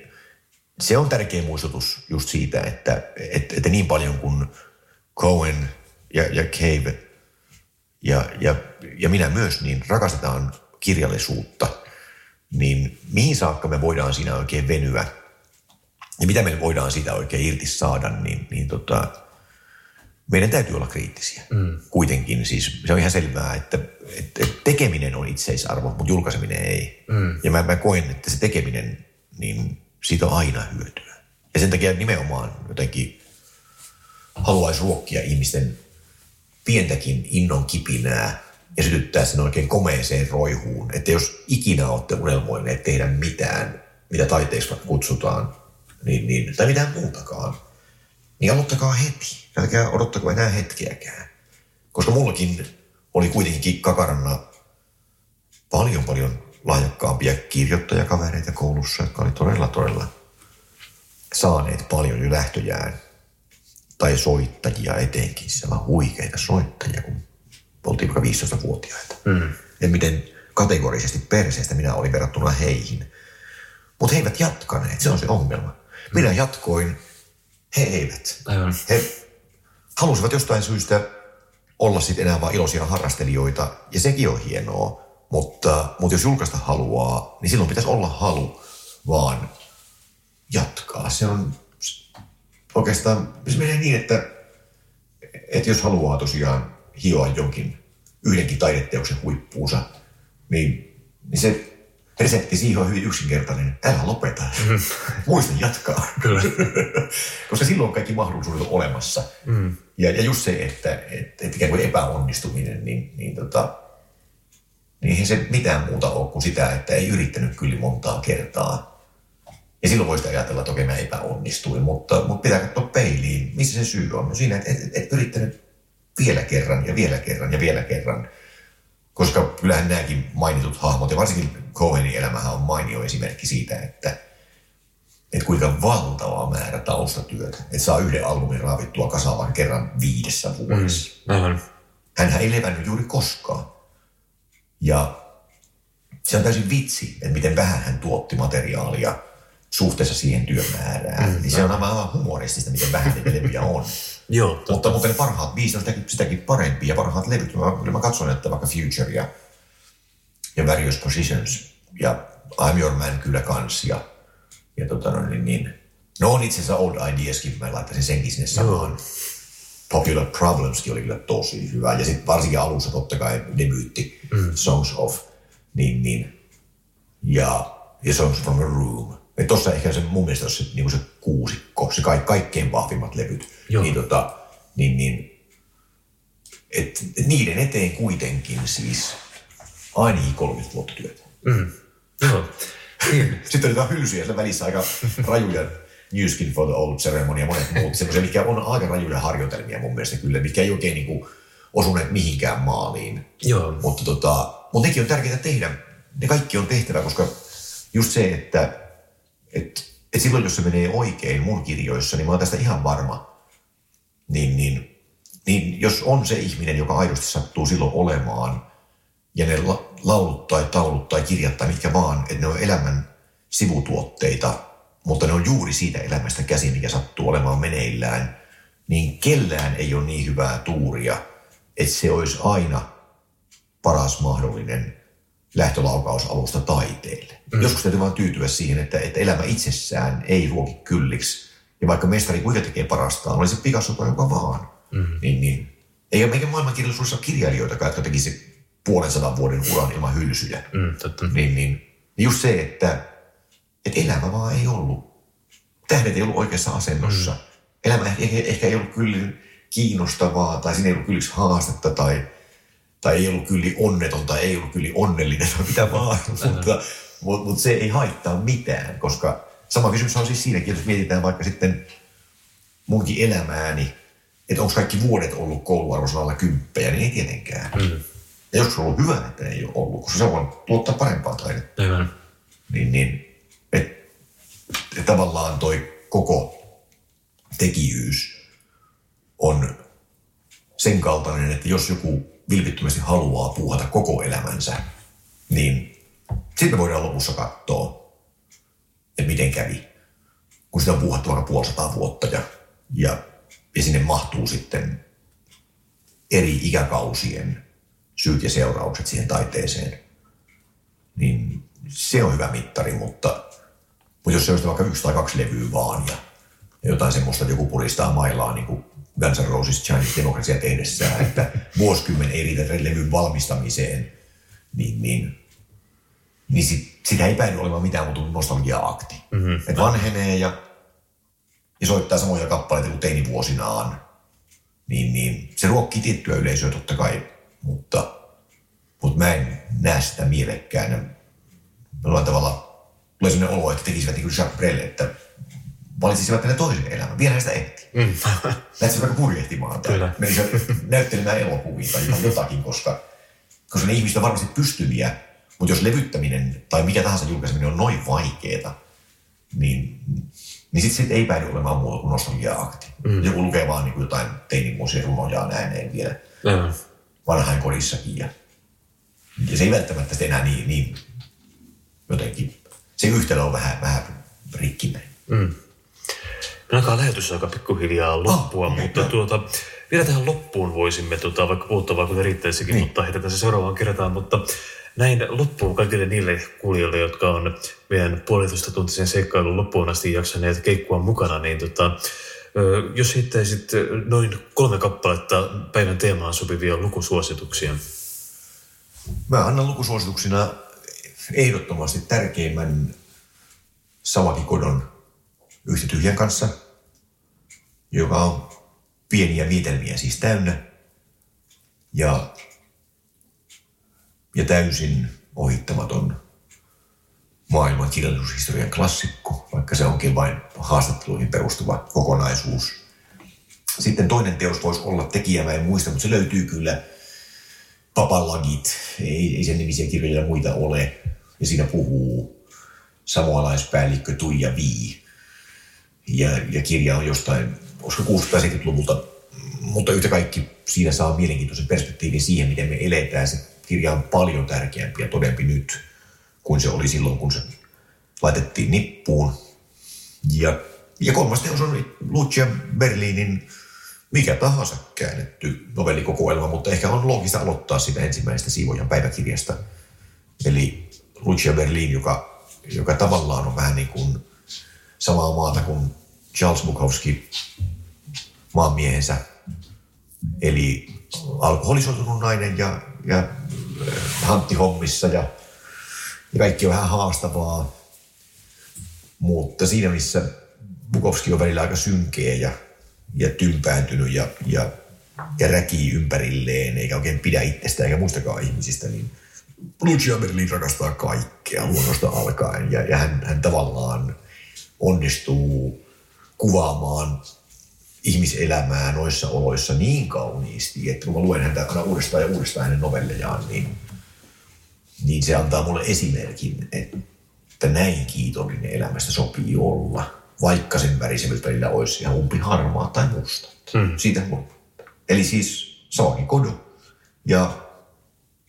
se on tärkeä muistutus just siitä, että, että, että niin paljon kuin Cohen ja, ja Cave ja, ja, ja minä myös, niin rakastetaan kirjallisuutta, niin mihin saakka me voidaan siinä oikein venyä ja mitä me voidaan siitä oikein irti saada, niin, niin tota, meidän täytyy olla kriittisiä. Mm. Kuitenkin siis se on ihan selvää, että, että tekeminen on itseisarvo, mutta julkaiseminen ei. Mm. Ja mä, mä koen, että se tekeminen, niin siitä on aina hyötyä. Ja sen takia nimenomaan jotenkin haluaisi ruokkia ihmisten pientäkin innon kipinää ja sytyttää sen oikein komeeseen roihuun. Että jos ikinä olette unelmoineet tehdä mitään, mitä taiteeksi vaikka kutsutaan, niin, niin, tai mitään muutakaan, niin aloittakaa heti. Älkää odottako enää hetkeäkään. Koska mullakin oli kuitenkin kakaranna paljon paljon lahjakkaampia kirjoittajakavereita koulussa, jotka oli todella todella saaneet paljon jo lähtöjään. Tai soittajia etenkin, aivan huikeita soittajia, kun oltiin vaikka 15-vuotiaita. Mm. Ja miten kategorisesti perseestä minä olin verrattuna heihin. Mutta he eivät jatkaneet, se on se ongelma. Minä jatkoin, he eivät. Aivan. He halusivat jostain syystä olla sitten enää vain iloisia harrastelijoita, ja sekin on hienoa. Mutta, mutta jos julkaista haluaa, niin silloin pitäisi olla halu vaan jatkaa. Se on oikeastaan, se menee niin, että, että jos haluaa tosiaan hioa jonkin yhdenkin taideteoksen huippuunsa, niin, niin se resepti siihen on hyvin yksinkertainen. Älä lopeta. Mm. Muista jatkaa. Kyllä. *laughs* Koska silloin on kaikki mahdollisuudet on olemassa. Mm. Ja, ja just se, että, että, että ikään kuin epäonnistuminen, niin, niin, tota, niin se mitään muuta ole kuin sitä, että ei yrittänyt kyllä montaa kertaa. Ja silloin voisi ajatella, että okei mä epäonnistuin, mutta, mutta pitää katsoa peiliin. Missä se syy on? No siinä, että et, et, et yrittänyt vielä kerran ja vielä kerran ja vielä kerran. Koska kyllähän nämäkin mainitut hahmot, ja varsinkin Cohenin elämähän on mainio esimerkki siitä, että, että kuinka valtava määrä taustatyötä, että saa yhden albumin raavittua kasaan kerran viidessä vuodessa. Mm, aivan. Hänhän ei levännyt juuri koskaan. Ja se on täysin vitsi, että miten vähän hän tuotti materiaalia suhteessa siihen työmäärään. Mm, niin se on aivan humoristista, miten vähän niitä levyjä on. *laughs* Joo, totta. Mutta, mutta ne parhaat biisit on sitäkin, sitäkin parempia ja parhaat levyt. Mä, mä katson, että vaikka Future ja, ja Various Positions ja I'm Your Man kyllä kans ja, ja tota no, niin, niin. No on itse asiassa Old Ideaskin, mä laittaisin senkin sinne samaan. Popular Problemskin oli kyllä tosi hyvä. Ja sitten varsinkin alussa totta kai debyytti mm. Songs of, niin, niin. Ja, ja Songs from a Room. Ja tossa ehkä se mun mielestä se, niin se kuusikko, se ka- kaikkein vahvimmat levyt. Joo. Niin, tota, niin, niin et, et niiden eteen kuitenkin siis ainakin 30 vuotta työtä. Mm. Joo. Niin. *laughs* Sitten oli jotain hylsyjä siellä välissä aika rajuja New Skin for the Old Ceremony ja monet muut semmoisia, mikä on aika rajuja harjoitelmia mun mielestä kyllä, mitkä ei oikein niin kuin osuneet mihinkään maaliin. Joo. Mutta, tota, mutta nekin on tärkeää tehdä. Ne kaikki on tehtävä, koska just se, että et, et silloin jos se menee oikein mun kirjoissa, niin mä oon tästä ihan varma, niin, niin, niin jos on se ihminen, joka aidosti sattuu silloin olemaan, ja ne la- laulut tai taulut tai kirjat tai mitkä vaan, että ne on elämän sivutuotteita, mutta ne on juuri siitä elämästä käsin, mikä sattuu olemaan meneillään, niin kellään ei ole niin hyvää tuuria, että se olisi aina paras mahdollinen lähtölaukaus alusta taiteelle. Mm. Joskus täytyy vaan tyytyä siihen, että, että elämä itsessään ei ruoki kylliksi. Ja vaikka mestari kuinka tekee parastaan, oli se Picasso tai joka vaan, mm. niin, niin ei ole meidän maailmankirjallisuudessa kirjailijoita, jotka tekisivät puolen sadan vuoden uran ilman hylsyjä. Mm, totta. Niin, niin, niin just se, että, että elämä vaan ei ollut. Tähdet ei ollut oikeassa asennossa. Mm. Elämä ehkä, ehkä ei ollut kyllä kiinnostavaa tai siinä ei ollut kylliksi haastetta tai, tai ei ollut kyllä onneton tai ei ollut kyllä onnellinen tai mitä vaan. mutta, mutta, mutta se ei haittaa mitään, koska sama kysymys on siis siinäkin, jos mietitään vaikka sitten munkin elämääni, että onko kaikki vuodet ollut kouluarvoisella alla kymppejä, niin ei tietenkään. Mm. Ja joskus on ollut hyvä, että ei ole ollut, koska se voi tuottaa parempaa taidetta. Aivan. Niin, niin et, et tavallaan toi koko tekijyys on sen kaltainen, että jos joku vilpittömästi haluaa puuhata koko elämänsä, niin sitten voidaan lopussa katsoa, että miten kävi. Kun sitä on puuhattu vaikka puolisataa vuotta ja, ja, ja sinne mahtuu sitten eri ikäkausien syyt ja seuraukset siihen taiteeseen, niin se on hyvä mittari, mutta, mutta jos se olisi vaikka yksi tai kaksi levyä vaan ja, ja jotain semmoista, että joku puristaa mailaa niin kuin Guns N' Roses Chinese Democracia tehdessään, että *laughs* vuosikymmen ei riitä levyn valmistamiseen, niin, niin, niin sit, sitä ei päädy olemaan mitään muuta kuin nostalgia-akti. Mm-hmm. Että vanhenee ja, ja soittaa samoja kappaleita kuin teinivuosinaan, niin, niin se ruokkii tiettyä yleisöä totta kai, mutta, mutta mä en näe sitä mielekkäänä. Jollain tavalla tulee sellainen olo, että tekisivät niin kuin Jacques Brel, että valitsisivat tänne toisen elämän. Vielä sitä ehti. Mm. Lähtisivät vaikka purjehtimaan *laughs* tai menisivät näyttelemään elokuvia tai jotakin, koska, koska ne ihmiset on varmasti pystyviä, mutta jos levyttäminen tai mikä tahansa julkaiseminen on noin vaikeeta, niin, niin sitten sit ei päädy olemaan muuta kuin nostalgia-akti. Mm. Joku lukee vaan niin jotain teinivuosien runoja ääneen vielä Aivan. Vanhain kodissakin. Ja, ja se ei välttämättä enää niin, niin jotenkin, se yhtälö on vähän, vähän rikkinen. Me alkaa lähetys aika pikkuhiljaa loppua, Ah, okei, mutta joo. tuota, vielä tähän loppuun voisimme, tuota, vaikka puhuttavaa kuten riittäisikin, Niin. mutta heitetään se seuraavaan kertaan. Mutta näin loppuun kaikille niille kuulijoille, jotka on meidän puolitoista tuntisen seikkailun loppuun asti jaksaneet keikkua mukana, niin tota, jos heittäisit noin kolme kappaletta päivän teemaan sopivia lukusuosituksia. Mä annan lukusuosituksina ehdottomasti tärkeimmän Savaki Kodon yhtä tyhjän kanssa, joka on pieniä viitelmiä siis täynnä ja, ja täysin ohittamaton maailman kirjallisuushistorian klassikko, vaikka se onkin vain haastatteluihin perustuva kokonaisuus. Sitten toinen teos voisi olla tekijä, mä en muista, mutta se löytyy kyllä Papalagit, ei, ei sen nimisiä kirjoja ja muita ole. Ja siinä puhuu samoalaispäällikkö Tuija Vii. Ja, ja kirja on jostain, olisiko 60-70-luvulta, mutta yhtä kaikki siinä saa mielenkiintoisen perspektiivin siihen, miten me eletään. Se kirja on paljon tärkeämpi ja todempi nyt kuin se oli silloin, kun se laitettiin nippuun. Ja, ja kolmas teos on Lucia Berlinin mikä tahansa käännetty novellikokoelma, mutta ehkä on loogista aloittaa sitä ensimmäisestä siivojan päiväkirjasta. Eli Lucia Berlin, joka, joka tavallaan on vähän niin kuin samaa maata kuin Charles Bukowski maanmiehensä. Eli alkoholisoitunut nainen ja, ja äh, hanttihommissa ja, ja kaikki on vähän haastavaa. Mutta siinä missä Bukowski on välillä aika synkeä ja, ja tympääntynyt ja, ja, ja räkii ympärilleen, eikä oikein pidä itsestään eikä muistakaan ihmisistä, niin Lucia Merlin rakastaa kaikkea luonnosta alkaen ja, ja hän, hän tavallaan onnistuu kuvaamaan ihmiselämää noissa oloissa niin kauniisti, että kun mä luen häntä aina uudestaan ja uudestaan hänen novellejaan, niin, niin se antaa mulle esimerkin, että näin kiitollinen elämästä sopii olla, vaikka sen värisemmät välillä olisi ihan umpi harmaa tai musta. Hmm. Siitä mun. Eli siis Saaki Kodo ja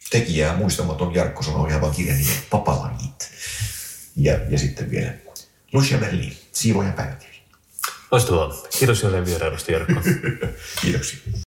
tekijää muistamaton Jarkko sanoi ihan vaan kirjan nimen Papalanit. Ja, ja sitten vielä Lucia Merlin, siivoja päiväkirja. Loistavaa. Kiitos jälleen vierailusta, Jarkko. *laughs* Kiitoksia.